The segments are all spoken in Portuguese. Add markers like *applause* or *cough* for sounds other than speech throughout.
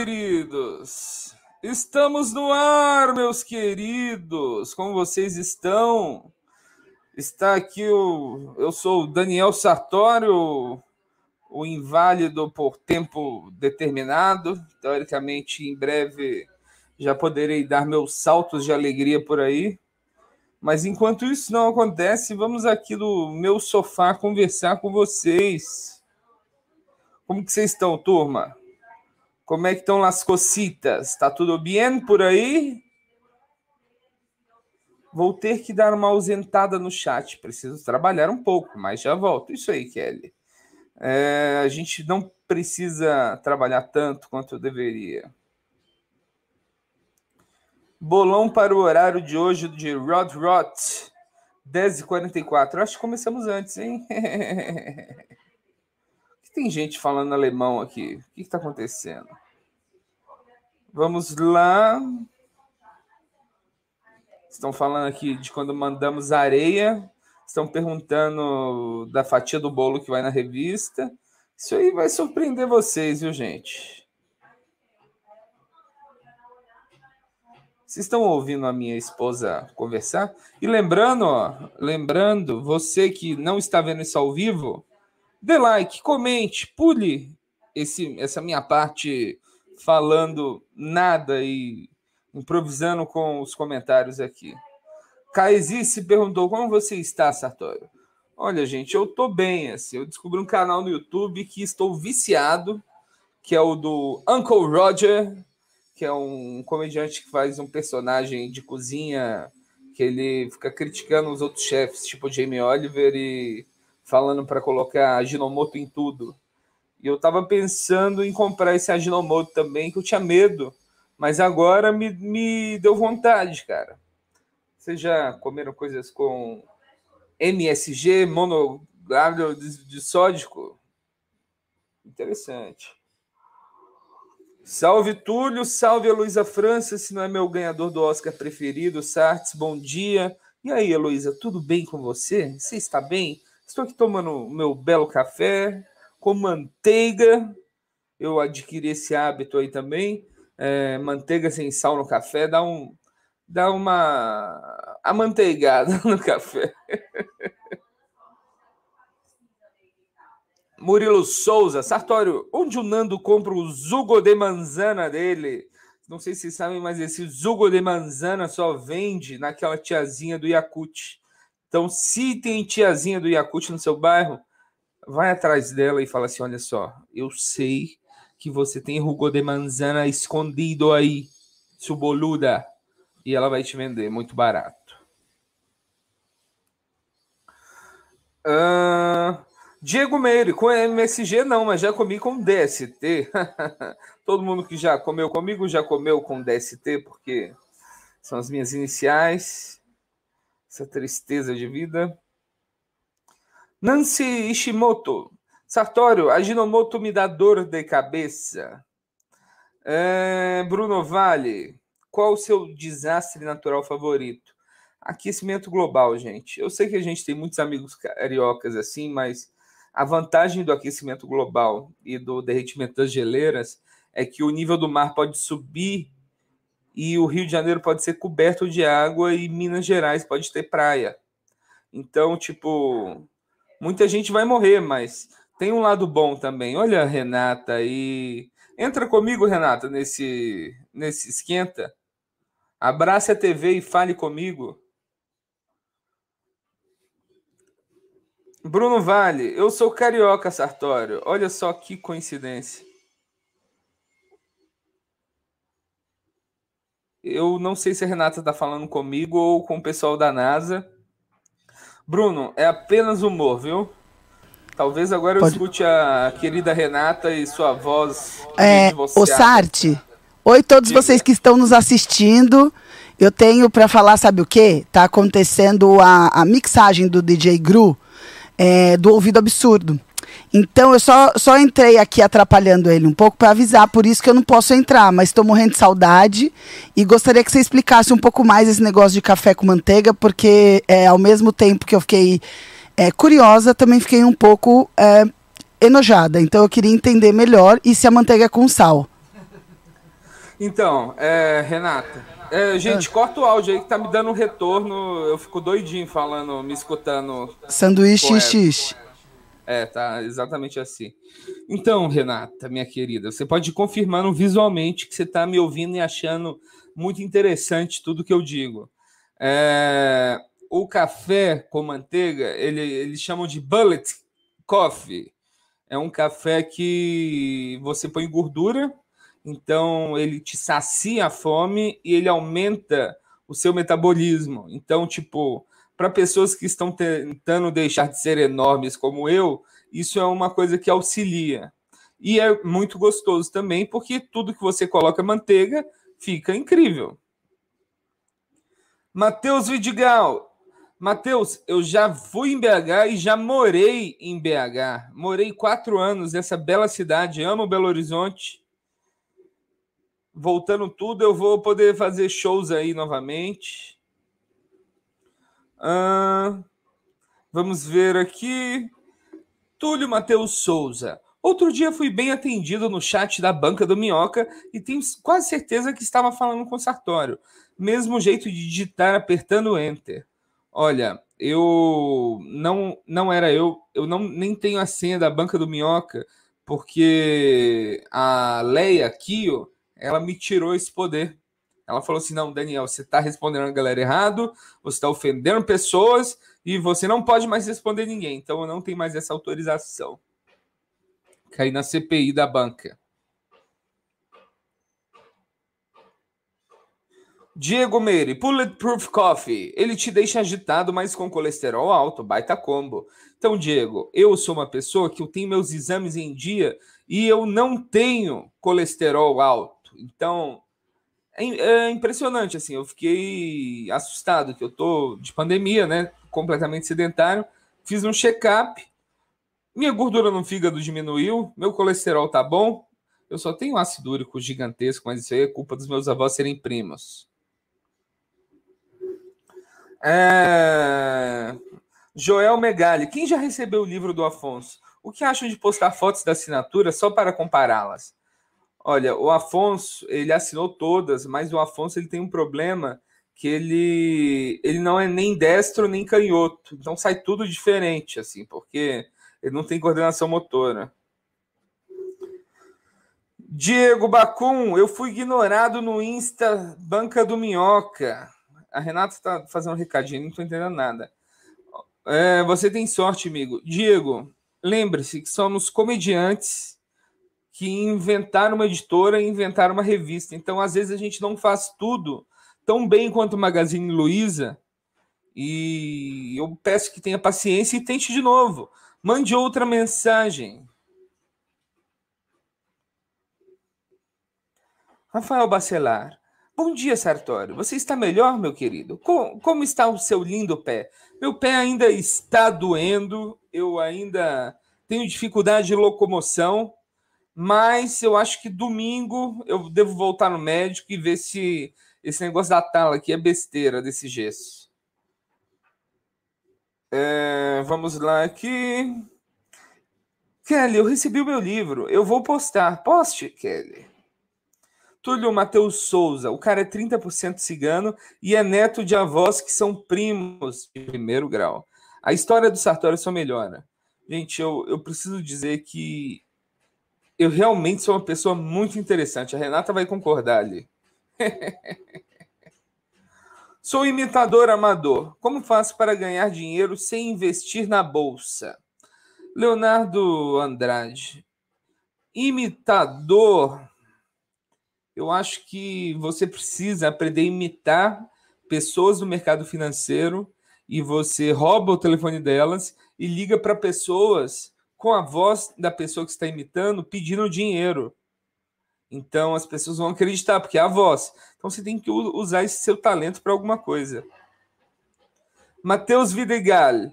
queridos. Estamos no ar, meus queridos. Como vocês estão? Está aqui o. Eu sou o Daniel Sartório, o inválido por tempo determinado. Teoricamente, em breve já poderei dar meus saltos de alegria por aí. Mas enquanto isso não acontece, vamos aqui no meu sofá conversar com vocês. Como que vocês estão, turma? Como é que estão as cocitas? Tá tudo bem por aí? Vou ter que dar uma ausentada no chat. Preciso trabalhar um pouco, mas já volto. Isso aí, Kelly. É, a gente não precisa trabalhar tanto quanto eu deveria. Bolão para o horário de hoje de Rod Rot, 10h44. Acho que começamos antes, hein? *laughs* Tem gente falando alemão aqui. O que está acontecendo? Vamos lá. Estão falando aqui de quando mandamos areia. Estão perguntando da fatia do bolo que vai na revista. Isso aí vai surpreender vocês, viu, gente? Vocês estão ouvindo a minha esposa conversar? E lembrando, ó, lembrando, você que não está vendo isso ao vivo, dê like, comente, pule esse, essa minha parte falando nada e improvisando com os comentários aqui. Caesi se perguntou como você está, Sartório. Olha, gente, eu tô bem, assim. Eu descobri um canal no YouTube que estou viciado, que é o do Uncle Roger, que é um comediante que faz um personagem de cozinha que ele fica criticando os outros chefes, tipo Jamie Oliver e falando para colocar Aginomoto em tudo. E eu estava pensando em comprar esse Aginomoto também, que eu tinha medo. Mas agora me, me deu vontade, cara. Vocês já comeram coisas com MSG, monográvido de, sódico? Interessante. Salve Túlio, salve Heloísa França, se não é meu ganhador do Oscar preferido, Sartes, bom dia. E aí, Heloísa, tudo bem com você? Você está bem? Estou aqui tomando meu belo café com manteiga. Eu adquiri esse hábito aí também. É, manteiga sem sal no café dá um dá uma amanteigada *laughs* no café. Murilo Souza, Sartório, onde o Nando compra o Zugo de manzana dele? Não sei se vocês sabem, mas esse Zugo de manzana só vende naquela tiazinha do Yakut. Então, se tem tiazinha do Yakut no seu bairro, vai atrás dela e fala assim: olha só, eu sei que você tem rugo de manzana escondido aí, suboluda, e ela vai te vender muito barato. Uh, Diego Meire, com MSG não, mas já comi com DST. *laughs* Todo mundo que já comeu comigo já comeu com DST, porque são as minhas iniciais essa tristeza de vida. Nancy Ishimoto. Sartório, Aginomoto me dá dor de cabeça. É, Bruno Vale, qual o seu desastre natural favorito? Aquecimento global, gente. Eu sei que a gente tem muitos amigos cariocas assim, mas a vantagem do aquecimento global e do derretimento das geleiras é que o nível do mar pode subir e o Rio de Janeiro pode ser coberto de água e Minas Gerais pode ter praia. Então, tipo, muita gente vai morrer, mas tem um lado bom também. Olha a Renata aí. Entra comigo, Renata, nesse nesse esquenta. Abrace a TV e fale comigo. Bruno Vale, eu sou carioca, Sartório. Olha só que coincidência. Eu não sei se a Renata está falando comigo ou com o pessoal da NASA. Bruno, é apenas humor, viu? Talvez agora eu Pode... escute a querida Renata e sua voz. É, o Sarte. Oi, todos Diga. vocês que estão nos assistindo. Eu tenho para falar, sabe o quê? Tá acontecendo a, a mixagem do DJ Gru é, do Ouvido Absurdo. Então eu só, só entrei aqui atrapalhando ele um pouco para avisar, por isso que eu não posso entrar, mas estou morrendo de saudade e gostaria que você explicasse um pouco mais esse negócio de café com manteiga, porque é, ao mesmo tempo que eu fiquei é, curiosa, também fiquei um pouco é, enojada. Então eu queria entender melhor e se a manteiga é com sal. Então, é, Renata, é, gente, ah. corta o áudio aí que tá me dando um retorno. Eu fico doidinho falando, me escutando. Sanduíche X. É, tá exatamente assim. Então, Renata, minha querida, você pode ir confirmando visualmente que você tá me ouvindo e achando muito interessante tudo que eu digo. É, o café com manteiga, ele, eles chamam de bullet coffee. É um café que você põe gordura então ele te sacia a fome e ele aumenta o seu metabolismo. Então, tipo, para pessoas que estão tentando deixar de ser enormes como eu, isso é uma coisa que auxilia. E é muito gostoso também, porque tudo que você coloca manteiga fica incrível. Matheus Vidigal. Matheus, eu já fui em BH e já morei em BH. Morei quatro anos nessa bela cidade, amo Belo Horizonte voltando tudo, eu vou poder fazer shows aí novamente. Vamos ver aqui. Túlio Matheus Souza. Outro dia fui bem atendido no chat da banca do Minhoca e tenho quase certeza que estava falando com o Sartório. Mesmo jeito de digitar apertando Enter. Olha, eu não não era eu, eu não nem tenho a senha da banca do Minhoca, porque a Leia Kio ela me tirou esse poder. Ela falou assim: não, Daniel, você está respondendo a galera errado, você está ofendendo pessoas e você não pode mais responder ninguém. Então eu não tenho mais essa autorização. Caí na CPI da banca. Diego Meire, Bulletproof Coffee. Ele te deixa agitado, mas com colesterol alto, baita combo. Então, Diego, eu sou uma pessoa que eu tenho meus exames em dia e eu não tenho colesterol alto. Então, é, é, impressionante, assim, eu fiquei assustado que eu tô de pandemia, né, completamente sedentário, fiz um check-up, minha gordura no fígado diminuiu, meu colesterol tá bom, eu só tenho ácido úrico gigantesco, mas isso aí é culpa dos meus avós serem primos. É... Joel Megali, quem já recebeu o livro do Afonso? O que acham de postar fotos da assinatura só para compará-las? Olha, o Afonso, ele assinou todas, mas o Afonso ele tem um problema que ele, ele não é nem destro nem canhoto. Então sai tudo diferente, assim, porque ele não tem coordenação motora. Diego Bacum, eu fui ignorado no Insta Banca do Minhoca. A Renata está fazendo um recadinho, não estou entendendo nada. É, você tem sorte, amigo. Diego, lembre-se que somos comediantes que inventaram uma editora e inventaram uma revista. Então, às vezes, a gente não faz tudo tão bem quanto o Magazine Luiza. E eu peço que tenha paciência e tente de novo. Mande outra mensagem. Rafael Bacelar. Bom dia, Sartório. Você está melhor, meu querido? Como, como, está o seu lindo pé? Meu pé ainda está doendo, eu ainda tenho dificuldade de locomoção, mas eu acho que domingo eu devo voltar no médico e ver se esse negócio da tala aqui é besteira desse gesso. É, vamos lá aqui. Kelly, eu recebi o meu livro. Eu vou postar. Poste, Kelly. Túlio Matheus Souza. O cara é 30% cigano e é neto de avós que são primos de primeiro grau. A história do Sartório só melhora. Gente, eu, eu preciso dizer que eu realmente sou uma pessoa muito interessante. A Renata vai concordar ali. *laughs* sou imitador amador. Como faço para ganhar dinheiro sem investir na bolsa? Leonardo Andrade. Imitador. Eu acho que você precisa aprender a imitar pessoas do mercado financeiro e você rouba o telefone delas e liga para pessoas com a voz da pessoa que está imitando pedindo dinheiro. Então as pessoas vão acreditar, porque é a voz. Então você tem que usar esse seu talento para alguma coisa. Matheus Videgal.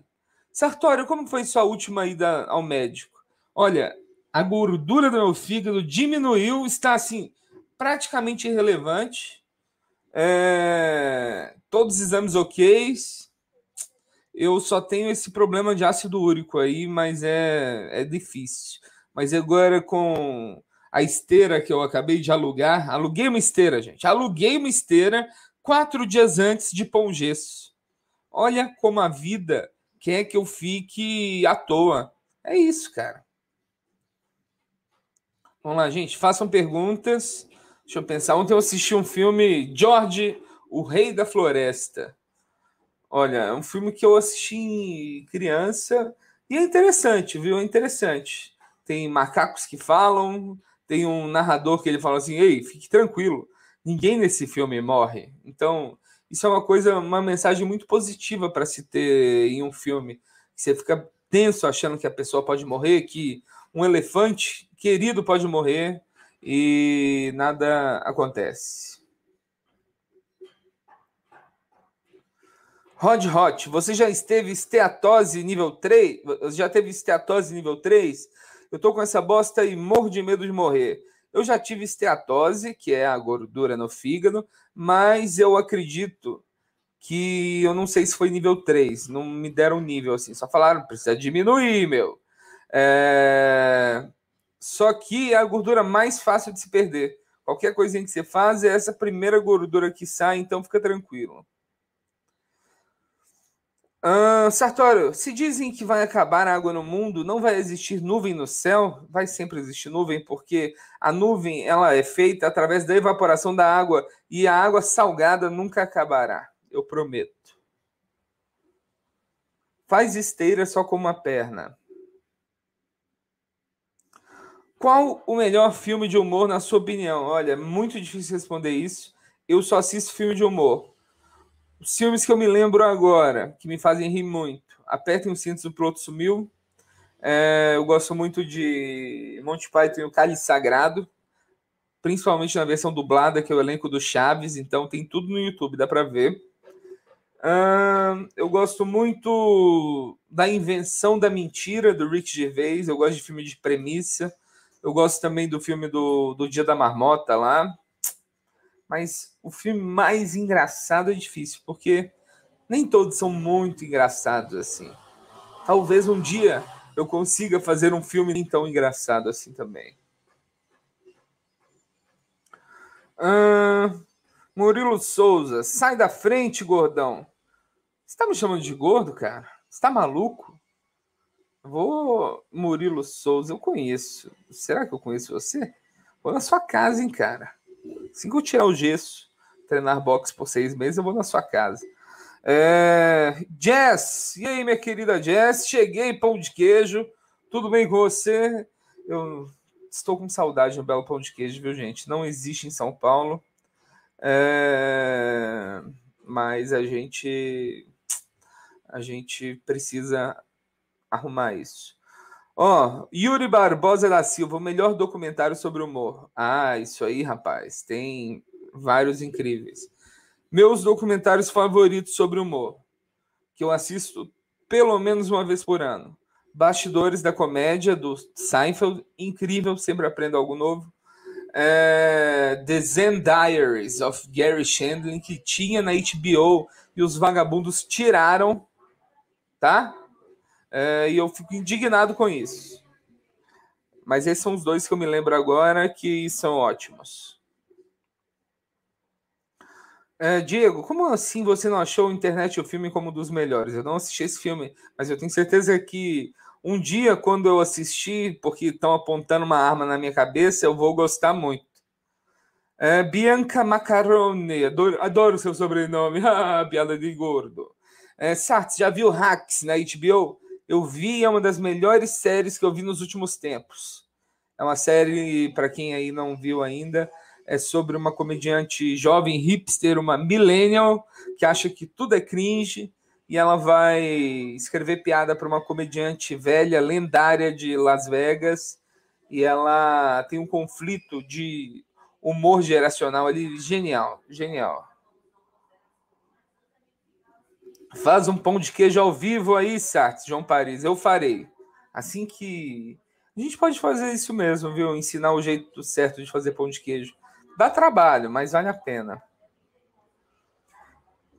Sartório, como foi sua última ida ao médico? Olha, a gordura do meu fígado diminuiu, está assim, praticamente irrelevante. É... Todos os exames ok eu só tenho esse problema de ácido úrico aí, mas é, é difícil. Mas agora com a esteira que eu acabei de alugar. Aluguei uma esteira, gente. Aluguei uma esteira quatro dias antes de pão gesso. Olha como a vida quer que eu fique à toa. É isso, cara. Vamos lá, gente. Façam perguntas. Deixa eu pensar. Ontem eu assisti um filme, George, o Rei da Floresta. Olha, é um filme que eu assisti criança e é interessante, viu? É interessante. Tem macacos que falam, tem um narrador que ele fala assim: ei, fique tranquilo, ninguém nesse filme morre. Então, isso é uma coisa, uma mensagem muito positiva para se ter em um filme. Você fica tenso achando que a pessoa pode morrer, que um elefante querido pode morrer e nada acontece. Rod Hot, você já esteve esteatose nível 3? Já teve esteatose nível 3? Eu tô com essa bosta e morro de medo de morrer. Eu já tive esteatose, que é a gordura no fígado, mas eu acredito que eu não sei se foi nível 3, não me deram nível assim, só falaram precisa diminuir, meu. É... Só que é a gordura mais fácil de se perder. Qualquer coisinha que você faz é essa primeira gordura que sai, então fica tranquilo. Uh, Sartório, se dizem que vai acabar a água no mundo, não vai existir nuvem no céu? Vai sempre existir nuvem, porque a nuvem ela é feita através da evaporação da água e a água salgada nunca acabará, eu prometo. Faz esteira só com uma perna. Qual o melhor filme de humor, na sua opinião? Olha, muito difícil responder isso. Eu só assisto filme de humor. Os filmes que eu me lembro agora, que me fazem rir muito. Apertem os cintos, o piloto sumiu. É, eu gosto muito de Monty Python e o Cálice Sagrado, principalmente na versão dublada, que é o elenco do Chaves, então tem tudo no YouTube, dá para ver. Uh, eu gosto muito da Invenção da Mentira, do Rick Gervais, eu gosto de filme de premissa. Eu gosto também do filme do, do Dia da Marmota lá, mas o filme mais engraçado é difícil, porque nem todos são muito engraçados assim. Talvez um dia eu consiga fazer um filme nem tão engraçado assim também. Murilo Souza, sai da frente, gordão. Você tá me chamando de gordo, cara? Você tá maluco? Vou. Murilo Souza, eu conheço. Será que eu conheço você? Vou na sua casa, hein, cara. Assim que eu tirar o gesso, treinar boxe por seis meses, eu vou na sua casa. É... Jess, e aí, minha querida Jess? Cheguei, pão de queijo. Tudo bem com você? Eu estou com saudade de um belo pão de queijo, viu, gente? Não existe em São Paulo. É... Mas a gente a gente precisa arrumar isso. Ó, oh, Yuri Barbosa da Silva, o melhor documentário sobre humor. Ah, isso aí, rapaz. Tem vários incríveis. Meus documentários favoritos sobre humor, que eu assisto pelo menos uma vez por ano. Bastidores da Comédia, do Seinfeld, incrível, sempre aprendo algo novo. É, The Zen Diaries of Gary Shandling, que tinha na HBO e os vagabundos tiraram, tá? É, e eu fico indignado com isso. Mas esses são os dois que eu me lembro agora que são ótimos. É, Diego, como assim você não achou Internet o filme como um dos melhores? Eu não assisti esse filme, mas eu tenho certeza que um dia, quando eu assistir, porque estão apontando uma arma na minha cabeça, eu vou gostar muito. É, Bianca Macarone, adoro, adoro seu sobrenome, *laughs* ah, piada de gordo. É, Sartre, já viu Hacks na HBO? Eu vi, é uma das melhores séries que eu vi nos últimos tempos. É uma série, para quem aí não viu ainda, é sobre uma comediante jovem hipster, uma millennial, que acha que tudo é cringe, e ela vai escrever piada para uma comediante velha, lendária de Las Vegas, e ela tem um conflito de humor geracional ali, genial, genial. Faz um pão de queijo ao vivo aí, Sartre, João Paris. Eu farei. Assim que. A gente pode fazer isso mesmo, viu? Ensinar o jeito certo de fazer pão de queijo. Dá trabalho, mas vale a pena.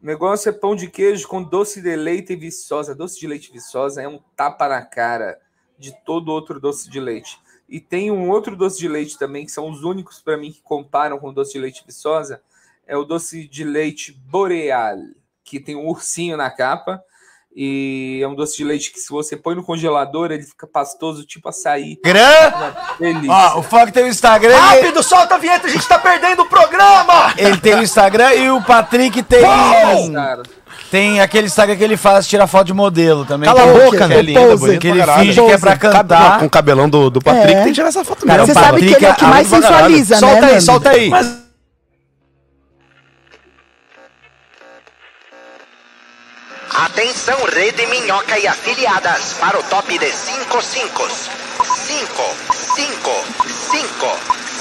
O negócio é pão de queijo com doce de leite e viçosa. Doce de leite viçosa é um tapa na cara de todo outro doce de leite. E tem um outro doce de leite também, que são os únicos para mim que comparam com doce de leite Viçosa. É o doce de leite Boreal, que tem um ursinho na capa. E é um doce de leite que, se você põe no congelador, ele fica pastoso, tipo açaí. Gran... Delícia. Ó, o Fog tem o Instagram. e- Rápido, solta a vinheta, a gente tá perdendo o programa! Ele tem o Instagram e o Patrick tem. Cara, Tem aquele Instagram que ele faz tirar foto de modelo também. Cala que a é- boca, que é né? lindo, Pose. bonito Que ele caralho. finge que é pra cantar. Não, com o cabelão do, do Patrick, É. tem que tirar essa foto Cara, mesmo. Você o sabe que ele é o que mais é sensualiza, né? Solta aí, solta aí. Atenção, Rede Minhoca e afiliadas, para o top de 5 5. 5, 5, 5,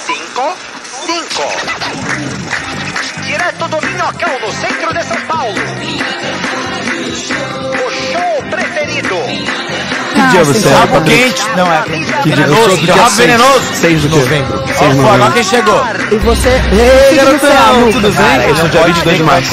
5, 5. Direto do Minhocão, no centro de São Paulo. O show preferido. Ah, dia você é. Rabo quente. Não, é. Que dia? Eu sou do dia Rabo 6. venenoso. 6 do quê? Novembro. 6 Ó, de o novembro. quem chegou. E você. Ei, garotão, tudo bem? Eu sou dia 22 de março.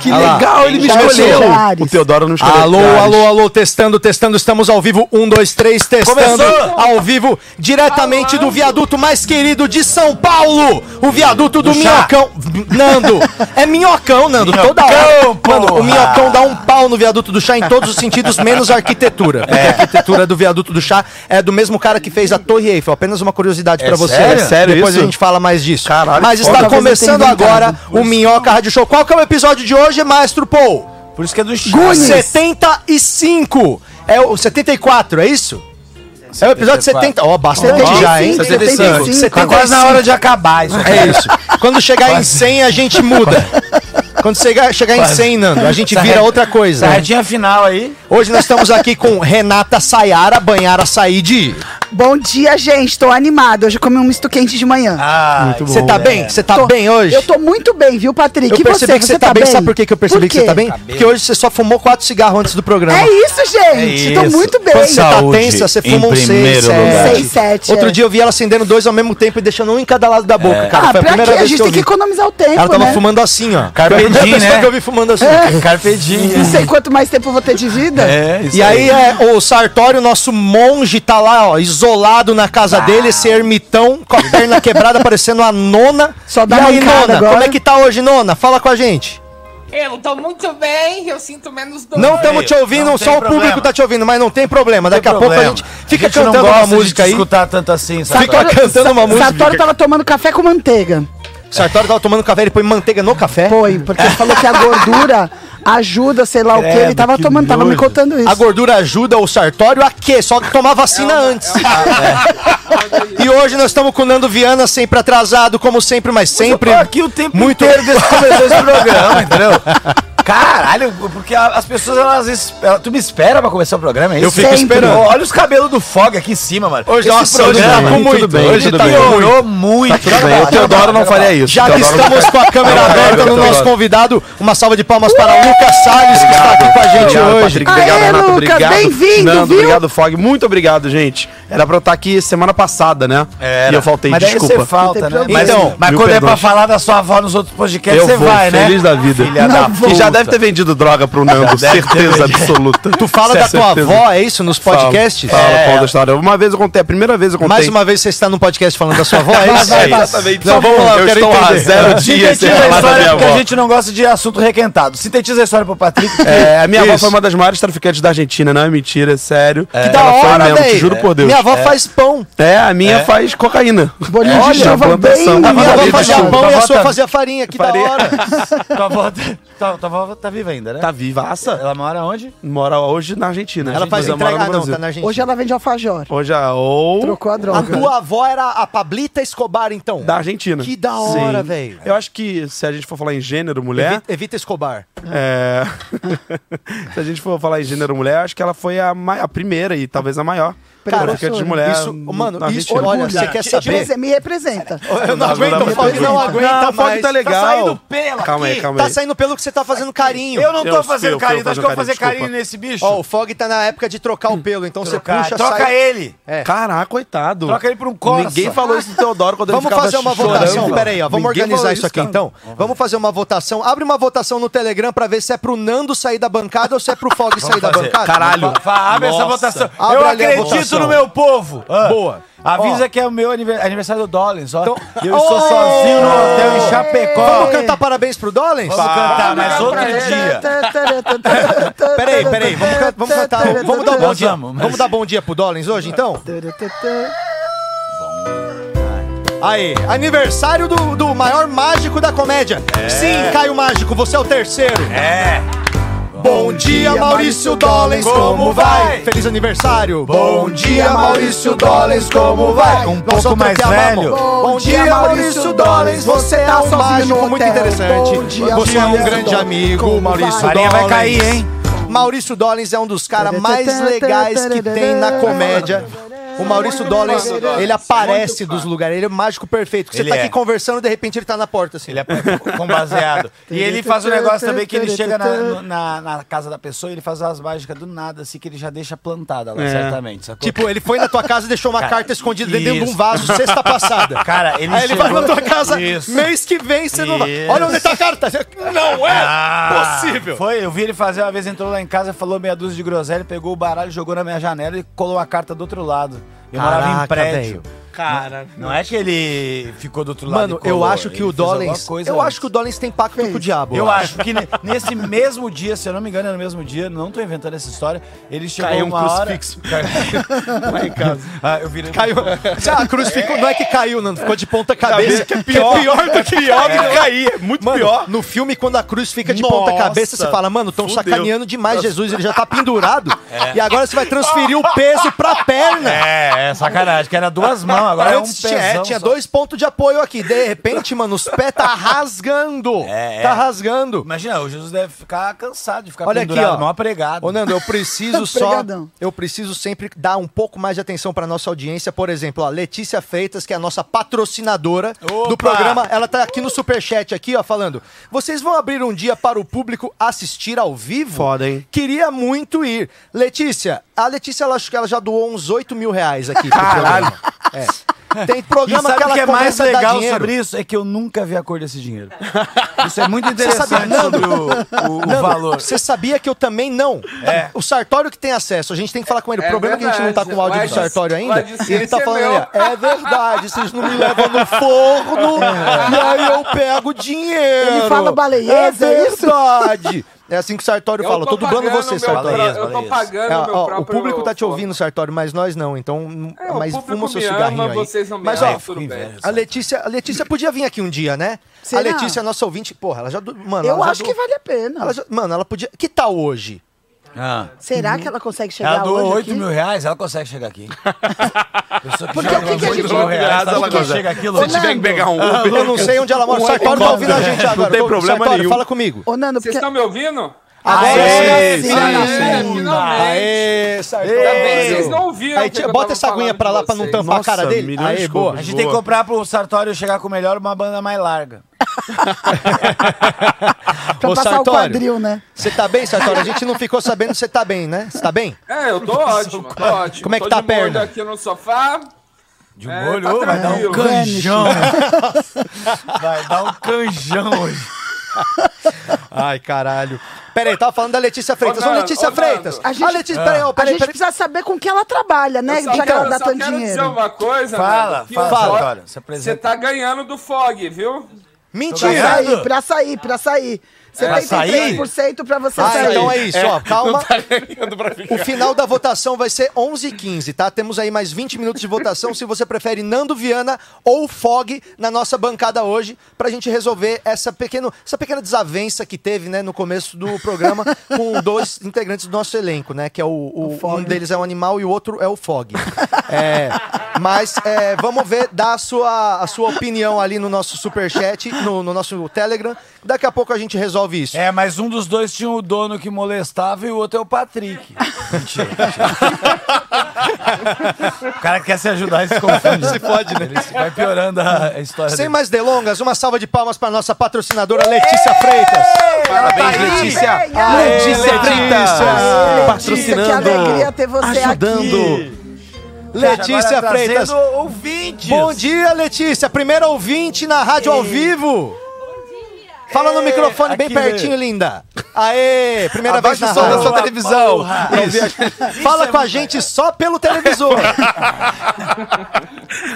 Que Olha legal, ele me é escolheu. O Teodoro não escolheu. Alô, alô, alô, testando, testando, estamos ao vivo, um, dois, três, testando, Começou! ao vivo, diretamente do viaduto mais querido de São Paulo, o viaduto do. Minhocão, Nando, é Minhocão, Nando, toda hora, mano, o! Minhocão dá um pau no viaduto do chá em todos os sentidos, menos a arquitetura, porque a arquitetura do viaduto do chá é do mesmo cara que fez a Torre Eiffel, apenas uma curiosidade É pra você, sério? É sério depois isso? a gente fala mais disso, Caralho, mas está começando agora o Minhoca Rádio Show, qual que é o episódio de hoje, Maestro Paul? Por isso que é do chá. Goonies. 75. É o 74, é isso? É o episódio 70. Ó, bastante Ó, já, hein? 75. 75. Tá quase na hora de acabar isso aqui. É isso. Quando chegar em 100, a gente muda. *laughs* Quando chegar, chegar em 100, Nando, a gente vira outra coisa. Essa retinha final aí. Hoje nós estamos aqui com Renata Sayara, Banhara Said. Bom dia, gente. Tô animada. Hoje eu comi um misto quente de manhã. Ah, Você tá bem? Você tá Tô- bem hoje? Eu tô muito bem, viu, Patrick? Eu e percebi você? que você tá, bem. Sabe por que que eu percebi que você quê? tá bem? Porque hoje você só fumou quatro cigarros antes do programa. É isso, gente. É Tô isso. muito bem. Quando você tá Saúde tensa, você em fuma um seis, primeiro sete. lugar. Seis, sete, Outro é. dia eu vi ela acendendo dois ao mesmo tempo e deixando um em cada lado da boca, cara. Ah, Foi a primeira quê? A vez gente que eu tem que economizar o tempo, Ela tava né? fumando assim, ó. Carpe diem, pessoa né? que eu vi fumando assim. Carpe diem. Não sei quanto mais tempo eu vou ter de vida. É, isso E aí é, o Sartório, nosso monge, tá lá, ó, isolado na casa dele, esse ermitão, com a perna quebrada, parecendo a nona. Só dá e aí, nona, agora. como é que tá hoje, nona? Fala com a gente. eu tô muito bem, eu sinto menos dor. Não estamos te ouvindo, não só o público problema. tá te ouvindo, mas não tem problema. Daqui Tem a pouco a problema. gente fica A gente cantando uma música aí. escutar tanto assim, sabe? Fica cantando uma música. Sartório tava tomando café com manteiga. O Sartório tava tomando café, ele põe manteiga no café. Foi, porque ele falou que a gordura ajuda, sei lá o que. Ele Credo, tava que tomando, tava me nojo. contando isso. A gordura ajuda o Sartório a quê? Só que tomar vacina antes. É. E hoje nós estamos com o Nando Viana, sempre atrasado, como sempre, mas sempre. Eu tô aqui o tempo muito- inteiro desde que começou esse programa, entendeu? Caralho, porque as pessoas, elas, es- ela- tu me espera pra começar o programa, é isso? Eu fico Sempre. esperando. Olha os cabelos do Fog aqui em cima, mano. Hoje, Esse nossa, hoje programa- tá com muito. tudo bem, hoje tudo tá bem. Piorou muito. Tudo bem, o Teodoro não faria isso. Já que estamos com a câmera aberta no nosso convidado, uma salva de palmas para o Lucas Salles, que está aqui com a gente hoje. Patrick. Obrigado, Aê, Renato. Lucas, Obrigado. bem-vindo? Obrigado, Fog. Muito obrigado, gente. Era pra eu estar aqui semana passada, né? Era. E eu faltei, Mas desculpa. você falta, né? Mas, problema. mas quando é perdões. pra falar da sua avó nos outros podcasts, Eu você vou, vai, né? feliz da vida. Filha da puta. Deve ter vendido droga pro Nando, certeza absoluta. Tu fala da tua Certeza. avó, é isso, nos podcasts? Fala, É. fala da história. Uma vez eu contei, a primeira vez eu contei. Mais uma vez você está no podcast falando da sua avó, é *laughs* isso? Vai, Exatamente. Não, vamos lá, eu estou há entender. zero *laughs* dias sem Sintetiza a falar da história, minha porque a avó. gente não gosta de assunto requentado. Sintetiza a história pro Patrick. É, a minha avó foi uma das maiores traficantes da Argentina, não é mentira, é sério. Que da hora, mesmo, te juro por Deus. Minha avó faz pão. É, a minha É. faz cocaína. Bolinho Olha, de chuva bem... Minha avó fazia pão e a sua avó fazia farinha, que da hora. *laughs* tua, avó, tá viva ainda, né? Tá vivaça. Ela mora onde? Mora hoje na Argentina. Ela faz entrega. não, tá na Argentina. Hoje ela vende alfajor. Hoje a ou Trocou a A droga. tua avó era a Pablita Escobar, então? da Argentina. Que da hora, velho. Eu acho que se a gente for falar em gênero mulher, Evita, Evita Escobar. é... *laughs* se a gente for falar em gênero mulher, acho que ela foi a, a primeira e talvez a maior Cara, de mulher. Isso, mano, na isso, olha, você quer saber? Represe- Me representa. *laughs* Eu não aguento, o não, Fog não aguenta o Fog tá legal. Tá saindo pelo Calma aí, calma Tá aí. saindo pelo que você tá fazendo carinho. Eu não tô Eu fazendo carinho. tô Acho que eu vou fazendo fazer carinho, carinho nesse bicho. Ó, o Fog tá na época de trocar o pelo, então você puxa, Troca sai... ele. É. Caraca, coitado. Troca ele por um Corsa. Ninguém falou isso do Teodoro quando Vamos ele ficava fazer uma votação, pera aí, ó, vamos organizar isso aqui então. Vamos fazer uma votação. Abre uma votação no Telegram pra ver se é pro Nando sair da bancada ou se é pro Fog sair da bancada. Caralho. Abre essa votação. Eu acredito no meu povo. Ah, Boa. Avisa que é o meu aniver- aniversário do Dollins, ó. Então- eu estou sozinho no hotel em Chapecó. Vamos cantar parabéns pro Dollins? Vamos cantar, mas outro dia. *laughs* Peraí, Peraí, vamos, can- vamos cantar. Vamos dar um bom dia. vamos, dar bom dia pro Dollins hoje, então? Aí, aniversário do, do maior mágico da comédia. Sim, Caio Mágico, você é o terceiro. É. Bom dia, Maurício Dollens, como vai? Feliz aniversário. Bom dia, Maurício Dollens, como vai? Um pouco mais velho. Bom dia, Maurício Dollens, você é tá um sozinho mágico no muito interessante. Você é um grande amigo, Maurício Dollens. vai cair, hein? Maurício Dollens é um dos caras mais legais que tem na comédia. O Maurício Dollens, ele aparece dos lugares, ele é o mágico perfeito. Você Ele tá é. aqui conversando, de repente ele tá na porta, assim. Ele é com baseado. E ele faz um negócio também que ele chega na, no- na, na casa da pessoa e ele faz as mágicas do nada, assim, que ele já deixa plantada lá, certamente. Sacou? Tipo, ele foi na tua casa e deixou uma Cara, carta escondida dentro de um isso. vaso sexta passada. *laughs* Cara, ele Aí ele vai chegou- na tua casa Isso. mês que vem, você não vai. Isso. Olha onde tá a carta. Não é Ah, possível. Foi, eu vi ele fazer uma vez, entrou lá em casa, falou meia dúzia de groselha, pegou o baralho, jogou na minha janela e colou a carta do outro lado. Eu morava em Caraca, prédio. velho. Cara. Não é que ele ficou do outro lado. Mano, eu acho que ele o fez Dollens. coisa Eu antes. acho que o Dollens tem pacto com o diabo. Eu acho que ne- nesse mesmo dia, se eu não me engano, é no mesmo dia, não tô inventando essa história, ele chegou Caiu um uma hora... crucifixo. *laughs* Lá em casa. Ah, eu virei... Caiu. Ah, a cruz ficou. Não é que caiu, não. Ficou de ponta cabeça. que é pior. Que é pior do que Pior que cair, é muito Mano, pior. no filme, quando a cruz fica de Nossa. ponta cabeça, você fala, mano, tão Fudeu. sacaneando demais Jesus, ele já tá pendurado. E agora você vai transferir o peso pra perna. É, é sacanagem, que era duas mãos, *laughs* agora é um Antes tinha, é, tinha só. dois pontos de apoio aqui. De repente, mano, os pés tá *laughs* rasgando. É, é. Tá rasgando. Imagina, o Jesus deve ficar cansado de ficar Olha aqui, ó. mal pregado. Ô, Nando, eu preciso *laughs* só. Eu preciso sempre dar um pouco mais de atenção pra nossa audiência. Por exemplo, a Letícia Freitas, que é a nossa patrocinadora Opa! do programa. Ela tá aqui no superchat aqui, ó, falando. Vocês vão abrir um dia para o público assistir ao vivo? Foda, hein? Queria muito ir. Letícia, a Letícia, ela, acho que ela já doou uns 8 mil reais aqui. Caralho. É. Tem programa sabe que o ela que é mais legal sobre isso? É que eu nunca vi a cor desse dinheiro. Isso é muito *laughs* interessante sabia- sobre o, o- o Nando, valor. Você sabia que eu também não? É. O Sartório que tem acesso, a gente tem que falar com ele. O É problema é que a gente não tá com o áudio verdade. do Sartório ainda. E ele tá é falando ó, é verdade, vocês não me levam no forno, *laughs* e aí eu pego dinheiro. Ele fala baleiês, é isso? verdade. É assim que o Sartório Eu fala. tô Tô dublando você, Sartório. Eu tô pagando É, meu ó, próprio... o público tá te ouvindo, Sartório, mas nós não. Então, É, mas fuma o seu cigarrinho ama, aí. vocês não me mas, amam, ó, tudo bem. a Letícia, a Letícia podia vir aqui um dia, né? Será? A Letícia é nossa ouvinte. Porra, ela já. do- Mano, Eu ela já acho do- que vale a pena. ela já- mano, ela podia. Que tal hoje? Ah. Será que ela consegue chegar Ela doou hoje 8 aqui? mil reais, ela consegue chegar aqui. *laughs* Pessoa Porque joga o que que a 8 gente- mil reais, ela consegue. chega aqui, Se louco. tiver que pegar um Uber, Eu não sei onde ela mora. Um Sartório tá ouvindo a gente agora. Não tem problema Sartório, nenhum. fala comigo. Ô, Nando, Vocês porque... estão me ouvindo? Agora Aê, sim. É. Aê, que vocês não ouviram Aí, o que bota essa aguinha pra lá pra não tampar a cara dele. Aí, boa. A gente tem que comprar pro Sartório chegar com melhor uma banda mais larga. *laughs* Pra Ô, passar Sartório. o quadril, né? Você tá bem, Sartório? A gente não ficou sabendo se você tá bem, né? Você tá bem? É, eu tô ótimo, tô ótimo. Como é que Tô tá a de molho perna? aqui no sofá. De um É, tá ô, vai dar um canjão. *laughs* vai dar um canjão hoje. *laughs* Ai, caralho. Pera aí, tava falando da Letícia Freitas. Ô, Nando, Letícia. Freitas. A gente- Letícia, peraí, ó, A peraí, gente peraí. precisa saber com que ela trabalha, né? Eu só Já que quero- ela dá só quero dizer uma coisa, Fala, que fala, Você tá ganhando do Fog, viu? Pra Mentira. ganhando. sair, pra sair, pra sair. Pra 73% pra você Ah, sair. então é isso, ó. Calma. Ganhando pra ficar. O final da votação vai ser 11h15, tá? Temos aí mais 20 minutos de votação. Se você prefere Nando Viana ou Fog na nossa bancada hoje, pra gente resolver essa, pequeno, essa pequena desavença que teve, né, no começo do programa com dois integrantes do nosso elenco, né? Que é o, o- um deles é um animal e o outro é o Fog. É, mas é, vamos ver, dar a sua, a sua opinião ali no nosso superchat, no, no nosso Telegram. Daqui a pouco a gente resolve isso. É, mas um dos dois tinha o dono que molestava e o outro é o Patrick. *laughs* Mentira, mentira. o cara que quer se ajudar e se confunde. Se fode, né? Ele vai piorando a história Sem dele. mais delongas, uma salva de palmas para nossa patrocinadora Letícia Freitas. Parabéns, Letícia. Aê, Letícia. Freitas. Patrocinando. que alegria ter você Ajudando. aqui. Letícia Freitas. ouvintes. Bom dia, Letícia. Primeira ouvinte na rádio ao vivo. Fala no microfone bem Aqui, pertinho, linda. Aê, primeira vez Abaixa na o som da sua televisão. Isso. Fala com a gente só pelo televisor. *laughs*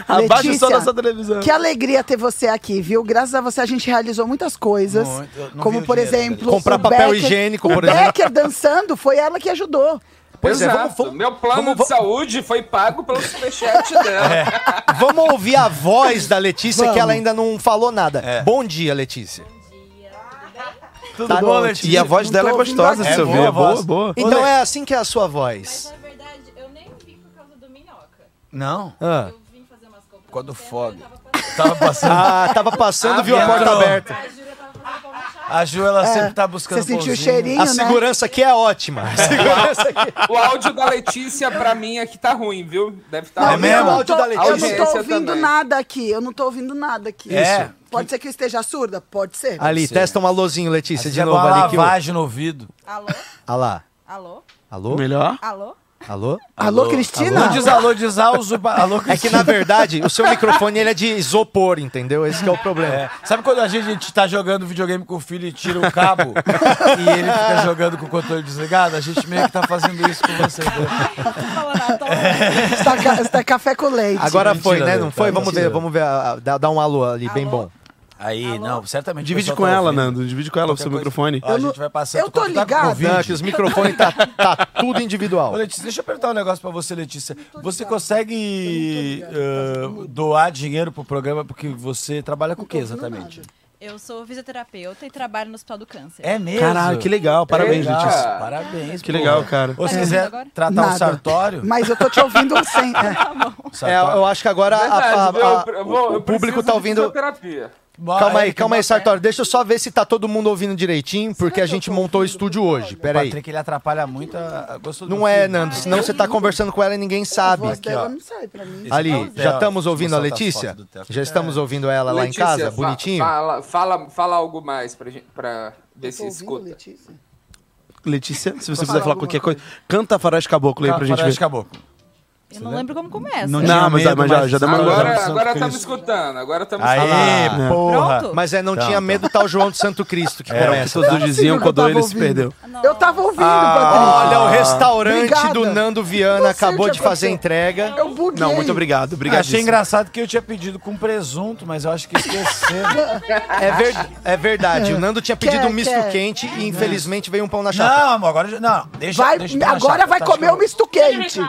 Abaixa o som da sua televisão. Que alegria ter você aqui, viu? Graças a você a gente realizou muitas coisas. Muito. Como, por dinheiro, exemplo, Comprar o papel Becker- higiênico, por exemplo. Becker dançando, foi ela que ajudou. Pois é, Exato. vamos- vamos- Meu plano vamos- de saúde foi pago pelo superchat dela. *laughs* Vamos ouvir a voz da Letícia, Vamos. que ela ainda não falou nada. Bom dia, Letícia. Tudo Tá bom. Letícia? E a voz Não dela é gostosa de se É ouvir. É boa, boa. Então é assim que é a sua voz. Na verdade, eu nem vim por causa do Minhoca. Não, Ah, Eu vim fazer umas compras. Quando fog. tava passando- tava passando. Ah, tava passando, Ah, viu a porta aberta. A Júlia tava fazendo chave. A Ju, ela sempre tá buscando Você sentiu o cheirinho, A né? segurança aqui é ótima. *laughs* A segurança aqui. O áudio da Letícia, pra mim, aqui tá ruim, viu? Deve estar Não, É ruim. mesmo? Eu não, áudio tô, da eu não tô Letícia ouvindo também. nada aqui. Eu não tô ouvindo nada aqui. É? Isso. Pode ser que eu esteja surda? Pode ser. Ali, testa um alôzinho, Letícia, Às de é novo uma ali. Que o... lavagem no ouvido. Alô? Ah lá. Alô? Alô? Melhor? Alô? Alô? Alô, Cristina? Não diz alô, diz alô, alô, É que, Cristina. na verdade, o seu microfone ele é de isopor, entendeu? Esse que é o problema. É. Sabe quando a gente, tá jogando videogame com o filho e tira o cabo e ele fica jogando com o controle desligado? A gente meio que tá fazendo isso com você. *laughs* entendeu? Fala nada, tô Você tá, ca- você tá café com leite. Agora Mentira, foi, né? Não foi? tá, Vamos mentira. ver, vamos ver. a- a- Dá, dá um alô ali, bem Alô? bom. Aí, não, certamente. Divide com tá ela, ouvindo. Nando. Divide com ela o seu microfone. Ó, a gente vai passando. eu tô quando tá os microfones tá, tá tudo individual. Ô, Letícia, deixa eu perguntar um negócio pra você, Letícia. Você consegue eh, doar dinheiro pro programa porque você trabalha com o que exatamente? Eu sou fisioterapeuta e trabalho no Hospital do Câncer. É mesmo? Caralho, que legal. Parabéns, Legal. Letícia. Parabéns. Que pô. legal, cara. Ou se Tá quiser tratar Nada. o sartório, Mas eu tô te ouvindo *laughs* sem. é. É, eu acho que agora a- Verdade, a- a- Eu- eu vou- o eu público tá ouvindo. fisioterapia. Calma aí, calma aí, Sartori. Deixa eu só ver se tá todo mundo ouvindo direitinho, porque a gente montou o estúdio hoje. Pera aí. Patrick, ele atrapalha muito a... Gostou do Não é, filho? Nando, senão você tá conversando com ela e ninguém sabe. dela ó. não sai pra mim. Esse Ali, já estamos ouvindo a Letícia? Já estamos ouvindo ela lá em casa? Bonitinho? Fala, fala, fala algo mais pra, gente, pra ver se escuta. Letícia? Letícia, se você quiser falar qualquer coisa, canta Faroeste Caboclo aí pra gente ver. Caboclo. Eu não lembro como começa. Não Não, mas, medo, mas já, já deu uma Agora, agora estamos escutando, agora estamos Aê, escutando. porra. Pronto? Mas é, não Então, tinha medo tá o João de Santo Cristo que É, começa. todos tá? diziam quando ele se perdeu. Eu tava ouvindo, Olha, o Patrícia. restaurante Obrigada. do Nando Viana Não acabou de fazer aconteceu. entrega. Eu buguei. Não, muito obrigado. Obrigado. Achei engraçado que eu tinha pedido com presunto, mas eu acho que esqueceram. É, ver- é verdade, o Nando tinha pedido Quer, um misto quer. quente e infelizmente veio um pão na chapa. não, amor, agora... já- Não, deixa, Vai, deixa agora vai tá? comer o misto quente.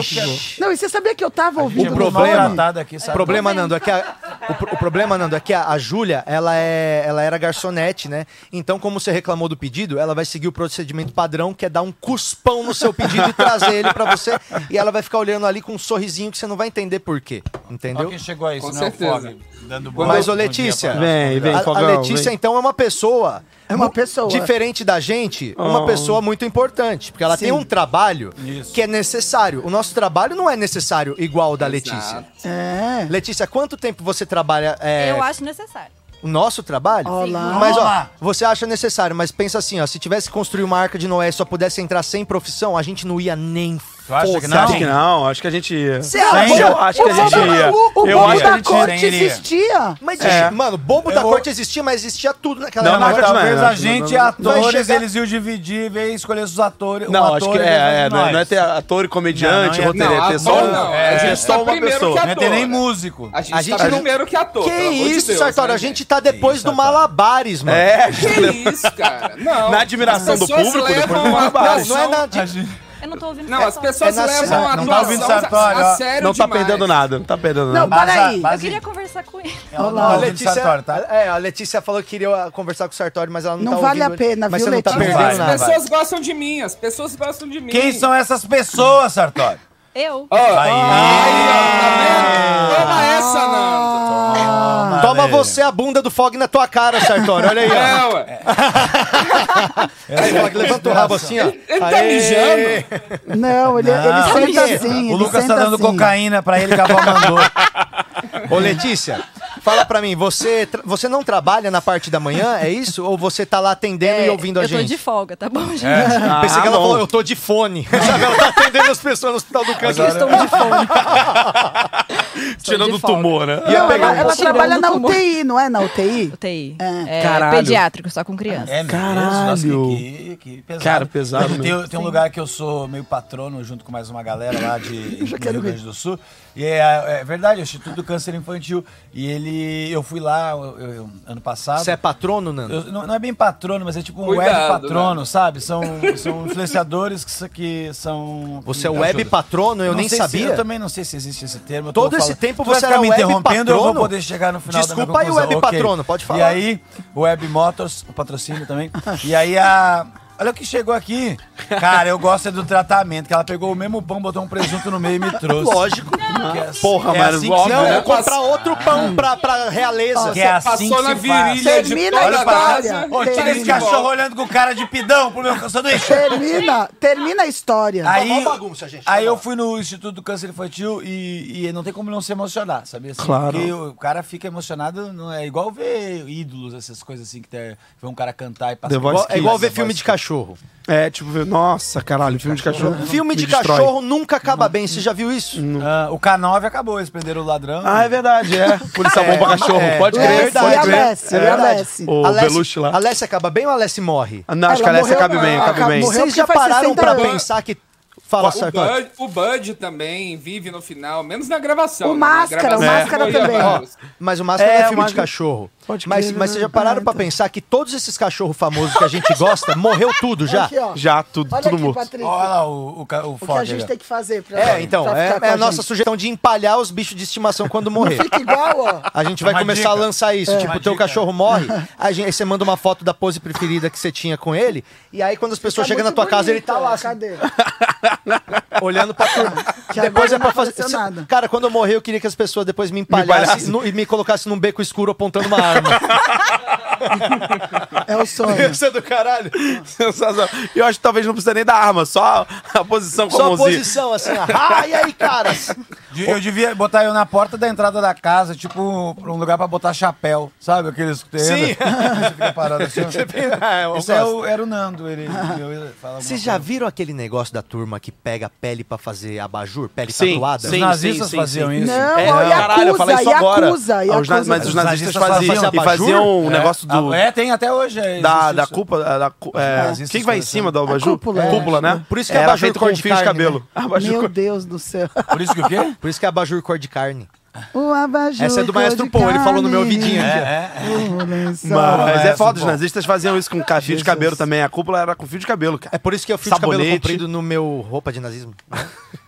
Ixi. Não, e você sabia que eu tava ouvindo O problema- aqui, O sabe? problema, Nando, é que a, o, o problema, Nando, é que a, a Júlia, ela, é, ela era garçonete, né? Então, como você reclamou do pedido, ela vai seguir o procedimento padrão, que é dar um cuspão no seu pedido e trazer ele pra você. E ela vai ficar olhando ali com um sorrisinho que você não vai entender por quê. Entendeu? Olha quem chegou aí, Com se não é o certeza. Dando boa Mas, ô Letícia, Vem, vem, a, a. Letícia, vem. então, é uma pessoa. É uma pessoa. Diferente da gente, uma Oh. pessoa muito importante. Porque ela tem um trabalho Isso. que é necessário. O nosso trabalho não é necessário igual o da Letícia. É. Letícia, quanto tempo você trabalha é, Eu acho necessário. o nosso trabalho? Olá. Mas, ó, você acha necessário, mas pensa assim, ó, se tivesse que construir uma arca de Noé e só pudesse entrar sem profissão, a gente não ia nem Tu acha que foda. não? Acho que não, acho que a gente ia. Você acha? Eu acho que a gente ia. O, o Eu bobo acho que a da corte existia. Mas, É. mano, bobo da corte existia, mas existia tudo naquela Não, Não, época. mas não, talvez a gente, não. atores, eles iam dividir, ver escolher os atores. Não, acho que e é, é, não, é ter ator e comediante, Não, não ia- roteiro, Não, é ter só, ator não. é, A gente só uma primeiro pessoa. que Não ia ter nem músico. A gente, tá não- primeiro que ator. Que isso, Sartori? né, A gente tá depois do Malabares, mano. É, Que isso, cara? *laughs* Não. Na admiração do público, depois do Malabares. Não, é atuação- nada. A gente- Eu não tô ouvindo Não, as pessoas É levam a não tá ouvindo Sartori, a, sério não tá demais. perdendo nada, não tá perdendo Não, nada. Basa- peraí. base- Eu queria conversar com ele. Ela não Olá. tá A Letícia, Sartori, tá? é, a Letícia falou que queria conversar com o Sartori, mas ela não, Não tá vale ouvindo a pena, mas viu, você não tá Letícia? Perdendo não, nada. As pessoas gostam de mim, as pessoas gostam de mim. Quem são essas pessoas, Sartori? Eu? Ó, Aí. aí, ó, tá vendo? Toma essa, Nando. Toma você a bunda do Fog na tua cara, Sartori. Olha aí, ó. É, ué. *laughs* Aí, Fog, levanta o rabo assim, ó. Ele tá Aê. mijando? Não, ele, ele Não. senta assim. O ele Lucas tá dando assim. cocaína pra ele que a avó mandou. Ô, Letícia, Fala pra mim, você, você não trabalha na parte da manhã, é isso? Ou você tá lá atendendo e ouvindo a eu gente? tô de folga, tá bom, gente? Ah, Pensei que ela bom. falou, eu tô de fone. Sabe, ela tá atendendo as pessoas no hospital do câncer. Eu estou de fone. *laughs* Tirando o tumor, né? Não, ela, ela trabalha na tumor. UTI, não é na UTI? UTI. É. É, Caralho. pediátrico, só com criança. É mesmo? Caralho. Nossa, que, que, que pesado. Cara, pesado Tem, mesmo. tem um lugar que eu sou meio patrono, junto com mais uma galera lá de *laughs* Rio. Grande do Sul. E é, é verdade, é o Instituto do Câncer Infantil. E ele... Eu fui lá eu- eu- ano passado. Você é patrono, Nando? Eu- não, não é bem patrono, mas é tipo um Cuidado, web patrono, né? sabe? São, são influenciadores que, que são. Você é web ajudam. patrono? Eu Não nem sei se- sabia. eu também não sei se existe esse termo. Todo esse falando- tempo você era me web interrompendo, eu vou patrono? poder chegar no final da Desculpa minha aí, web Ok. patrono, pode falar. E aí, o Web Motors, o patrocínio também. *laughs* E aí a. Olha o que chegou aqui. Cara, eu gosto é do tratamento, que ela pegou o mesmo pão, botou um presunto no meio e me *laughs* trouxe. Lógico. Que é assim- Porra, é mas assim óbvio, Não, né? vou comprar outro pão pra, pra realeza. Que é assim Passou que na se faz. virilha de Termina a história. Ô, tira esse cachorro olhando com cara de pidão pro meu sanduíche. Termina, termina a história. Aí, mó bagunça, gente, aí tá eu fui no Instituto do Câncer Infantil e, e não tem como não se emocionar, sabia? Assim, Claro. Porque o cara fica emocionado, não é igual ver ídolos, essas coisas assim, que tem, ver um cara cantar e passar. Igual- é igual ver filme de cachorro. É, tipo, nossa, caralho, filme de cachorro. *laughs* Filme me de destrói. cachorro nunca acaba bem. Você já viu isso? Ah, o K9 acabou, eles prenderam o ladrão. Ah, é verdade, é. *laughs* Policial bom pra cachorro. é. Pode É crer, Lessie, pode e a crer. Lessie, e a Lessie. O Alessi- Belushi lá. Alessi acaba bem ou Alessi morre? Ah, Não, acho que a Ela Alessia morreu, cabe bem, acabou- bem. Vocês já pararam 60 pra anos. pensar que... Fala, O. Bud, o Bud também vive no final, menos na gravação. O né? Máscara, o gravação Máscara foi também. a- Ó, Mas o Máscara É, não é o filme de Máscara- cachorro. Pode Mas, crer, mas vocês já pararam pra então. pensar que todos esses cachorros famosos que a gente gosta, morreu tudo já? Aqui, ó. Já, tudo, Olha tudo aqui, morto. Patrícia. Olha lá o, o, o O que a gente tem que fazer pra É, então, pra é, ficar com é a nossa gente. sugestão de empalhar os bichos de estimação quando morrer. Fica igual, ó. A gente vai Uma começar dica. a lançar isso. É. Tipo, Uma o teu dica. cachorro morre, *laughs* a gente, aí você manda uma foto da pose preferida que você tinha com ele, e aí quando as pessoas Fica chegam na tua casa, ele bonito, tá lá, assim, Cadê? *laughs* olhando pra turma. Que Depois é pra não fazer. Cara, quando eu morrer, eu queria que as pessoas depois me empalhassem e me colocassem num beco escuro apontando uma arma. *laughs* É o sonho. Isso é do caralho. Sensacional. E eu acho que talvez não precisa nem da arma, só a posição com a Só a posição, assim, ah, e aí, caras? Eu devia botar eu na porta da entrada da casa, tipo, pra um lugar pra botar chapéu, sabe? Aqueles que Sim. *laughs* Você fica parado assim. Ah, Esse é o- era o Nando, ele. Vocês já coisa. viram aquele negócio da turma que pega pele pra fazer abajur? Pele Sim, tatuada? Os sim. nazistas sim, faziam sim. isso. Não, É, não, caralho, eu falei isso Yakuza, agora. Yakuza, Ah, os na- Yakuza. mas os Os nazistas nazistas faziam, e faziam um É. negócio do... É, tem até hoje. é, Da, da culpa, da, é, nazistas quem que vai em cima do abajur? cúpula, é. Cúpula, né? Por isso que é abajur feito cor com de fio de cabelo. Abajur Meu cor- Deus do céu. Por isso que o quê? *laughs* Por isso que é abajur cor de carne. O abajur Essa é do Maestro Paul, ele falou no meu aqui. ó. É, é. O. Mas é foda, os bom. nazistas faziam isso com fio de cabelo também. A cúpula era com fio de cabelo, cara. É por isso que eu fiz cabelo Sabonete. comprido no meu roupa de nazismo. *laughs*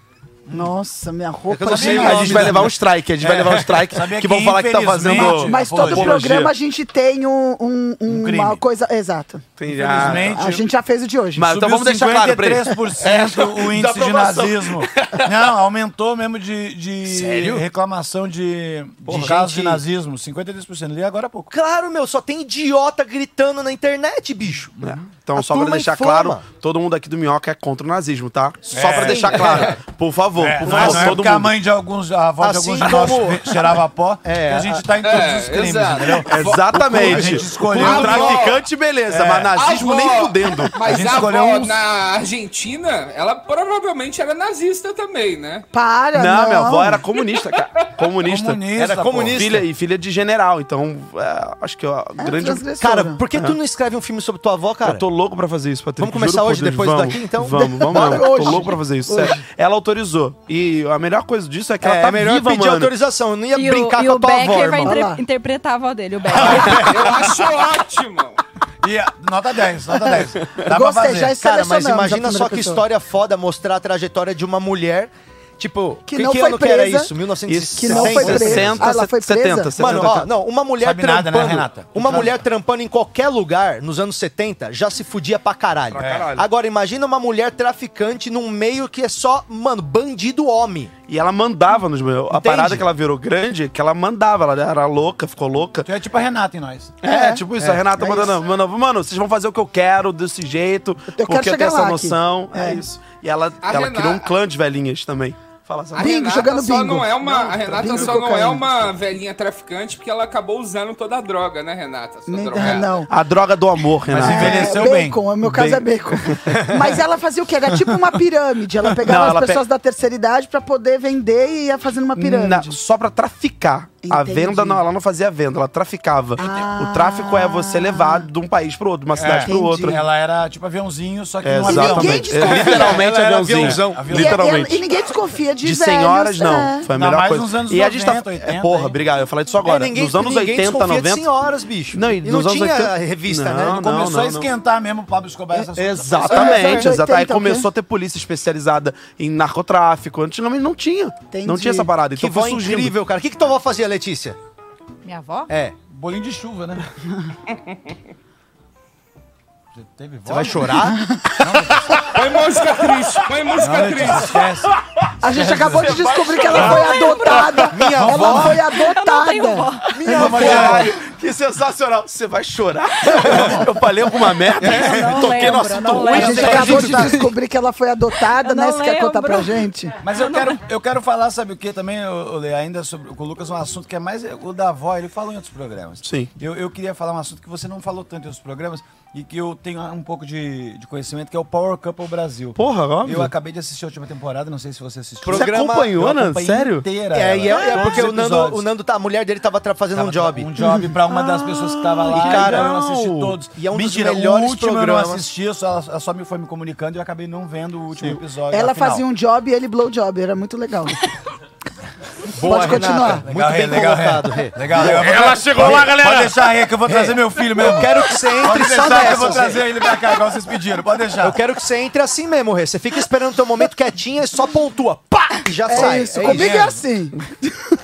Nossa, minha É que roupa de sei A gente vai levar um strike, a gente vai levar um strike Sabia que vão falar que tá fazendo Mas todo apologia. programa a gente tem um, um- um- crime. uma coisa. Exato. Tem já- Infelizmente. A gente já fez o de hoje. Mas então vamos deixar claro pra eles. 53% o índice de nazismo. *laughs* Não, aumentou mesmo de, de Sério? reclamação de, de De casos gente- de nazismo. 53%. Li agora há pouco. Claro, meu, só tem idiota gritando na internet, bicho. É. Então, A só pra deixar inflama. claro, todo mundo aqui do Minhoca é contra o nazismo, tá? Só É. pra deixar claro. *laughs* Por favor, É, por não é, favor, é todo porque a mundo. mãe de alguns, a avó de Assim alguns de nós como- *laughs* cheirava pó, *laughs* É, que a gente tá em todos é, os crimes, exato. entendeu? Exatamente. A gente escolheu O a avó. traficante, beleza, mas nazismo nem avó- fudendo. A Mas gente a, escolheu avó uns- na Argentina, ela provavelmente era nazista também, né? Para, Não, não. minha avó era comunista, cara. Comunista. Comunista, Era pô. comunista. Filha, e filha de general, então é, acho que a É grande. transgressora. Cara, por que tu não escreve um filme sobre tua avó, cara? Eu tô louco pra fazer isso, Patrick. Vamos começar por hoje, depois vamos, daqui, então? Vamos, vamos Bora mesmo. hoje. Tô louco pra fazer isso. sério. Ela autorizou. E a melhor coisa disso é que ela É, tá melhor viva, pedir mano. autorização. Eu não ia E brincar o, e com a o tua avó, Becker vai irmão. Olha inter- lá. interpretar a avó dele, o Becker. *laughs* Eu acho ótimo. E, nota 10, nota *laughs* 10. Dá pra Gostei, fazer. já Cara, mas imagina só que pessoa. história foda mostrar a trajetória de uma mulher. Tipo, Que que, não que foi ano que era presa. isso? 1960? Que não foi presa. 60, Ah, ela foi presa? 70, 70. Mano, ó, não, uma mulher Sabe nada, trampando. né, Renata? Uma mulher trampando em qualquer lugar nos anos 70 já se fudia pra caralho. Pra caralho. Agora, imagina uma mulher traficante num meio que é só, mano, bandido homem. E ela mandava nos meus. A parada que ela virou grande é que ela mandava. Ela era louca, ficou louca. Tu é tipo a Renata em nós. É, tipo isso. a Renata é mandando, mandando, mano, vocês vão fazer o que eu quero, desse jeito, quero porque eu tenho essa aqui. noção. É, É. isso. E ela, A ela Renata- criou um clã de velhinhas também. Fala A Bingo, Renata jogando só bingo. não é uma, a Renata bingo só não é uma velhinha traficante porque ela acabou usando toda a droga, né, Renata? Sua Nem- drogada. não. A droga do amor, Mas Renato. envelheceu é, bem. bacon, o meu caso é bacon. *laughs* Mas ela fazia o quê? Era tipo uma pirâmide. Ela pegava Não, as pessoas da terceira idade pra poder vender e ia fazendo uma Na- pirâmide. só pra traficar. A Entendi. venda não, ela não fazia venda, ela traficava. Ah. O tráfico é você levar de um país pro outro, de uma cidade pro Entendi. outro. Ela era tipo aviãozinho, só que não Exatamente. avião. ninguém desconfia. Literalmente Ela aviãozinho. aviãozão. E- Literalmente. E, e ninguém desconfia de, De velhos, senhoras, não. é. Foi a melhor mais coisa. nos anos e a gente 90, tá. 80, é, porra, hein? obrigado. Eu falei disso agora. É, ninguém, nos anos ninguém 80, desconfia 90. de senhoras, bicho. Não, e e não nos anos tinha 80 revista, Não, né? não. Começou a esquentar mesmo o Pablo Escobar. essas coisas. Exatamente, É, exato. Aí 80, começou a ter polícia especializada em narcotráfico. Antigamente não tinha. Não tinha essa parada. Que Então voz foi surgindo. incrível, cara. O que, que tua avó fazia, Letícia? Minha avó? É. Bolinho de chuva, né? *laughs* Você teve Você vai chorar? *laughs* Põe música triste, põe música triste. Esquece. A gente acabou de descobrir que ela foi adotada. Minha ela avó- foi Eu não tenho adotada. Minha avó. Que sensacional. Você vai chorar? Eu falei alguma merda? Eu não Toquei lembro, não ruim. A gente acabou de descobrir que ela foi adotada, Eu né? não Você quer contar pra gente? Mas eu quero, eu quero falar, sabe o que também, Lê, ainda sobre, com o Lucas, um assunto que é mais o da avó, ele falou em outros programas. Sim. Eu, eu queria falar um assunto que você não falou tanto em outros programas e que eu tenho um pouco de, de conhecimento, que é o Power Couple Brasil. Porra, óbvio. Eu acabei de assistir a última temporada, não sei se você assistiu. Você Programa- acompanhou, Eu Nando? Sério? Inteira, É, e é, ela, é porque o Nando, episódios. o Nando tá, a mulher dele tava tra- fazendo um Tava- job. Um job pra uma das pessoas que tava lá. E, cara, então eu assisti todos. e é um dos Mentira, melhores o último programas. eu não assisti, eu só, ela só me foi me comunicando e eu acabei não vendo o último episódio. Ela afinal. fazia um job e ele blow job. Era muito legal. *laughs* Boa, Pode continuar. Renata. Muito bem legal, colocado, Rê. Rê. Legal, legal. Ela chegou Pode- lá, galera. Pode deixar, Rê, que eu vou trazer meu filho mesmo. Eu quero que você Pode entre só deixar que eu vou trazer Rê. ele pra cá, igual vocês pediram. Pode deixar. Eu quero que você entre assim mesmo, Rê. Você fica esperando o teu momento quietinha e só pontua. Pá! E já É sai. isso. É Comigo é mesmo. assim.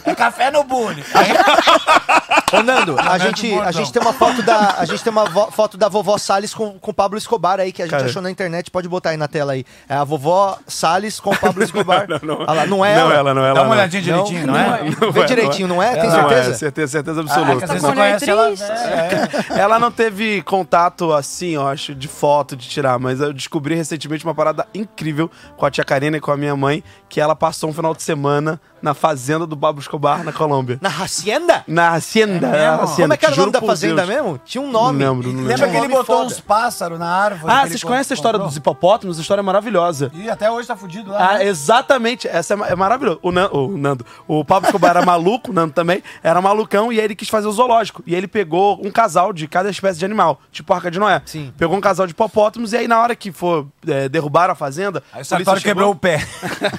É café no bule. *laughs* Ô, Nando, a Nando gente, a gente tem uma foto da, a gente tem uma vo- foto da vovó Salles com, com o Pablo Escobar aí, que a gente Cara. achou na internet. Pode botar aí na tela aí. É a vovó Salles com o Pablo *laughs* Escobar. Não, não. Ah lá, não é Não, ela? ela, não, ela. Dá uma não. olhadinha direitinho, não, é? Vê direitinho, não é? Tem Não, certeza? é, certeza, certeza Ah, que absoluta. Tá não conhece ela. triste. É, é. Ela não teve contato assim, eu acho, de foto, de tirar, mas eu descobri recentemente uma parada incrível com a tia Karina e com a minha mãe, que ela passou um final de semana na fazenda do Pablo Escobar, na Colômbia. Na Hacienda? Na Hacienda. É na mesmo? hacienda, Como é que era o nome da fazenda Deus. mesmo? Tinha um nome. Não lembro, não lembro. Lembra que ele botou foda. uns pássaros na árvore? Ah, vocês co- conhecem a história dos hipopótamos? A história é maravilhosa. E até hoje tá fudido lá. Ah, né? exatamente. Essa é, é maravilhoso. O, Nan- o Nando, o Pablo Escobar era *laughs* maluco, o Nando também, era malucão, e aí ele quis fazer o zoológico. E ele pegou um casal de cada espécie de animal, tipo Arca de Noé. Sim. Pegou um casal de hipopótamos, e aí na hora que for é, derrubar a fazenda... Aí o Sartório quebrou o pé.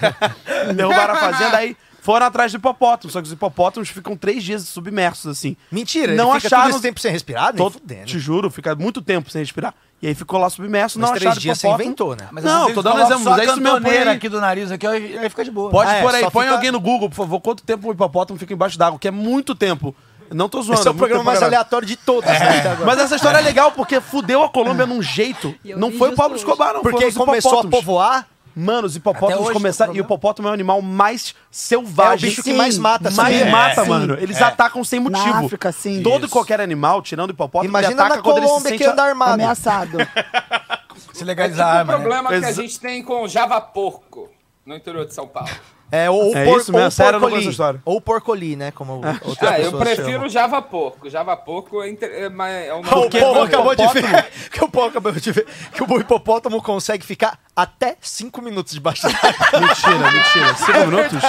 *laughs* derrubaram a fazenda, aí foram atrás do hipopótamo. Só que os hipopótamos ficam três dias submersos, assim. Mentira, Não ele fica acharam- todo esse tempo sem respirar? Nem Todo, fudendo. te juro, fica muito tempo sem respirar. E aí ficou lá submerso, Mas não três acharam dias você hipopótamo. inventou, né? Mas Não, vezes tô dando coloca exemplo, só mas a é isso mesmo, põe cantoneira aí. aqui do nariz, aqui, aí aí fica de boa. Pode Ah, é, pôr aí, só põe fica- alguém no Google, por favor, quanto tempo o hipopótamo fica embaixo d'água, que é muito tempo. Não tô zoando. Esse é o muito programa tempo mais pra caralho. aleatório de todos. né, até agora. Mas essa história é legal porque fudeu a Colômbia num jeito. E eu Não vi foi o justo Pablo hoje. Escobar, não. Porque foram os começou a hipopótamos. povoar, Mano, os hipopótamos hoje começaram. E o hipopótamo é o animal mais selvagem. É o bicho que mais mata, Mais sabia? mata, É. mano. Sim. Eles atacam sem motivo. África, sim. Todo e Isso. qualquer animal, tirando o hipopótamo, ele imagina ataca na quando ele se Colômbia sente que anda armado. Ameaçado. *laughs* Se É legalizar tipo a o arma, né? problema que a gente tem com o Java Porco no interior de São Paulo. É, ou, É por, isso mesmo, ou sério, porcoli. conheço a história. Ou porcoli, né? Como *laughs* outras Ah, eu prefiro chamam. o Java Porco. Java Porco é, inter... é, mais- é uma... *laughs* O povo o acabou de ver *laughs* que o povo acabou de ver que o hipopótamo consegue ficar até 5 minutos debaixo d'água. Mentira, mentira. Cinco minutos?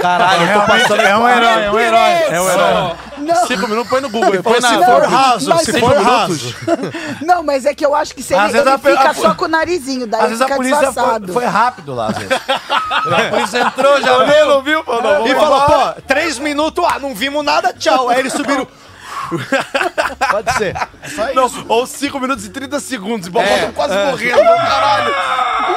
Caralho, eu tô passando... É um herói, é um herói. É um herói. Não, Cinco minutos, põe no Google. Põe Se na for Google. raso, se se for raso. não, mas é que eu acho que se Às ele, vezes ele fica só com o narizinho, daí Às vezes a fica polícia foi rápido lá, às vezes. A polícia entrou, já viu? não viu? Vamos E falou, pô, 3 minutos, ah, não vimos nada, tchau. Aí eles subiram. *laughs* Pode ser. Não, ou 5 minutos e 30 segundos. E É, é, quase morrendo, *laughs* caralho.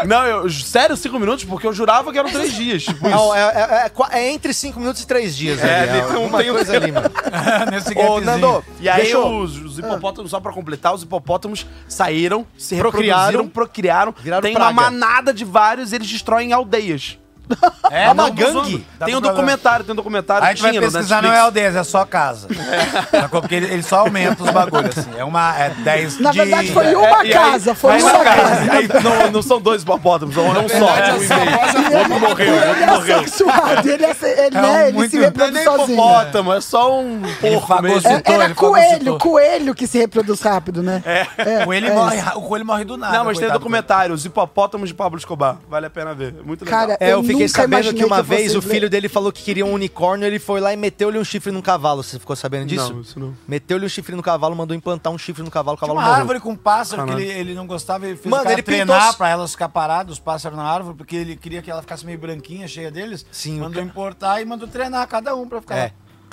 Não, eu, sério, 5 minutos? Porque eu jurava que eram 3 dias. Tipo Não, isso. é, é- é é entre 5 minutos e 3 dias. É, ali, não alguma tem um coisa ali, mano. *laughs* Nesse Ô. Nando, E aí deixa eu- os, os hipopótamos, só pra completar, os hipopótamos saíram, se Procriaram. reproduziram, procriaram. Viraram tem praga. uma manada de vários e eles destroem aldeias. *laughs* É uma não, gangue? Tem um documentário, tem um documentário. A gente vai pesquisar, não é o 10, é só casa. *laughs* Sacou? Porque ele, ele só aumenta os bagulhos, assim. É uma. É 10 Na de- verdade, foi é, uma aí- casa, foi aí- uma casa. Aí, não, não são dois hipopótamos, é um é só. verdade, é um é e meio. O outro morreu, o é morreu. sexuado, ele, é, se- ele, É né, um ele muito- se Não é reproduz nem sozinho. hipopótamo, é só um porco mesmo. É, era ele coelho, coelho que se reproduz rápido, né? É. O coelho, é morre, o coelho do nada. Não, mas tem documentário, Os Hipopótamos de Pablo Escobar. Vale a pena ver. É muito legal. Cara, É, eu, Eu fiquei nunca sabendo que uma que vez o filho dele falou que queria um unicórnio, ele foi lá e meteu-lhe um chifre num cavalo. Você ficou sabendo disso? Não, isso não. Meteu-lhe um chifre no cavalo, mandou implantar um chifre no cavalo, o Tinha cavalo uma morreu. árvore com pássaro que Caralho. ele, ele não gostava, ele fez Mano, o cara ele pintou treinar os- pra elas ficar paradas, os pássaros na árvore, porque ele queria que ela ficasse meio branquinha, cheia deles. Sim, Mandou importar e mandou treinar cada um pra ficar É.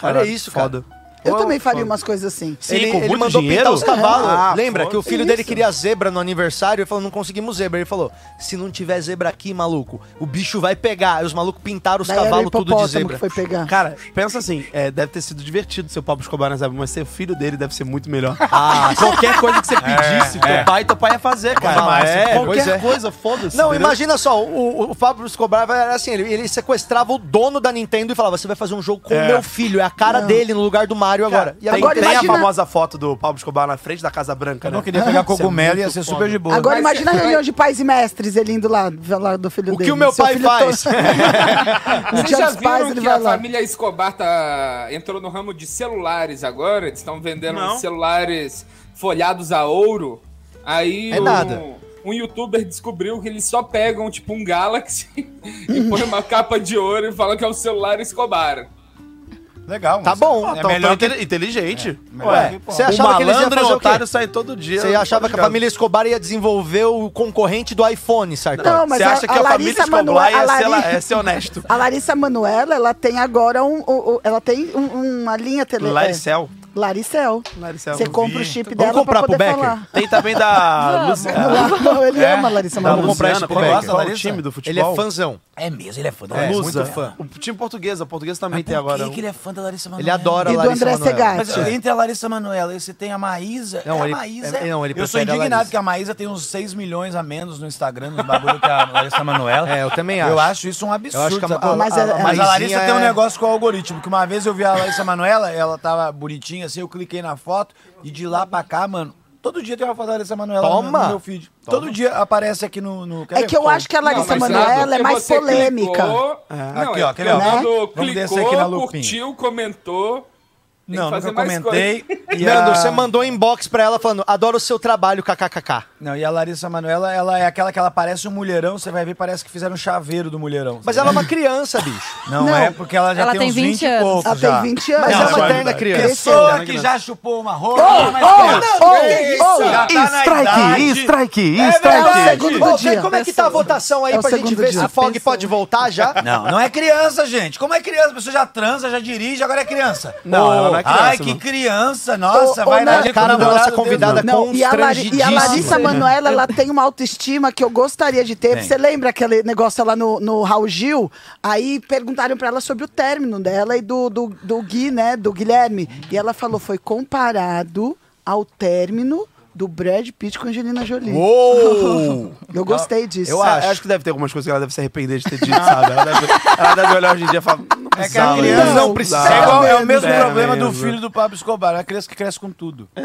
lá. Olha isso, cara. Eu também faria umas coisas assim. Sim, ele com ele muito mandou dinheiro? pintar os cavalos. Ah, Lembra foda. que o filho Isso. dele queria zebra no aniversário? Ele falou, não conseguimos zebra. Ele falou, se não tiver zebra aqui, maluco, o bicho vai pegar. Aí os malucos pintaram os cavalos tudo de zebra. que foi pegar. Cara, pensa assim, é, deve ter sido divertido ser o Pablo Escobar na Zebra, mas ser filho dele deve ser muito melhor. *laughs* Ah, *laughs* Qualquer coisa que você pedisse, teu é. pai, teu pai ia fazer, cara. demais, é, qualquer é. coisa, foda-se. Não, entendeu? imagina só, o, o, o Fábio Escobar era assim, ele, ele sequestrava o dono da Nintendo e falava, você vai fazer um jogo com o É. meu filho, é a cara Não. dele no lugar do Mario agora. E Tem, Agora tem imagina- a famosa foto do Pablo Escobar na frente da Casa Branca, Eu né? não queria pegar Isso é cogumelo, ia muito ser foda. super de boa. Agora Mas imagina a *laughs* reunião de pais e mestres, ele indo lá, lá do filho O dele. que o meu pai faz? *laughs* to- No Vocês já viram que a lá. família Escobar tá, entrou no ramo de celulares agora? Eles estão vendendo Não. celulares folhados a ouro. Aí É um, nada. um youtuber descobriu que eles só pegam tipo um Galaxy *laughs* e põe uma capa de ouro e fala que é o celular Escobar. Legal. Tá mas- bom. É Tão- melhor tão que... inte- inteligente. melhor Ué, você O achava que eles iam fazer o o otário saem todo dia. Você achava que a família Escobar ia desenvolver o concorrente do iPhone, Sartori? Não, mas Você a- acha que a a, família Escobar Manoela- ia a ser, Lari- é ser honesto? *laughs* A Larissa Manoela, ela tem agora um, um- um- ela tem um- uma linha tele... Laricel. É, Laricel. Laricel. Você compra vi. o chip Vamos dela comprar pra pro poder Becker? falar. Tem também da. Luciana. Não, ele É? ama a Larissa Da Vamos Manoela. comprar Luciana, esse pro? Becker. Qual o Larissa? time do Ele é futebol? fãzão. É mesmo, ele é fã da É, Larissa. Lusa. Muito fã. O time português, a portuguesa também Mas tem por agora. que, que ele é fã da Larissa Manoela? Ele adora E a do Larissa André Manoela. Mas entre a Larissa Manoela e você tem a Maísa. Não, é ele- a Maísa. é- não, ele eu sou prefere a indignado Larissa. que a Maísa tem uns 6 milhões a menos no Instagram, nos bagulho que a *laughs* Larissa Manoela. É, eu também acho. Eu acho isso um absurdo. Eu acho que a- sacou? a- Mas mas, a, mas a Larissa Maisinha tem um é- negócio com o algoritmo, que uma vez eu vi a Larissa Manoela, ela tava bonitinha assim, eu cliquei na foto e de lá pra cá, mano, todo dia tem uma foto da Larissa Manoela no, Toma. no meu feed. Todo dia aparece aqui no... no É que eu acho que a Larissa Não, mas Manoela é mais você polêmica. clicou- Não, Aqui, é ó, ver, ó? quando Vamos descer aqui na lupinha. curtiu, comentou. Tem Não, que fazer nunca mais comentei. *laughs* E Nando, a- você mandou inbox pra ela falando, adoro o seu trabalho, kkkk. Não, e a Larissa Manoela, ela é aquela que ela parece um mulherão, você vai ver, parece que fizeram um chaveiro do mulherão. Mas ela é uma criança, bicho. *laughs* Não, Não. é porque ela já Ela tem, tem uns 20 20 e anos. poucos Ela já. tem 20 anos. Mas Não, é uma eterna criança. Pessoa que já chupou uma rola, Oh, mas oh, criança. oh, Já tá na Strike, idade. strike, É o strike. segundo dia. como é que tá a votação aí É o pra gente ver dia. se o Fog pode voltar já? Não, não é criança, gente. Como é criança? A pessoa já transa, já dirige, agora é criança. Não, não é criança, Ai, que criança. Nossa, vai Nando, na cara da nossa convidada Não, e a, Lari- e a Larissa. Manoela, ela tem uma autoestima que eu gostaria de ter. Tem. Você lembra aquele negócio lá no, no Raul Gil? Aí perguntaram pra ela sobre o término dela e do, do, do Gui, né? Do Guilherme. E ela falou, foi comparado ao término do Brad Pitt com Angelina Jolie. Uou! Eu gostei disso. Eu É, acho. acho que deve ter algumas coisas que ela deve se arrepender de ter dito, sabe? Ela deve, ela deve olhar hoje em dia e falar. Não É que a criança né? não precisa. É, igual- é o mesmo É problema do mesmo. filho do Pablo Escobar. É a criança que cresce com tudo. É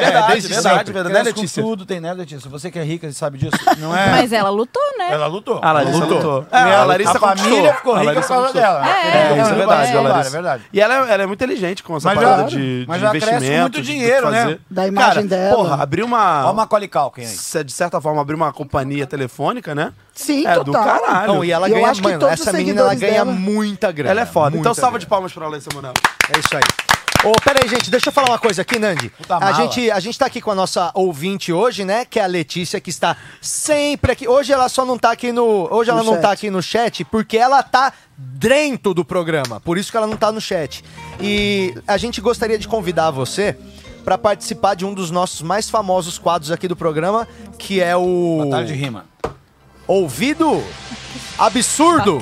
verdade, desde verdade, verdade, né, Cresce Letícia? com tudo, tem, né, Letícia? Você que é rica, você sabe disso. Não é? Mas ela lutou, né? Ela lutou. A Larissa Ela lutou. E É, ela- a Larissa a família ficou rica por causa dela. É, É, isso é verdade, é verdade, é verdade. E ela, é- ela é muito inteligente com essa Mas parada já- de, de mas já cresce com investimento. muito dinheiro, né? Da imagem dela. Porra, abrir uma. Olha o Macaulay Culkin aí. se- De certa forma, abrir uma companhia telefônica, né? Sim, é total. do caralho. Não, e ela E eu ganha, acho que mano, essa menina ela ganha dela- muita grana. Ela é foda. Então, salva grana. de palmas pra Larissa Manoel. É isso aí. Ô, pera aí, gente, deixa eu falar uma coisa aqui, Nandi. Puta A mala. gente, a gente tá aqui com a nossa ouvinte hoje, né? Que é a Letícia, que está sempre aqui. Hoje ela só não tá aqui no. Hoje ela No não chat. tá aqui no chat porque ela tá dentro do programa. Por isso que ela não tá no chat. E a gente gostaria de convidar você para participar de um dos nossos mais famosos quadros aqui do programa, que é o. Batalha de rima. Ouvido Absurdo.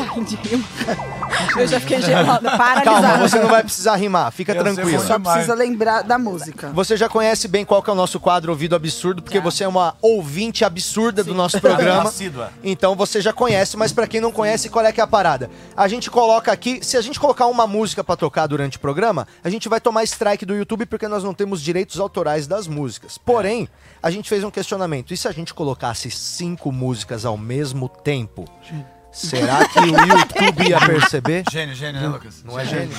Eu já fiquei gelada, paralisada. Calma, você não vai precisar rimar, fica Eu muito. Só mais. precisa lembrar da música. Você já conhece bem qual que é o nosso quadro Ouvido Absurdo, porque você é uma ouvinte absurda do nosso programa. Assídua. Então você já conhece, mas pra quem não conhece, qual é que é a parada? A gente coloca aqui, se a gente colocar uma música pra tocar durante o programa, a gente vai tomar strike do YouTube porque nós não temos direitos autorais das músicas. Porém, a gente fez um questionamento. E se a gente colocasse cinco músicas ao mesmo tempo? Será que o YouTube ia perceber? Gênio, gênio, né, Lucas? Não é gênio?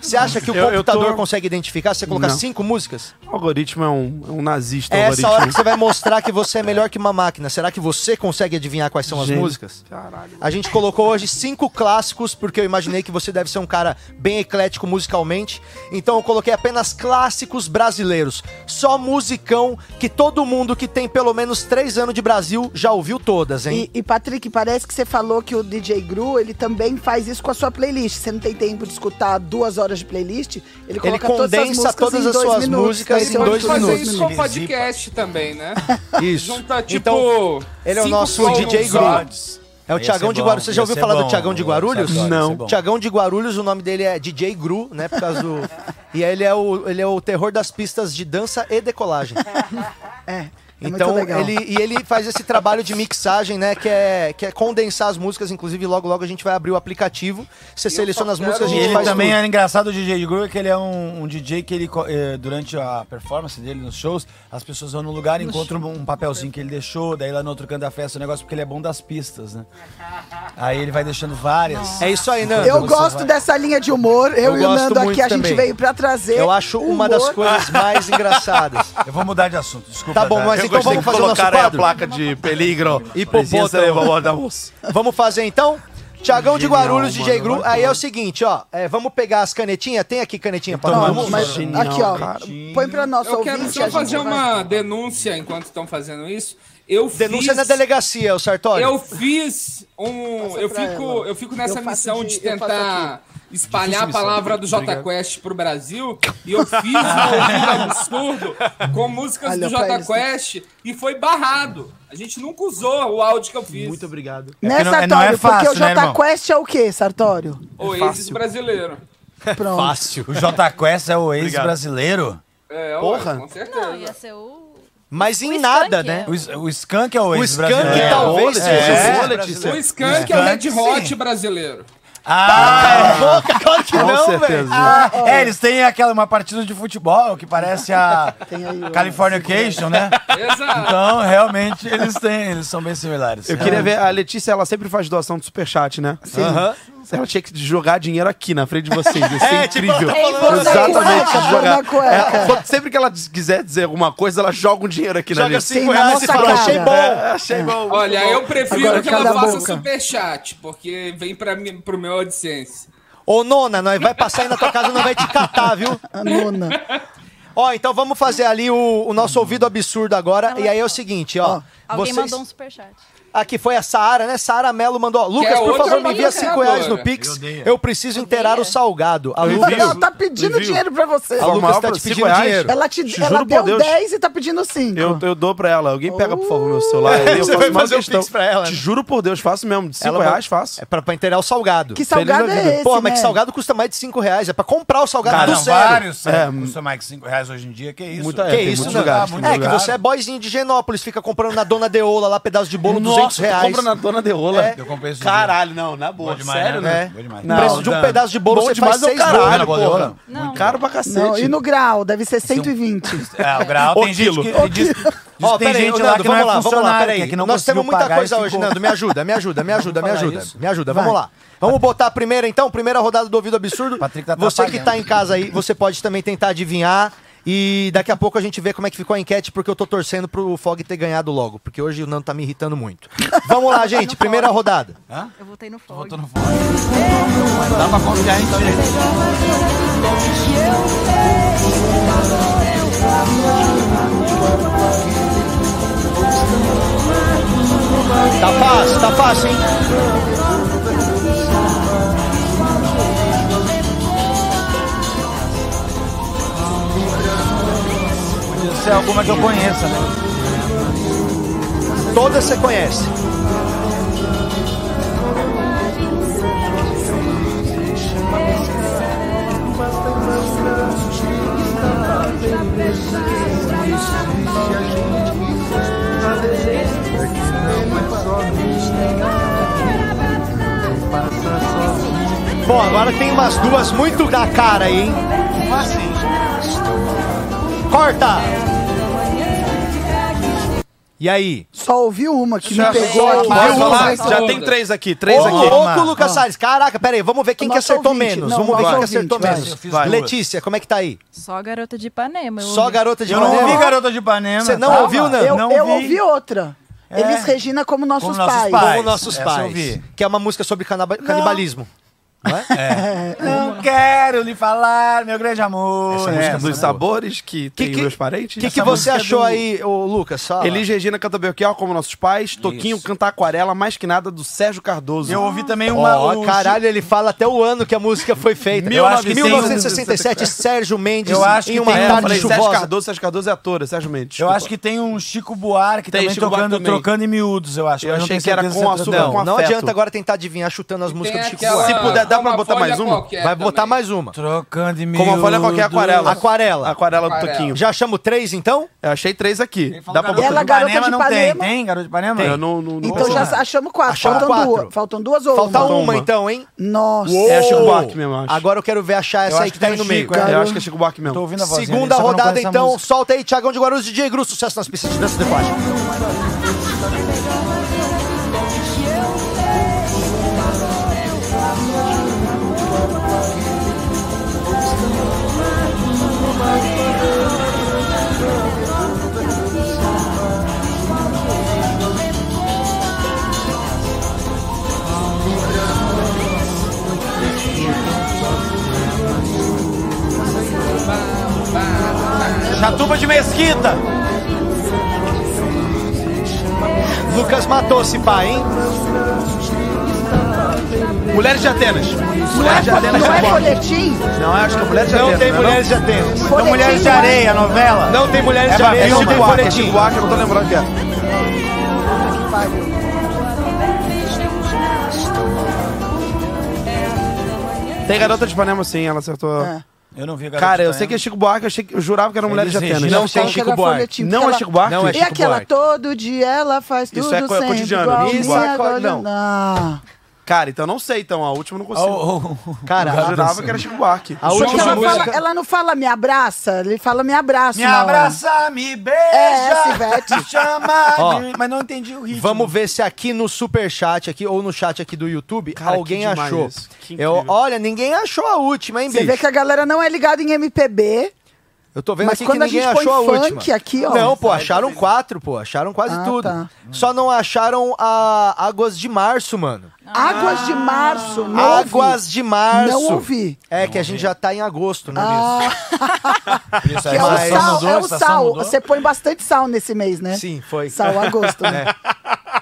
Você acha que o Eu- eu tô- computador consegue identificar se você colocar Não. cinco músicas? O algoritmo é um, é um nazista. É essa hora que você vai mostrar que você é melhor *laughs* que uma máquina. Será que você consegue adivinhar quais são as músicas? Caralho. A gente colocou hoje cinco clássicos, porque eu imaginei que você deve ser um cara bem eclético musicalmente. Então eu coloquei apenas clássicos brasileiros. Só musicão que todo mundo que tem pelo menos três anos de Brasil já ouviu todas, hein? E, e, Patrick, parece que você falou que o DJ Gru, ele também faz isso com a sua playlist. Você não tem tempo de escutar duas horas de playlist, ele coloca todas as condensa músicas todas em as dois suas minutos. músicas em você Pode dois ouve fazer minutos. isso com Ele podcast também, né? *laughs* Isso. Junta, tipo. Então, ele é o nosso DJ. Gru. É o Ia Tiagão de Guarulhos. Você já ouviu falar do bom, Tiagão de Guarulhos? Não. Tiagão de Guarulhos, o nome dele é DJ Gru, né? Por causa do. *laughs* e ele é, o, ele é o terror das pistas de dança e decolagem. É, é então, ele, e ele faz esse trabalho de mixagem, né? Que é, que é condensar as músicas. Inclusive, logo, logo a gente vai abrir o aplicativo. Você seleciona as músicas, a E gente ele faz também tudo. é engraçado, o DJ Gru, é que ele é um, um DJ que ele, eh, durante a performance dele nos shows, as pessoas vão no lugar e encontram um papelzinho que ele deixou, daí lá no outro canto da festa o negócio, porque ele é bom das pistas, né? Aí ele vai deixando várias. É isso aí, Nando. Eu gosto vai- dessa linha de humor. Eu, Eu e o gosto Nando muito aqui, a gente também. veio pra trazer. Eu acho uma das humor. coisas mais *laughs* engraçadas. Eu vou mudar de assunto, desculpa. Tá bom, mas então vamos que fazer o nosso colocaram aí a quadro? placa de peligro. Hipopótamo. Presença de favor da moça. Vamos fazer então? Tiagão de Genial, Guarulhos, DJ Gru. vai Aí é o seguinte, ó. é, vamos pegar as canetinhas. Tem aqui canetinha pra Não, nós? Vamos, mas genial, aqui, ó. cara. Põe pra nosso Eu quero ouvinte. só gente fazer vai- uma denúncia enquanto estão fazendo isso. Eu Denúncia fiz, na delegacia, o Sartori. Eu fiz um. Eu pra fico, ela. eu fico nessa Eu faço missão de- de, eu faço tentar espalhar a palavra do Jota Quest pro Brasil. E eu fiz um ouvido *laughs* absurdo com músicas Olha do. Quest e foi barrado. A gente nunca usou o áudio que eu fiz. Muito obrigado. Né, porque não- não é Sartório? fácil, Porque o né, Jota irmão? Quest é o quê, Sartório? O fácil. ex-brasileiro. Pronto. Fácil. O J Quest é o Obrigado. ex-brasileiro? É, Porra. Porra. com certeza. Não, ia ser o. Mas em O nada, Skank né? O, S- o Skank é o O ex-brasileiro. Skunk É. talvez seja o Letícia. O Skank é o Red Skank, Hot brasileiro. Ah, claro que Com não, velho. certeza. Ah, é, eles têm aquela uma partida de futebol que parece a *laughs* o- Californication, né? Exato. Então, realmente, eles têm, eles são bem similares. Eu queria ver, a Letícia, ela sempre faz doação do superchat, né? Sim. Aham. Ela tinha que jogar dinheiro aqui na frente de vocês. Isso é, *laughs* É, tipo, incrível. tá falando- Exatamente. Na cueca, jogar. na. É, sempre que ela quiser dizer alguma coisa, ela joga um dinheiro aqui na Joga lista. cinco Sim, na reais e fala, achei bom. É, achei bom. Olha, bom. eu prefiro Agora, que ela faça boca. superchat, porque vem pra mim, pro meu AdSense. Ô, nona, nós vai passar aí na tua casa e nós vai te catar, viu? A nona. Ó, então vamos fazer ali o, o nosso ouvido absurdo agora. E aí é o seguinte, ó. Alguém vocês- mandou um superchat. Aqui foi a Saara, né? Saara Melo mandou. ó, Lucas, é por favor, me envia 5 patrocinadora. reais no Pix. Eu. Eu preciso inteirar o salgado. A Lucas, Ela tá pedindo dinheiro pra você. a Lucas tá te pedindo dinheiro. Ela, te, Te ela deu Deus. 10 e tá pedindo 5. Eu, eu dou pra ela. Alguém pega, por favor, meu celular. aí, eu Você faço vai fazer o questão. Pix pra ela, Te né? juro por Deus, faço mesmo. De 5 Ela reais, faço. É pra, pra inteirar o salgado. Que salgado é esse, Porra, mas né? que salgado custa mais de 5 reais. É pra comprar o salgado Cara, do não, zero. vários. É. É, custa mais que 5 reais hoje em dia, que isso? Que É, isso, não? muito é, que você é boyzinho de Genópolis, fica comprando na Dona Deola lá pedaço de bolo, Nossa, 200 reais. compra na Dona Deola. É. Eu comprei esse Caralho, não, na boa. Demais, sério, né? né? Demais. Não, preço de um pedaço de bolo, Bom você demais faz é seis caralho, bolos. porra. Não. Caro pra cacete. Não, e no grau, deve ser 120. *laughs* É, o grau tem gente quilo. que diz, Ó, tem peraí, gente lá Nando, que não vamos é lá, vamos lá, peraí. que não Nós temos muita coisa hoje, ficou- Nando. Me ajuda, me ajuda, me ajuda, me ajuda. isso. Me ajuda, vamos lá. Vamos botar a primeira, então, primeira rodada do Ouvido Absurdo. Patrick tá você que tá em casa aí, você pode também tentar adivinhar. E daqui a pouco a gente vê como é que ficou a enquete, porque eu tô torcendo pro Fog ter ganhado logo, porque hoje o Nando tá me irritando muito. Vamos lá, gente, primeira rodada. Eu votei no fogo. Botou no fone. Dá pra confiar em ti. Tá fácil, tá fácil, hein? do céu, alguma que eu conheça, né? Todas você conhece. Bom, agora tem umas duas muito da cara aí, hein? Assim. Corta! E aí? Só ouvi uma que me Já, pegou só- aqui. falar? Mas Já tem três aqui, três Ô, aqui. louco, Lucas Salles. Caraca, pera aí, vamos ver quem que acertou ouvinte. menos. Não, vamos ver quem que acertou vai. menos. Vai. Letícia, como é que tá aí? Só a garota de Ipanema. Só ouvi. garota de Eu não Ipanema. ouvi Garota de Ipanema. Você não tava? ouviu, Nando? Eu, não eu vi. ouvi outra. É. Eles Regina como nossos, Como nossos pais. pais. Como nossos Essa pais. Que é uma música sobre canibalismo. Não é? *laughs* Não quero lhe falar, meu grande amor. Essa música dos sabores que tem que- meus parentes. O que, que você é achou do- aí, ô Lucas? Fala. Elis Regina canta Belchior como nossos pais, Toquinho canta Aquarela, mais que nada do Sérgio Cardoso. Eu ouvi também uma... Ó, o- caralho, ele fala até o ano que a música foi feita. Eu acho que tem um- 1967, Sérgio Mendes Eu acho em que uma tem um- É, eu tarde falei Sérgio. Cardoso, Sérgio Cardoso é ator, é Sérgio Mendes. Eu desculpa. acho que tem um Chico Buarque Tem também Chico Buarque tocando, também. trocando em miúdos, eu acho. Eu achei que era com é açúcar, trocando. com Não adianta agora tentar adivinhar chutando as músicas do Chico Buarque. Se puder, dá pra botar folha mais uma? Vai botar também. mais uma. Trocando em miúdos. Como eu falei, qualquer aquarela. Aquarela. Aquarela do. Toquinho. Já chamo três, então? Eu achei três aqui. Dá pra botar. ela, garota de não tem, tem? Garota de Ipanema? Eu não, não, não Então já achamos quatro. Achamos faltam, quatro. Duas, faltam duas ou Falta uma? então, hein? Nossa. É Chico Buarque mesmo, acho. Agora eu quero ver achar essa aí que tá aí no meio. Chico, Eu acho que é Chico Buarque Tô mesmo. ouvindo a vozinha Segunda rodada, a então. Solta aí, Thiagão de Guarulhos, DJ Gru. Sucesso nas pistas de dança de Chatuba de Mesquita. Lucas matou-se, pai, hein? Mulheres de Atenas. Não é, Mulheres de Atenas. não é Chico Buarque. folhetim? Não, acho que é Mulheres de Não Atenas. tem não é Mulheres de Atenas. Então, Mulheres de Areia, novela. Não tem Mulheres É de pra Areia, não tem. Chico Buarque, eu não tô lembrando que é. Tem Garota de Ipanema, sim, ela acertou. É. Eu não vi a Cara, de eu sei que é. Chico Buarque, eu, achei que, eu jurava que era Mulheres de Elis Atenas. Regina. Não tem Chico Buarque. folhetim? Não é Chico Buarque? Não é E Chico aquela Buarque. todo dia ela faz Isso tudo é co- sempre cotidiano, igual Chico minha agora Não. não. Cara, então não sei, então. A última eu não consigo. Oh, oh, oh. Cara, eu jurava que era Chico Buarque. a última ela, música- fala- ela não fala me abraça, ele fala me abraço. Me na hora. abraça, me beija. É essa, Ivete. *laughs* Me chama. Ó. de- Mas não entendi o ritmo. Vamos ver se aqui no superchat aqui ou no chat aqui do YouTube Cara, alguém achou. Eu, olha, ninguém achou a última, hein, Você bicho? vê que a galera não é ligada em MPB. Eu tô vendo Mas aqui quando que a ninguém gente põe achou a funk última. aqui, ó. Não, pô, acharam quatro, pô. Acharam quase Ah, tudo. tá. Só não acharam a Águas de Março, mano. Águas de Março, não Águas ouvi. de Março. Não ouvi. É que a gente já tá em agosto, né? Ah, *laughs* Isso que aí, é o mas- sal, mudou, é a o estação sal. mudou? Você põe bastante sal nesse mês, né? Sim, foi. Sal agosto, né? *laughs*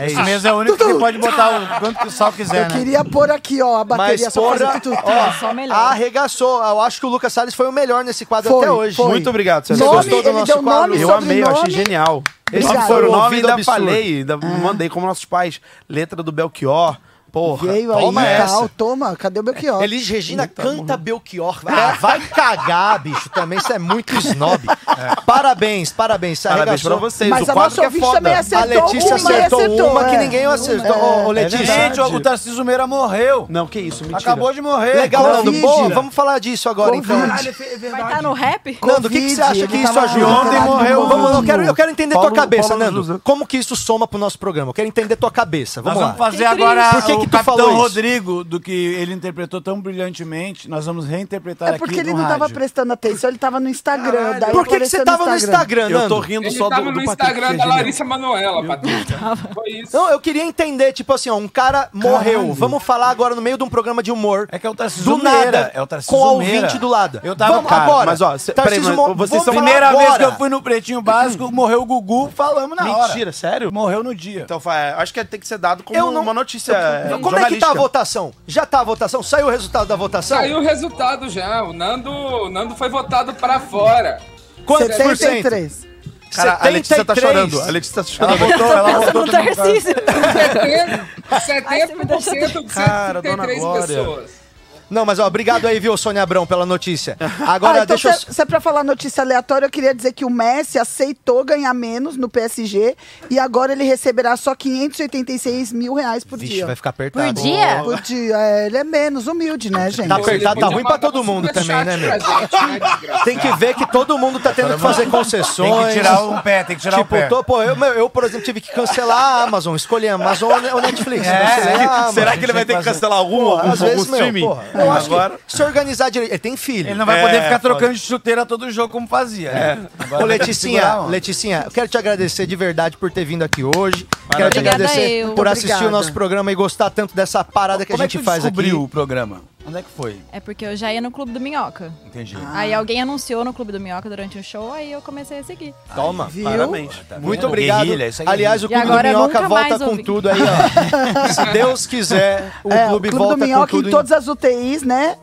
É Esse isso. mês é o único que você pode botar o quanto que o sal quiser, Eu né? queria pôr aqui, ó, a bateria Mas, só porra, fazer tudo. ó, Só melhor. arregaçou. Eu acho que o Lucas Salles foi o melhor nesse quadro Foi, até hoje. foi. Muito obrigado, César. Você Nome, gostou do ele nosso deu quadro? Eu amei, eu achei sobrenome. genial. Esse Obrigado. foi o nome, Ouvido ainda absurdo. falei, ainda mandei como nossos pais. Letra do Belchior. Porra, Veio toma aí, essa. tal, toma. Cadê o Belchior? Elis Regina canta Belchior. Ah, vai cagar, bicho. Também isso é muito snob. *laughs* Parabéns, parabéns. Você Parabéns pra arregaçou. vocês. Mas o a quadro nossa que é foda. também A acertou Letícia uma acertou acertou, uma que é. ninguém acertou. Ô, É Letícia. Gente, o Tarcísio Meira morreu. Não, que isso, mentira. Acabou de morrer. Legal. Nando. Boa, vamos falar disso agora, então. Covid. Vai estar no rap? Nando, o que, que você acha que isso ajuda? ontem morreu Vamos, eu quero, eu quero entender Paulo- tua cabeça, Paulo Nando. Como que isso soma pro nosso programa? Eu quero entender tua cabeça. Nós Vamos lá. vamos fazer Que agora que o que tu Capitão falou isso? Rodrigo, do que ele interpretou tão brilhantemente. Nós vamos reinterpretar É aqui porque ele no não tava rádio. prestando atenção, ele tava no Instagram. daí Por que, que você tava no Instagram, Eu tô rindo Ele só do, do no Instagram é da. Larissa Manoela, Patrícia. *laughs* Foi isso. Não, eu queria entender, tipo assim, ó, um cara morreu. Vamos falar agora no meio de um programa de humor. É que é o Tarcísio do nada, é o Tarcísio com Meira. ouvinte do lado. Eu tava- Vamos Cara, agora. mas, ó, cê- Tarcísio peraí, mas vocês são- Primeira vez que eu fui no Pretinho Básico, morreu o Gugu falando na hora. Mentira, sério? Morreu no dia. Então, é, acho que tem que ser dado como Eu não- uma notícia é, Como é que tá a votação? Já tá a votação? Saiu o resultado da votação? Saiu o resultado já. O Nando, o Nando foi votado pra fora. Quantos por cento? 73. Cara, a Letícia tá 73. chorando. A Letícia tá Ela chorando. ela botou No tudo no Tarcísio. 70%, 70% de Cara, dona 133 Glória. pessoas. Não, mas ó, obrigado aí, viu, Sônia Abrão, pela notícia. *laughs* Agora, ah, então deixa eu. se, se é pra falar notícia aleatória, eu queria dizer que o Messi aceitou ganhar menos no PSG e agora ele receberá só 586 mil reais por Vixe, dia. vai ficar apertado. Por dia? Por dia. É, ele é menos humilde, né, gente? Tá apertado, tá ruim pra todo mundo também, né, meu? Tem que ver que todo mundo tá tendo que fazer concessões. Tem que tirar um pé, tem que tirar Tipo, o pé. tô, pô, eu, meu, eu, por exemplo, tive que cancelar a Amazon, escolhi a Amazon ou Netflix. É, Amazon. Será que ele vai ter que cancelar algum, Pô, algum, às vezes, algum meu, streaming? porra, eu acho Agora... que se organizar direito. Ele tem filho. Ele não vai É, poder ficar foda. trocando de chuteira todo jogo como fazia. né? Agora Ô, que Leticinha, segurar. Leticinha, eu quero te agradecer de verdade por ter vindo aqui hoje. Quero te Obrigada agradecer eu. por assistir o nosso programa e gostar tanto dessa parada que Como a é que gente tu faz descobriu aqui. o programa? Onde é que foi? É porque eu já ia no Clube do Minhoca. Entendi. Aí alguém anunciou no Clube do Minhoca durante o show, aí eu comecei a seguir. Toma. Viu? Parabéns. Muito vendo? obrigado. Guerrilha, isso é Aliás, o Clube do Minhoca volta com ouvi. tudo aí, ó. *laughs* Se Deus quiser, o É, clube, o Clube volta do Minhoca com tudo. em todas as UTIs, né?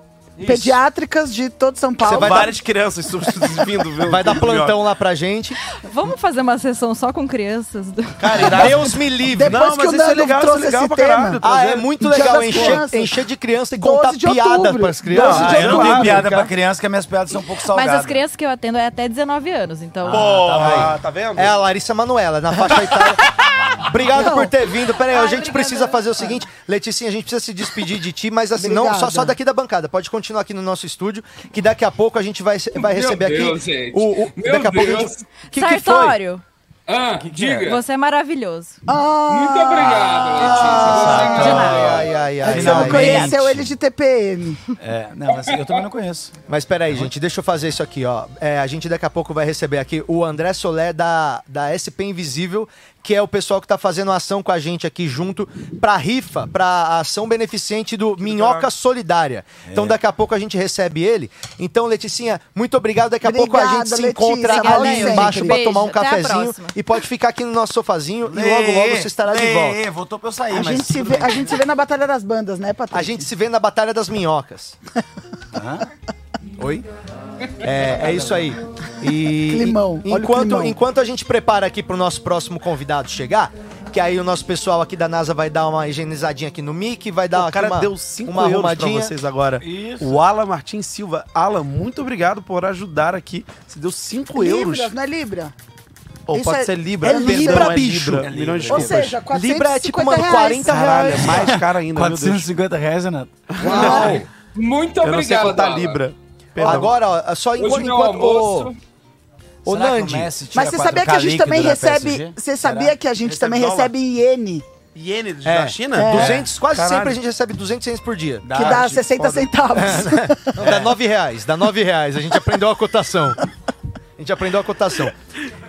Pediátricas de todo São Paulo. Você vai dar- Várias crianças substituindo, viu? Vai dar plantão lá pra gente. Vamos fazer uma sessão só com crianças? do- Cara, *laughs* Deus me livre. Depois Não, que o isso é legal, isso é trouxe legal esse pra tema. caralho. Ah, é muito legal encher, encher de criança e 12 contar de piada pras crianças. 12 de Ah, eu não tenho piada pra criança, que minhas piadas são um pouco salgadas. Mas as crianças que eu atendo é até 19 anos, então. Porra, tá vendo? É a Larissa Manoela, na faixa etária. *laughs* Obrigado por ter vindo. Pera aí, a gente precisa fazer o seguinte. Leticinha, a gente precisa se despedir de ti, mas assim, não só, só daqui da bancada. Pode continuar aqui no nosso estúdio, que daqui a pouco a gente vai, vai Meu receber Deus, aqui. gente. O, o- Meu daqui a pouco a Deus. gente. Que que foi? Sartório, Ah, diga. você é maravilhoso. Muito obrigado, Ah, Letícia. Você é ai, ai, ai, É ai, que você não ai. conheceu ele de TPM. É, não, mas eu também não conheço. Mas peraí, gente, deixa eu fazer isso aqui, ó. É, a gente daqui a pouco vai receber aqui o André Solé da, da SP Invisível, que é o pessoal que tá fazendo ação com a gente aqui junto pra rifa, pra ação beneficente do Minhoca Solidária. Então daqui a pouco a gente recebe ele. Então, Leticinha, muito obrigado. Daqui a pouco a gente Obrigada, se Letícia. encontra Obrigada ali embaixo pra tomar um até a cafezinho próxima. e pode ficar aqui no nosso sofazinho e logo, logo você estará de volta. Voltou pra eu sair, A mas gente, se tudo vê, bem. a gente se vê na Batalha das Bandas, né, Patrícia? A gente se vê na Batalha das Minhocas. Oi? É, é isso aí. E *laughs* Climão, o enquanto, climão. enquanto a gente prepara aqui pro nosso próximo convidado chegar, que aí o nosso pessoal aqui da NASA vai dar uma higienizadinha aqui no mic, vai dar O cara uma, deu 5 uma euros arrumadinha. pra vocês agora. Isso. O Alan Martins Silva. Alan, muito obrigado por ajudar aqui. Você deu 5 euros. Libras, não é Libra? Ou Isso pode é- ser Libra. é Perdão, Libra, é bicho. Libra. É Milhões de Ou desculpas. seja, 450 Libra é tipo, mano, reais. 40 Caralho, reais. é mais caro ainda, meu Deus. 450 reais, Renato. Uau. Muito Eu não sei obrigado. quanto tá Alan. Libra. Perdão. Agora, ó, só enquanto. enquanto almoço. ô, ô, Será que o Nandi, Mas você 4K sabia que a gente também recebe. Você Será? sabia que a gente Recebe também dólar? recebe iene, Iene É. da China? 200, quase Caralho. sempre a gente recebe 200 reais por dia. que dá tipo, 60 foda. centavos. Não, dá 9 reais, dá 9 reais. A gente aprendeu a cotação. A gente aprendeu a cotação.